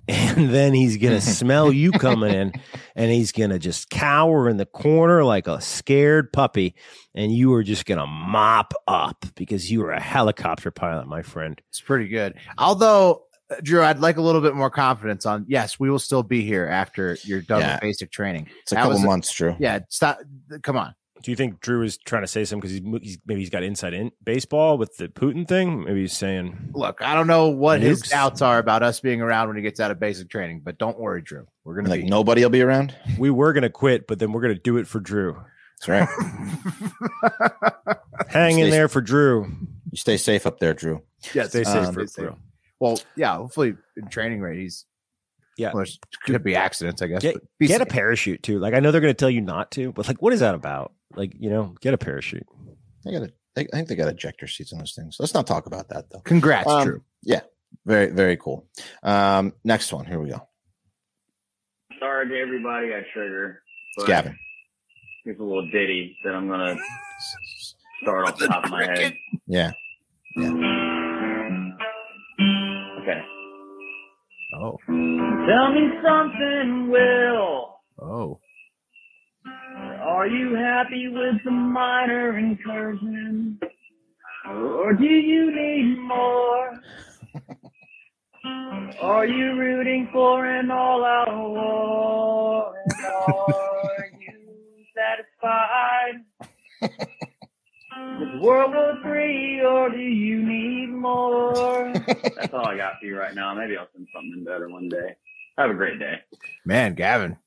[SPEAKER 3] And then he's going to smell you coming in and he's going to just cower in the corner like a scared puppy. And you are just going to mop up because you are a helicopter pilot, my friend.
[SPEAKER 1] It's pretty good. Although, uh, Drew, I'd like a little bit more confidence on. Yes, we will still be here after you're done
[SPEAKER 2] Yeah.
[SPEAKER 1] with basic training.
[SPEAKER 2] It's a
[SPEAKER 1] That
[SPEAKER 2] couple
[SPEAKER 1] was
[SPEAKER 2] months, Drew.
[SPEAKER 1] Yeah, stop. Come on.
[SPEAKER 3] Do you think Drew is trying to say something because he's, he's maybe he's got inside in baseball with the Putin thing? Maybe he's saying,
[SPEAKER 1] Look, I don't know what his doubts are about us being around when he gets out of basic training, but don't worry, Drew. We're gonna
[SPEAKER 2] Like
[SPEAKER 1] be.
[SPEAKER 2] nobody will be around.
[SPEAKER 3] "We were going to quit, but then we're going to do it for Drew."
[SPEAKER 2] That's right.
[SPEAKER 3] Hang in there for Drew.
[SPEAKER 2] You stay safe up there, Drew.
[SPEAKER 1] Yeah,
[SPEAKER 3] Stay safe
[SPEAKER 1] um,
[SPEAKER 3] for
[SPEAKER 1] stay
[SPEAKER 3] Drew.
[SPEAKER 1] safe. Well, yeah, hopefully in training rate, he's
[SPEAKER 3] Yeah.
[SPEAKER 1] Well, there's- could be accidents, I guess.
[SPEAKER 3] Get,
[SPEAKER 1] but be
[SPEAKER 3] get a parachute too. Like I know they're going to tell you not to, but like, what is that about? Like, you know, get a parachute.
[SPEAKER 2] They got. A, they, I think they got ejector seats on those things. Let's not talk about that though.
[SPEAKER 1] Congrats,
[SPEAKER 2] Um,
[SPEAKER 1] Drew.
[SPEAKER 2] Yeah, very very cool. Um, next one. Here we go.
[SPEAKER 13] Sorry to everybody I trigger.
[SPEAKER 2] It's Gavin.
[SPEAKER 13] Here's a little ditty that I'm gonna start off the top of my head.
[SPEAKER 2] Yeah. Yeah.
[SPEAKER 13] Okay.
[SPEAKER 1] Oh.
[SPEAKER 13] Tell me something, Will.
[SPEAKER 1] Oh.
[SPEAKER 13] Are you happy with the minor incursion? Or do you need more? Are you rooting for an all-out war? And are you satisfied with
[SPEAKER 14] World War Three, or do you need more? That's all I got for you right now. Maybe I'll send something better one day. Have a great day.
[SPEAKER 1] Man, Gavin.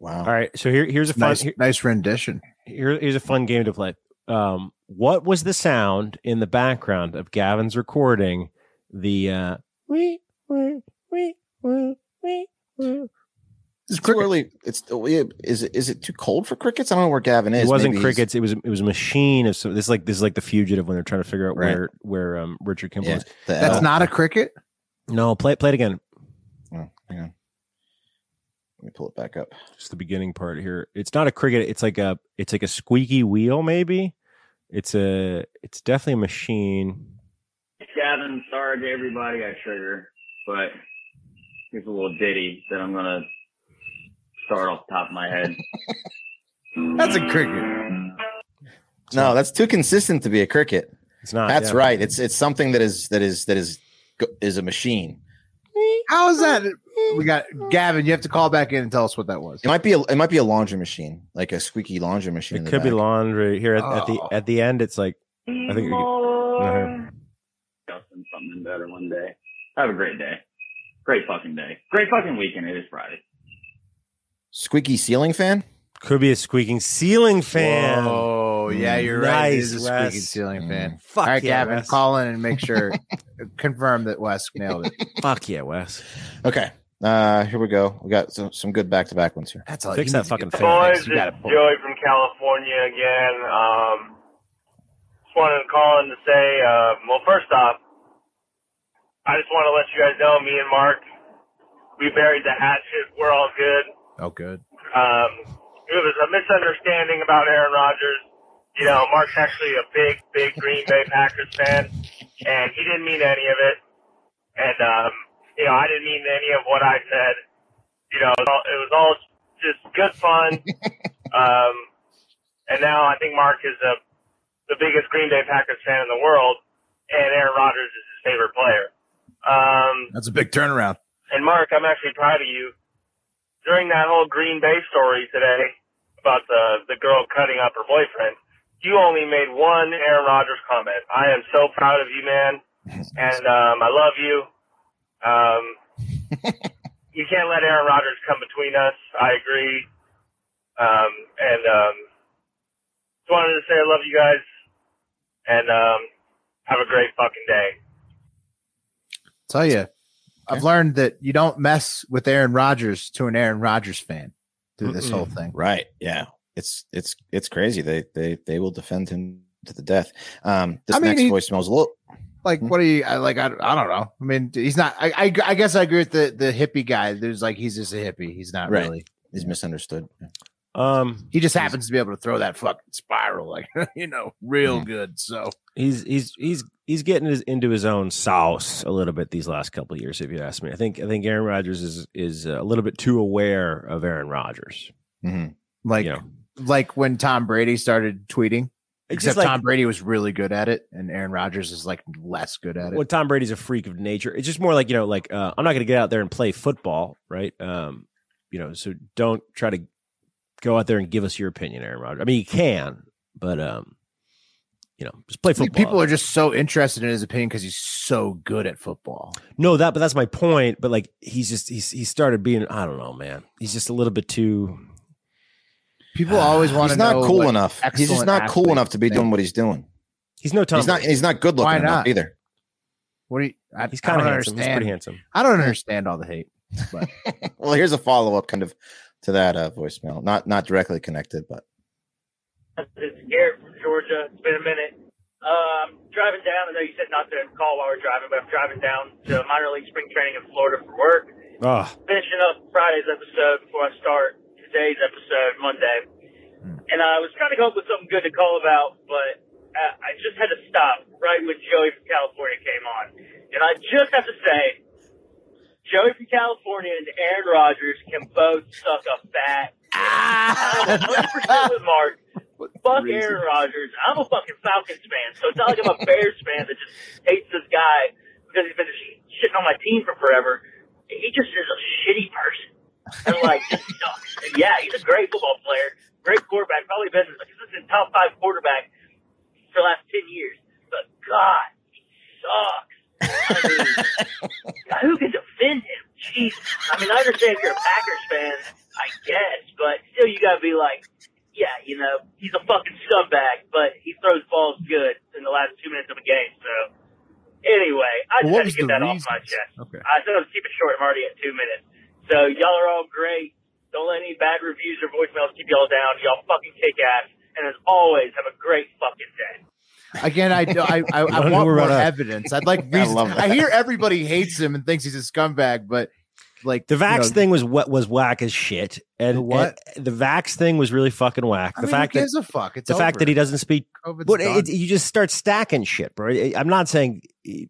[SPEAKER 2] Wow.
[SPEAKER 3] All right, so here here's a fun
[SPEAKER 1] Nice,
[SPEAKER 3] here-
[SPEAKER 1] nice rendition.
[SPEAKER 3] here, here's a fun game to play. Um, what was the sound in the background of Gavin's recording? The uh, wee, wee, wee, wee, wee, wee.
[SPEAKER 2] It's too early. It's yeah, is it is it too cold for crickets? I don't know where Gavin is.
[SPEAKER 3] It wasn't
[SPEAKER 2] Maybe
[SPEAKER 3] crickets. It was it was a machine of so this is like this is like the fugitive when they're trying to figure out
[SPEAKER 2] Right.
[SPEAKER 3] where where um, Richard Kimball
[SPEAKER 2] Yeah,
[SPEAKER 3] is.
[SPEAKER 1] That's
[SPEAKER 2] L.
[SPEAKER 1] not a cricket.
[SPEAKER 3] No, play play it again.
[SPEAKER 2] Oh, hang on. Let me pull it back up.
[SPEAKER 3] Just the beginning part here. It's not a cricket. It's like a it's like a squeaky wheel. Maybe it's a it's definitely a machine.
[SPEAKER 14] Gavin, sorry to everybody I trigger, but here's a little ditty that I'm gonna start off the top of my head.
[SPEAKER 1] That's a cricket.
[SPEAKER 2] No, that's too consistent to be a cricket.
[SPEAKER 3] It's not.
[SPEAKER 2] That's
[SPEAKER 3] yeah.
[SPEAKER 2] right. It's it's something that is that is that is is a machine.
[SPEAKER 1] How is that? We got Gavin. You have to call back in and tell us what that was.
[SPEAKER 2] It might be a it might be a laundry machine, like a squeaky laundry machine. in
[SPEAKER 3] It
[SPEAKER 2] the
[SPEAKER 3] could be laundry here at, at the
[SPEAKER 1] Oh.
[SPEAKER 3] at the end. It's like I think.
[SPEAKER 14] I'll send something better one day. Have a great day. Great fucking day. Great fucking weekend. It is Friday.
[SPEAKER 2] Squeaky ceiling fan.
[SPEAKER 3] Could be a squeaking ceiling fan.
[SPEAKER 1] Oh, yeah, you're right. He's
[SPEAKER 3] Nice,
[SPEAKER 1] is a
[SPEAKER 3] Wes.
[SPEAKER 1] squeaky ceiling fan.
[SPEAKER 3] Fuck
[SPEAKER 1] All right,
[SPEAKER 3] yeah,
[SPEAKER 1] Gavin,
[SPEAKER 3] Wes.
[SPEAKER 1] call in and make sure, confirm that Wes nailed it.
[SPEAKER 3] Fuck yeah, Wes.
[SPEAKER 2] Okay. Uh, here we go. We got some, some good back to back ones here.
[SPEAKER 1] That's all.
[SPEAKER 3] Fix that fucking fan.
[SPEAKER 15] Boys,
[SPEAKER 1] You got
[SPEAKER 15] it's
[SPEAKER 1] it, boy.
[SPEAKER 15] Joey from California again. Um, just wanted to call in to say, uh, well, first off, I just want to let you guys know, me and Mark, we buried the hatchet. We're all good.
[SPEAKER 1] Oh, good.
[SPEAKER 15] Um, it was a misunderstanding about Aaron Rodgers. You know, Mark's actually a big, big Green Bay Packers fan, and he didn't mean any of it. And, um, you know, I didn't mean any of what I said. You know, it was all, it was all just good fun. um, and now I think Mark is a, the biggest Green Bay Packers fan in the world, and Aaron Rodgers is his favorite player. Um,
[SPEAKER 1] That's a big turnaround.
[SPEAKER 15] and Mark, I'm actually proud of you. During that whole Green Bay story today about the the girl cutting up her boyfriend, you only made one Aaron Rodgers comment. I am so proud of you, man, and um, I love you. Um, you can't let Aaron Rodgers come between us. I agree. Um, and um, just wanted to say I love you guys, and um, have a great fucking day.
[SPEAKER 1] Tell you, I've learned that you don't mess with Aaron Rodgers to an Aaron Rodgers fan through this whole thing.
[SPEAKER 2] Right. Yeah. It's it's it's crazy. They they they will defend him to the death. Um, this
[SPEAKER 1] I mean,
[SPEAKER 2] next
[SPEAKER 1] he-
[SPEAKER 2] voice smells a little.
[SPEAKER 1] Like, what do you I, like? I, I don't know. I mean, he's not. I, I I guess I agree with the the hippie guy. There's like he's just a hippie. He's not
[SPEAKER 2] Right.
[SPEAKER 1] really.
[SPEAKER 2] He's misunderstood.
[SPEAKER 3] Um,
[SPEAKER 1] He just happens to be able to throw that fucking spiral, like you know, real
[SPEAKER 2] Mm.
[SPEAKER 1] good. So
[SPEAKER 3] he's he's he's he's getting his, into his own sauce a little bit these last couple of years. If you ask me, I think I think Aaron Rodgers is is a little bit too aware of Aaron Rodgers.
[SPEAKER 2] Mm-hmm.
[SPEAKER 1] like
[SPEAKER 3] You know.
[SPEAKER 1] Like when Tom Brady started tweeting. Except
[SPEAKER 3] like-
[SPEAKER 1] Tom Brady was really good at it, and Aaron Rodgers is like less good at it.
[SPEAKER 3] Well, Tom Brady's a freak of nature. It's just more like you know, like uh, I'm not going to get out there and play football, right? Um, you know, so don't try to go out there and give us your opinion, Aaron Rodgers. I mean, you can, but um, you know, just play football.
[SPEAKER 1] people are just so interested in his opinion because he's so good at football.
[SPEAKER 3] No, that but that's my point. But like he's just he's he started being I don't know, man. He's just a little bit too.
[SPEAKER 1] People ah, always want to.
[SPEAKER 2] He's not
[SPEAKER 1] know
[SPEAKER 2] cool enough. He's just not cool enough to be
[SPEAKER 1] they-
[SPEAKER 2] doing what he's doing.
[SPEAKER 3] He's no Tom.
[SPEAKER 2] He's not. He's not good looking
[SPEAKER 1] Why
[SPEAKER 2] enough
[SPEAKER 1] not?
[SPEAKER 2] either.
[SPEAKER 1] What do you? I,
[SPEAKER 3] He's kind of
[SPEAKER 1] don't
[SPEAKER 3] handsome. He's pretty handsome.
[SPEAKER 1] I don't understand all the hate. But
[SPEAKER 2] Well, here's a follow up kind of to that uh, voicemail. Not not directly connected, but
[SPEAKER 16] It's Garrett from Georgia. It's been a minute. I'm driving down. I know you said not to call while we're driving, but I'm driving down to minor league spring training in Florida for work.
[SPEAKER 3] Oh,
[SPEAKER 16] Finishing up Friday's episode before I start today's episode Monday. Hmm. And I was trying to come up with something good to call about, but I just had to stop right when Joey from California came on. And I just have to say, Joey from California and Aaron Rodgers can both suck a fat. Ah. I'm 100% with Mark. Fuck Aaron Rodgers. I'm a fucking Falcons fan, so it's not like I'm a Bears fan that just hates this guy because he's been sh- shitting on my team for forever. He just is a shitty person. And like, just sucks. And yeah, he's a great football player, great quarterback, probably been a consistent top five quarterback for the last ten years. But God, he sucks. I mean, who can defend him? Jeez. I mean, I understand if you're a Packers fan, I guess, but still, you gotta be like, yeah, you know, he's a fucking scumbag, but he throws balls good in the last two minutes of a game. So, anyway, I just
[SPEAKER 1] Well,
[SPEAKER 16] had to get
[SPEAKER 1] the
[SPEAKER 16] that off my chest.
[SPEAKER 1] Okay.
[SPEAKER 16] I said I'd keep it short. I'm already at two minutes. So, y'all are all great. Don't let any bad reviews or voicemails keep y'all down. Y'all fucking kick ass. And as always, have a great fucking day.
[SPEAKER 1] Again, I do- I I, I want more evidence. I'd like
[SPEAKER 2] I
[SPEAKER 1] reasons.
[SPEAKER 2] love
[SPEAKER 1] I, hear everybody hates him and thinks he's a scumbag, but like
[SPEAKER 3] The
[SPEAKER 1] you
[SPEAKER 3] Vax
[SPEAKER 1] know,
[SPEAKER 3] thing was what was whack as shit. And
[SPEAKER 1] The what?
[SPEAKER 3] and the Vax thing was really fucking whack.
[SPEAKER 1] I
[SPEAKER 3] the
[SPEAKER 1] mean,
[SPEAKER 3] fact
[SPEAKER 1] who
[SPEAKER 3] that
[SPEAKER 1] a fuck? It's
[SPEAKER 3] the fact that he doesn't speak
[SPEAKER 1] COVID's
[SPEAKER 3] but
[SPEAKER 1] done.
[SPEAKER 3] it, you just start stacking shit, bro. I- I'm not saying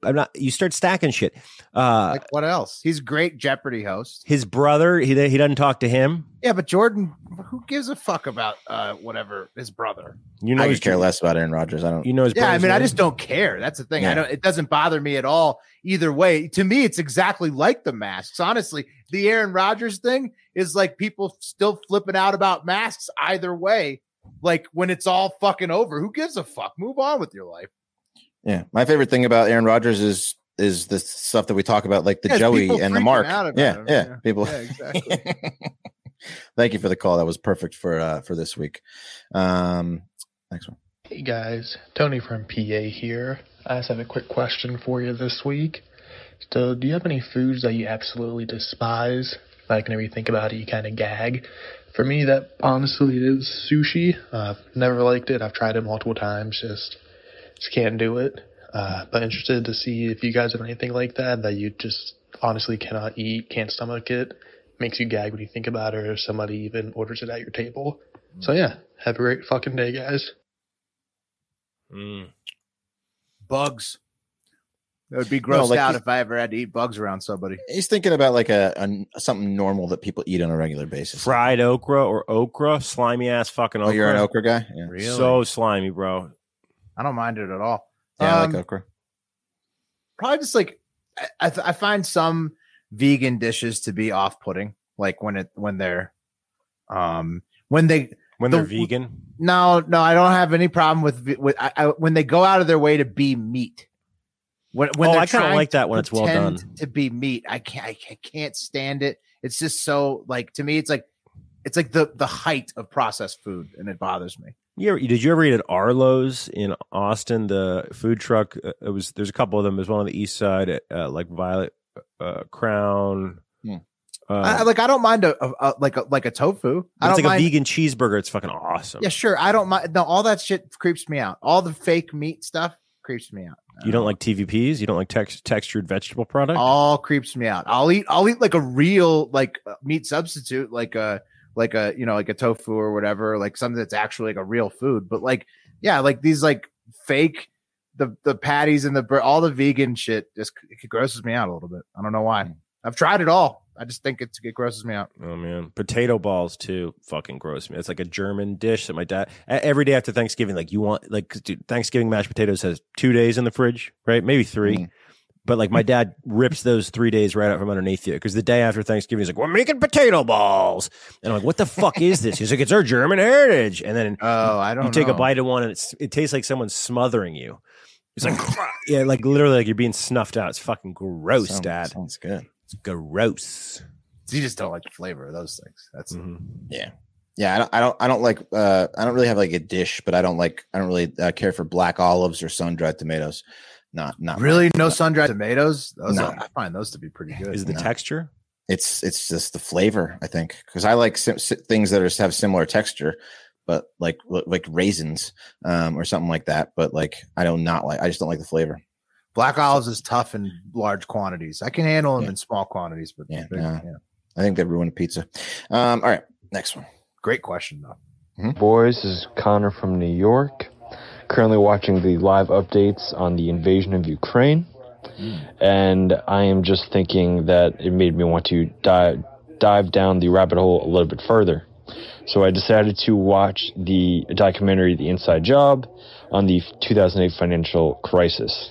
[SPEAKER 3] I'm not. You start stacking shit. Uh,
[SPEAKER 1] like what else? He's great Jeopardy host.
[SPEAKER 3] his brother, he he doesn't talk to him.
[SPEAKER 1] Yeah, but Jordan, who gives a fuck about uh whatever his brother?
[SPEAKER 3] You know,
[SPEAKER 2] I
[SPEAKER 3] his,
[SPEAKER 2] could care less about Aaron Rodgers. I don't.
[SPEAKER 3] You know his.
[SPEAKER 1] Yeah, I
[SPEAKER 3] brother's
[SPEAKER 1] mean, I just don't care. That's the thing. I don't. It doesn't bother me at all either way. To me, it's exactly like the masks. Honestly, the Aaron Rodgers thing is like people still flipping out about masks either way. Like when it's all fucking over, who gives a fuck? Move on with your life.
[SPEAKER 2] Yeah, my favorite thing about Aaron Rodgers is is the stuff that we talk about, like the
[SPEAKER 1] Yeah,
[SPEAKER 2] Joey and the Mark. Yeah, yeah,
[SPEAKER 1] Yeah.
[SPEAKER 2] people.
[SPEAKER 1] Yeah, exactly.
[SPEAKER 2] Thank you for the call. That was perfect for uh for this week. Um, next one.
[SPEAKER 17] Hey guys, Tony from PA here. I just have a quick question for you this week. So, do you have any foods that you absolutely despise? Like, whenever you think about it, you kind of gag. For me, that honestly is sushi. Uh, I've never liked it. I've tried it multiple times. Just, just can't do it. Uh, but interested to see if you guys have anything like that that you just honestly cannot eat, can't stomach it, makes you gag when you think about it, or somebody even orders it at your table. So yeah, have a great fucking day, guys.
[SPEAKER 3] Mm.
[SPEAKER 1] Bugs. It would be
[SPEAKER 2] No,
[SPEAKER 1] grossed
[SPEAKER 2] like
[SPEAKER 1] out if I ever had to eat bugs around somebody.
[SPEAKER 2] He's thinking about like a, a something normal that people eat on a regular basis.
[SPEAKER 3] fried okra or okra, slimy ass fucking okra.
[SPEAKER 2] Oh, you're an okra guy. Yeah,
[SPEAKER 1] Really?
[SPEAKER 3] So slimy, bro.
[SPEAKER 1] I don't mind it at all.
[SPEAKER 2] yeah, I
[SPEAKER 1] Um,
[SPEAKER 2] like okra.
[SPEAKER 1] probably just like I, I, th- I find some vegan dishes to be off-putting like when it when they're um when they
[SPEAKER 3] When
[SPEAKER 1] the-
[SPEAKER 3] they're vegan,
[SPEAKER 1] no no i don't have any problem with with I, I, when they go out of their way to be meat when, when
[SPEAKER 3] Oh, I kinda like that when it's well done.
[SPEAKER 1] to be meat i can't I can't stand it it's just so like to me it's like it's like the the height of processed food and it bothers me
[SPEAKER 3] you ever, did you ever eat at Arlo's in Austin? The food truck. uh, It was. There's a couple of them. There's one on the east side, at, uh, like Violet uh, Crown.
[SPEAKER 2] Hmm.
[SPEAKER 3] Uh,
[SPEAKER 1] I, I- like i don't mind a, a, a like a like a tofu i
[SPEAKER 3] it's like
[SPEAKER 1] mind
[SPEAKER 3] a vegan cheeseburger. It's fucking awesome.
[SPEAKER 1] Yeah, sure. I don't mind. No, all that shit creeps me out. All the fake meat stuff creeps me out.
[SPEAKER 3] You don't like TVPs? You don't like tex- textured vegetable product?
[SPEAKER 1] All creeps me out. I'll eat. I'll eat like a real like uh, meat substitute, like a like a you know like a tofu or whatever, like something that's actually like a real food. But like yeah, like these like fake the the patties and the all the vegan shit just it grosses me out a little bit. I don't know why. I've tried it all. I just think it's it grosses me out.
[SPEAKER 3] Oh man, potato balls too. Fucking gross me. It's like a German dish that my dad every day after Thanksgiving. Like you want like dude, Thanksgiving mashed potatoes has two days in the fridge, right? Maybe three. Mm. But like my dad rips those three days right out from underneath you because the day after Thanksgiving he's like, "We're making potato balls," and I'm like, "What the fuck is this?" He's like, "It's our German heritage." And then
[SPEAKER 1] oh, I don't.
[SPEAKER 3] You take a bite of one and it's, it tastes like someone's smothering you. It's like yeah, like literally like you're being snuffed out. It's fucking gross,
[SPEAKER 2] Sounds-
[SPEAKER 3] Dad.
[SPEAKER 2] Sounds good.
[SPEAKER 3] It's gross.
[SPEAKER 1] So you just don't like the flavor of those things. That's
[SPEAKER 2] Yeah. Yeah, I don't, I don't, I don't like, uh, I don't really have like a dish, but I don't like, I don't really uh, care for black olives or sun dried tomatoes. Not, not
[SPEAKER 1] really no sun dried tomatoes. Those
[SPEAKER 2] No.
[SPEAKER 1] are, I find those to be pretty good.
[SPEAKER 3] Is the
[SPEAKER 2] No.
[SPEAKER 3] texture?
[SPEAKER 2] It's, it's just the flavor, I think, because I like sim- si- things that are have similar texture, but like like raisins, um, or something like that. But like, I don't not like, I just don't like the flavor.
[SPEAKER 1] Black olives is tough in large quantities. I can handle them
[SPEAKER 2] Yeah.
[SPEAKER 1] in small quantities, but
[SPEAKER 2] Yeah,
[SPEAKER 1] big-
[SPEAKER 2] no.
[SPEAKER 1] yeah.
[SPEAKER 2] I think they ruin a pizza. Um, all right, next one.
[SPEAKER 1] Great question though.
[SPEAKER 18] Boys, this is Connor from New York. Currently watching the live updates on the invasion of Ukraine. And I am just thinking that it made me want to dive, dive down the rabbit hole a little bit further. So I decided to watch the documentary The Inside Job on the 2008 financial crisis.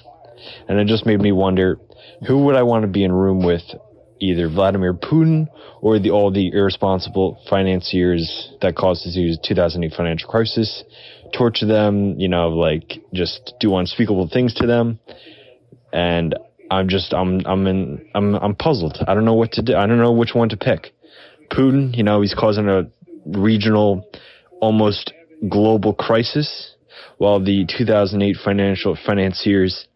[SPEAKER 18] And it just made me wonder who would I want to be in room with either Vladimir Putin or the all the irresponsible financiers that caused the 2008 financial crisis torture them, you know, like just do unspeakable things to them. And I'm just, I'm, I'm in, I'm, I'm puzzled. I don't know what to do. I don't know which one to pick. Putin, you know, he's causing a regional, almost global crisis, while the 2008 financial financiers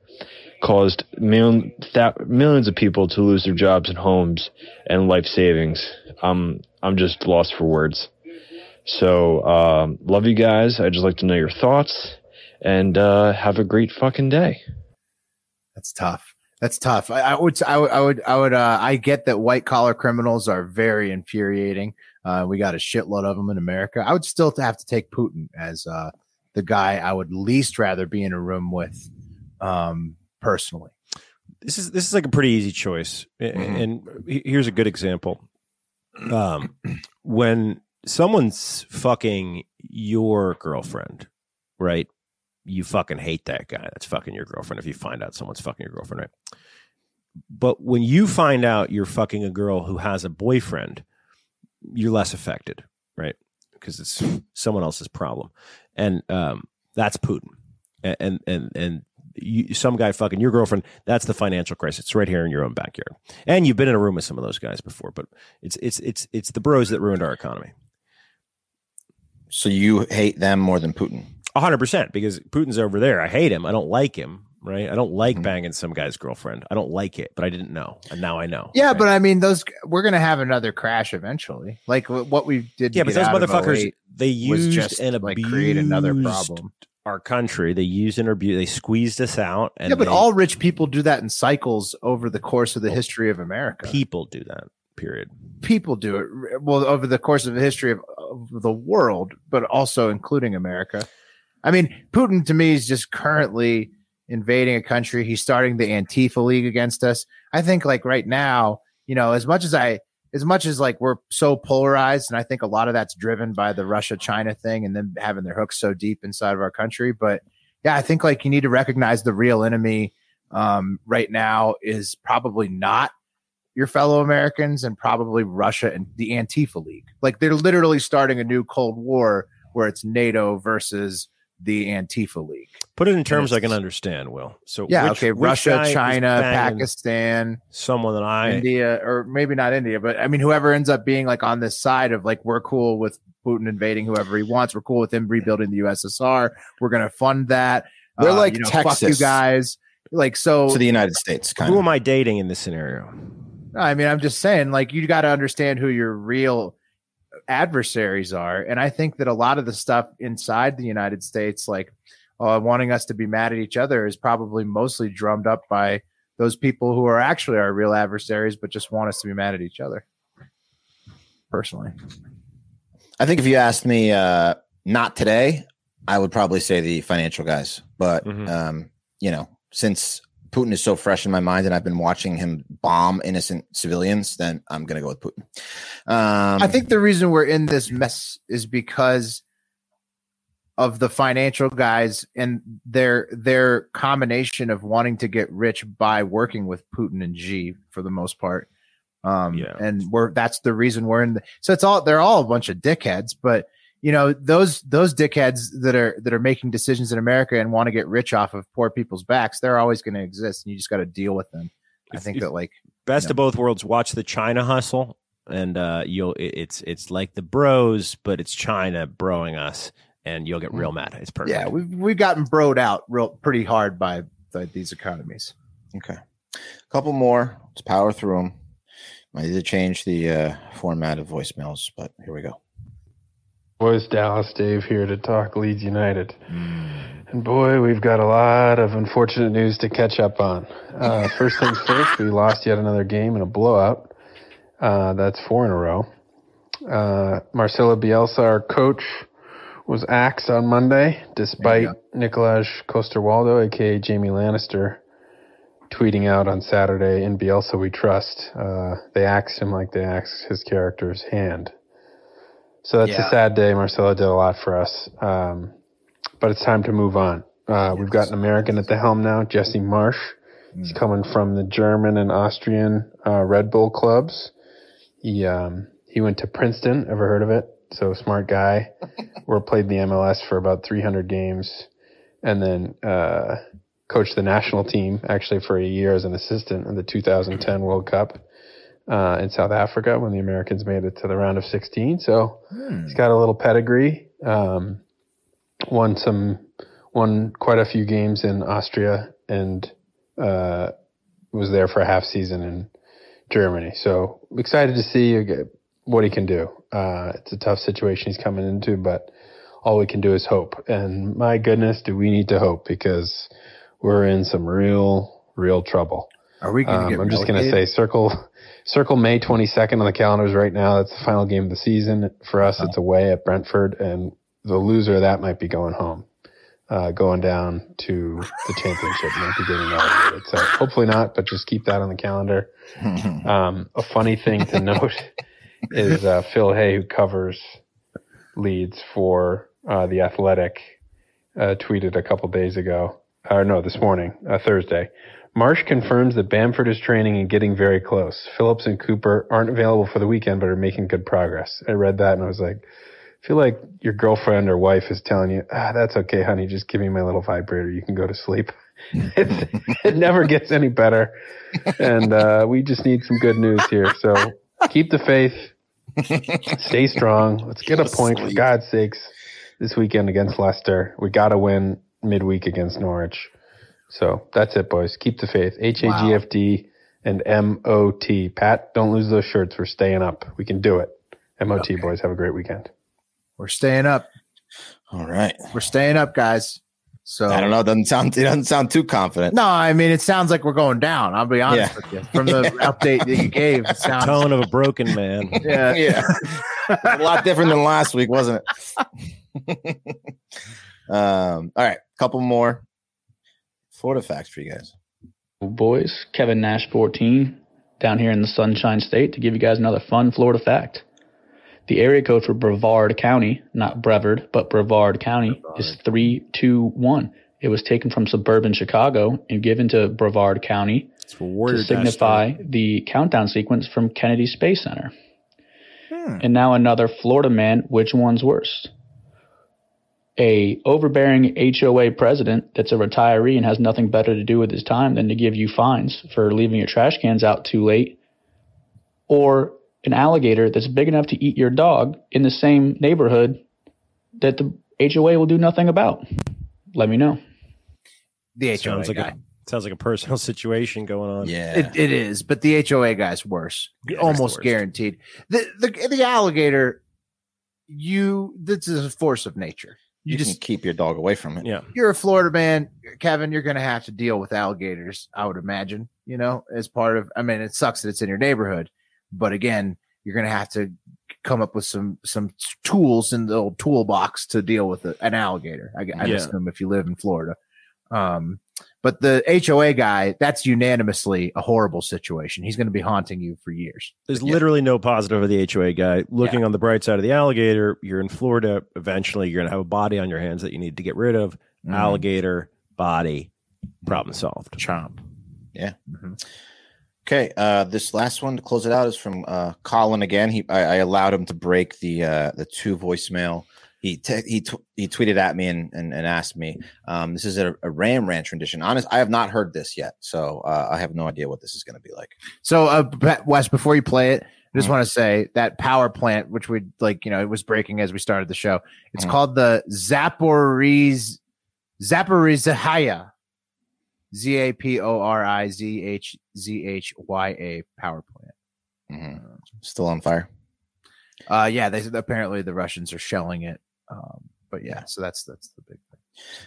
[SPEAKER 18] caused million, th- millions of people to lose their jobs and homes and life savings. I'm, I'm just lost for words. So, um, love you guys. I'd just like to know your thoughts and, uh, have a great fucking day.
[SPEAKER 1] That's tough. That's tough. I, I would, I would, I would, I would, uh, I get that white collar criminals are very infuriating. Uh, we got a shitload of them in America. I would still have to take Putin as, uh, the guy I would least rather be in a room with, um, personally.
[SPEAKER 3] This is this is like a pretty easy choice,
[SPEAKER 1] Mhm.
[SPEAKER 3] and here's a good example. Um, when someone's fucking your girlfriend, right? You fucking hate that guy. That's fucking your girlfriend. If you find out someone's fucking your girlfriend, right? But when you find out you're fucking a girl who has a boyfriend, you're less affected, right? Because it's someone else's problem, and um, that's Putin, and and, and you, some guy fucking your girlfriend. That's the financial crisis. It's right here in your own backyard, and you've been in a room with some of those guys before. But it's it's it's it's the bros that ruined our economy.
[SPEAKER 2] So you hate them more than Putin?
[SPEAKER 3] hundred percent because Putin's over there. I hate him. I don't like him. Right? I don't like mm-hmm. banging some guy's girlfriend. I don't like it, but I didn't know, and now I know.
[SPEAKER 1] Yeah, but I mean, those we're gonna have another crash eventually. Like what we did. to
[SPEAKER 3] Yeah, but
[SPEAKER 1] get
[SPEAKER 3] those
[SPEAKER 1] out
[SPEAKER 3] motherfuckers they used
[SPEAKER 1] just,
[SPEAKER 3] and
[SPEAKER 1] like
[SPEAKER 3] abused
[SPEAKER 1] create another problem.
[SPEAKER 3] Our country. They used and abused. They squeezed us out. And
[SPEAKER 1] yeah, but
[SPEAKER 3] they-
[SPEAKER 1] all rich people do that in cycles over the course of the oh, history of America.
[SPEAKER 3] people do that. Period.
[SPEAKER 1] People do it well over the course of the history of, of the world, but also including America. I mean, Putin to me is just currently invading a country. He's starting the Antifa League against us. I think like right now, you know, as much as I as much as like we're so polarized, and I think a lot of that's driven by the Russia China thing and them having their hooks so deep inside of our country. But yeah, I think like you need to recognize the real enemy um, right now is probably not your fellow Americans and probably Russia and the Antifa League. Like they're literally starting a new Cold War where it's NATO versus the Antifa League.
[SPEAKER 3] Put it in terms I can understand. Will so
[SPEAKER 1] Yeah,
[SPEAKER 3] which-
[SPEAKER 1] okay.
[SPEAKER 3] which
[SPEAKER 1] Russia, China, Pakistan,
[SPEAKER 3] someone that I
[SPEAKER 1] India, or maybe not India, but I mean, whoever ends up being like on this side of like, we're cool with Putin invading whoever he wants. We're cool with him rebuilding the USSR. We're going to fund that. Uh,
[SPEAKER 2] We're like
[SPEAKER 1] you know, fuck you
[SPEAKER 2] Texas.
[SPEAKER 1] guys. Like, so
[SPEAKER 2] To the United States, kind
[SPEAKER 3] Who
[SPEAKER 2] of.
[SPEAKER 3] am I dating in this scenario?
[SPEAKER 1] I mean, I'm just saying, like, you got to understand who your real adversaries are. And I think that a lot of the stuff inside the United States, like uh, wanting us to be mad at each other, is probably mostly drummed up by those people who are actually our real adversaries, but just want us to be mad at each other. Personally,
[SPEAKER 2] I think if you asked me, uh, not today, I would probably say the financial guys. But um, you know, since Putin is so fresh in my mind, and I've been watching him bomb innocent civilians, then I'm going to go with Putin. Um,
[SPEAKER 1] I think the reason we're in this mess is because of the financial guys and their their combination of wanting to get rich by working with Putin and Xi for the most part. Um,
[SPEAKER 3] Yeah.
[SPEAKER 1] and we're that's the reason we're in the so it's all they're all a bunch of dickheads, but you know those those dickheads that are that are making decisions in America and want to get rich off of poor people's backs, they're always going to exist, and you just got to deal with them. I think
[SPEAKER 3] if-
[SPEAKER 1] that like
[SPEAKER 3] Best of both worlds. Watch the China hustle, and uh, you'll it- it's it's like the bros, but it's China broing us, and you'll get real mad. It's perfect.
[SPEAKER 1] yeah, we've we've gotten broed out real pretty hard by, by these economies.
[SPEAKER 2] Okay. A couple more. Let's power through them. Might need to change the uh, format of voicemails, but here we go.
[SPEAKER 19] Boys, Dallas Dave here to talk Leeds United. And boy, we've got a lot of unfortunate news to catch up on. Uh, first things first, we lost yet another game in a blowout. Uh, that's four in a row. Uh, Marcelo Bielsa, our coach, was axed on Monday, despite Nikolaj Coster-Waldau, aka Jaime Lannister, tweeting out on Saturday, "In Bielsa we trust." Uh, they axed him like they axed his character's hand. So that's
[SPEAKER 20] Yeah.
[SPEAKER 19] a sad day. Marcelo did a lot for us, um, but it's time to move on. Uh, We've got an American at the helm now, Jesse Marsch. He's coming from the German and Austrian uh, Red Bull clubs. He um, he went to Princeton. Ever heard of it? So smart guy. We're played the MLS for about 300 games, and then uh, coached the national team actually for a year as an assistant in the 2010 World Cup uh, in South Africa when the Americans made it to the round of 16. So
[SPEAKER 1] Hmm.
[SPEAKER 19] he's got a little pedigree. Um, won some, won quite a few games in Austria, and uh, was there for a half season in Germany. So excited to see uh, what he can do. Uh, it's a tough situation he's coming into, but all we can do is hope. And my goodness, do we need to hope because we're in some real, real trouble.
[SPEAKER 1] Are we
[SPEAKER 19] Um, I'm just going to say circle, circle May 22nd on the calendars right now. That's the final game of the season. For us, it's away at Brentford and the loser of that might be going home. Uh, going down to the championship, might be getting relegated. So hopefully not, but just keep that on the calendar. Um, a funny thing to note is uh, Phil Hay, who covers Leeds for uh, the Athletic, uh, tweeted a couple days ago, or no, this morning, uh, Thursday. Marsch confirms that Bamford is training and getting very close. Phillips and Cooper aren't available for the weekend, but are making good progress. I read that and I was like, I feel like your girlfriend or wife is telling you, ah, that's okay, honey. Just give me my little vibrator. You can go to sleep. it, it never gets any better. And uh, we just need some good news here. So keep the faith. Stay strong. Let's get a point for God's sakes this weekend against Leicester. We got to win midweek against Norwich. So that's it, boys. Keep the faith. H A G F D and M O T. Pat, don't lose those shirts. We're staying up. We can do it. M O T, boys. Have a great weekend.
[SPEAKER 1] We're staying up.
[SPEAKER 2] All right.
[SPEAKER 1] We're staying up, guys. So
[SPEAKER 2] I don't know. It doesn't sound. It doesn't sound too confident.
[SPEAKER 1] No, I mean it sounds like we're going down. I'll be honest
[SPEAKER 2] Yeah.
[SPEAKER 1] with you. From the update that you gave, it sounds
[SPEAKER 14] Tone of a broken man.
[SPEAKER 1] Yeah.
[SPEAKER 2] yeah. a lot different than last week, wasn't it? um. All right. Couple more Florida facts for you guys.
[SPEAKER 21] boys. Kevin Nash 14 down here in the Sunshine State to give you guys another fun Florida fact. The area code for Brevard County, not Brevard, but Brevard County, is 321. It was taken from suburban Chicago and given to Brevard County to signify the countdown sequence from Kennedy Space Center.
[SPEAKER 1] Hmm.
[SPEAKER 21] And now another Florida man, which one's worse? A overbearing HOA president that's a retiree and has nothing better to do with his time than to give you fines for leaving your trash cans out too late, or an alligator that's big enough to eat your dog in the same neighborhood that the HOA will do nothing about. Let me know.
[SPEAKER 1] the HOA
[SPEAKER 14] Sounds like
[SPEAKER 1] guy.
[SPEAKER 14] a sounds like a personal situation going on.
[SPEAKER 2] Yeah.
[SPEAKER 1] It, it is, but the HOA guy's worse.
[SPEAKER 14] Yeah,
[SPEAKER 1] Almost
[SPEAKER 14] the
[SPEAKER 1] guaranteed. The, the the alligator, you this is a force of nature. You,
[SPEAKER 2] You,
[SPEAKER 1] just
[SPEAKER 2] can keep your dog away from it.
[SPEAKER 14] Yeah.
[SPEAKER 1] you're a Florida man, Kevin. You're going to have to deal with alligators. I would imagine. You know, as part of. I mean, it sucks that it's in your neighborhood, but again, you're going to have to come up with some some tools in the old toolbox to deal with a, an alligator. I, I
[SPEAKER 14] Yeah.
[SPEAKER 1] assume if you live in Florida. Um, but the HOA guy, that's unanimously a horrible situation. He's going to be haunting you for years.
[SPEAKER 14] There's literally no positive of the HOA guy. Looking on the bright side of the alligator, you're in Florida. Eventually, you're going to have a body on your hands that you need to get rid of.
[SPEAKER 1] Mhm.
[SPEAKER 14] Alligator body, problem solved.
[SPEAKER 1] Chomp.
[SPEAKER 2] Yeah.
[SPEAKER 1] Mm-hmm.
[SPEAKER 2] Okay. Uh, this last one to close it out is from uh, Colin again. He I, I allowed him to break the uh, the two voicemail. He te- he he tweeted at me and and, and asked me. Um, this is a, a Ram Ranch rendition. Honest, I have not heard this yet, so uh, I have no idea what this is going to be like.
[SPEAKER 1] So, uh, Wes, before you play it, I
[SPEAKER 2] Mm-hmm.
[SPEAKER 1] just want to say that power plant, which we like, you know, it was breaking as we started the show. It's
[SPEAKER 2] Mhm.
[SPEAKER 1] called the Zaporiz Zaporizhzhia, Z A P O R I Z H Z H Y A power plant.
[SPEAKER 2] Mm-hmm. Still on fire.
[SPEAKER 1] Uh, yeah, they apparently the Russians are shelling it. Um, but yeah, so that's that's the big thing.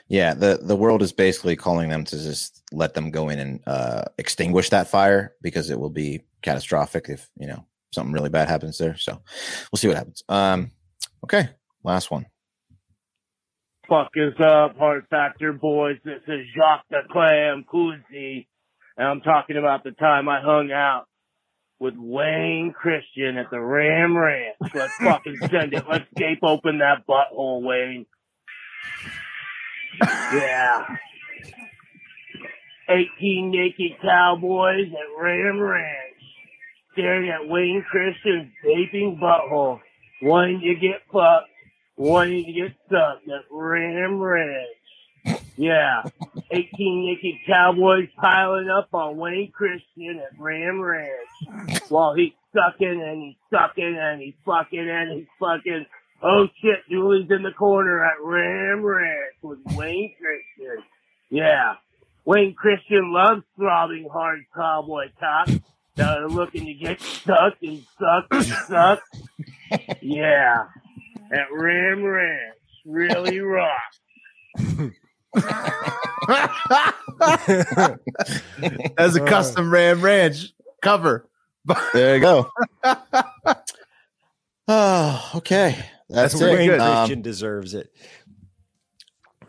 [SPEAKER 2] Yeah, the the world is basically calling them to just let them go in and uh, extinguish that fire because it will be catastrophic if you know something really bad happens there. So we'll see what happens. Um, okay, last one.
[SPEAKER 11] Fuck is up, Hard Factor boys? This is Jacques the Clam Cousy, and I'm talking about the time I hung out with Wayne Christian at the Ram Ranch. Let's fucking send it. Let's scape open that butthole, Wayne. Yeah. 18 naked cowboys at Ram Ranch staring at Wayne Christian's vaping butthole.
[SPEAKER 22] wanting to get fucked, wanting to get sucked at Ram Ranch. Yeah, 18 naked cowboys piling up on Wayne Christian at Ram Ranch while he's sucking and he's sucking and he's fucking and he's fucking. Oh shit, Julie's in the corner at Ram Ranch with Wayne Christian. Yeah. Wayne Christian loves throbbing hard cowboy cops that are looking to get sucked and sucked and sucked. Yeah. At Ram Ranch. Really rock.
[SPEAKER 1] As a custom Ram Ranch cover.
[SPEAKER 2] There you go. Oh, okay. That's,
[SPEAKER 1] That's
[SPEAKER 2] it.
[SPEAKER 1] pretty good.
[SPEAKER 2] Um,
[SPEAKER 3] Christian deserves it.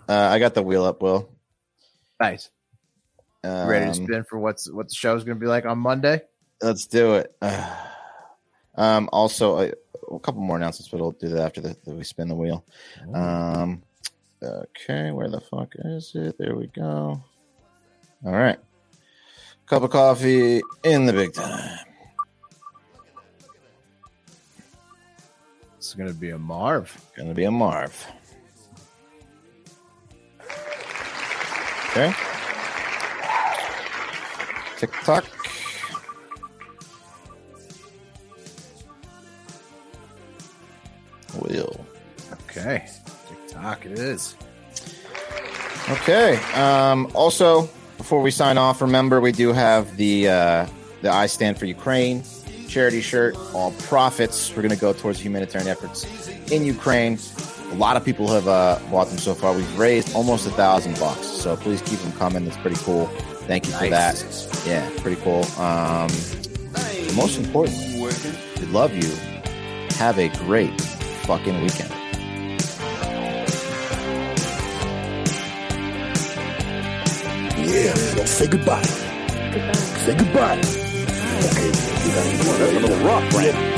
[SPEAKER 2] uh, I got the wheel up, Will.
[SPEAKER 1] Nice.
[SPEAKER 2] Um,
[SPEAKER 1] Ready to spin for what's what the show's going to be like on Monday?
[SPEAKER 2] Let's do it. um, also, a, a couple more announcements, but we'll do that after the, we spin the wheel. Um, okay, where the fuck is it? There we go. All right. Cup of coffee in the big time.
[SPEAKER 1] It's going to be a Marv.
[SPEAKER 2] Going to be a Marv. Okay. Tick tock. Wheel.
[SPEAKER 1] Okay. TikTok it is.
[SPEAKER 2] Okay. Um, also, before we sign off, remember we do have the uh, the I Stand for Ukraine charity shirt. All profits we're going to go towards humanitarian efforts in Ukraine. A lot of people have uh, bought them so far. We've raised almost a thousand bucks. So please keep them coming. That's pretty cool. Thank you for that. Yeah, pretty cool. Um, most importantly, we love you. Have a great fucking weekend.
[SPEAKER 4] Yeah, let's say goodbye. Say goodbye. Okay, we gotta go. That's a little rough, right?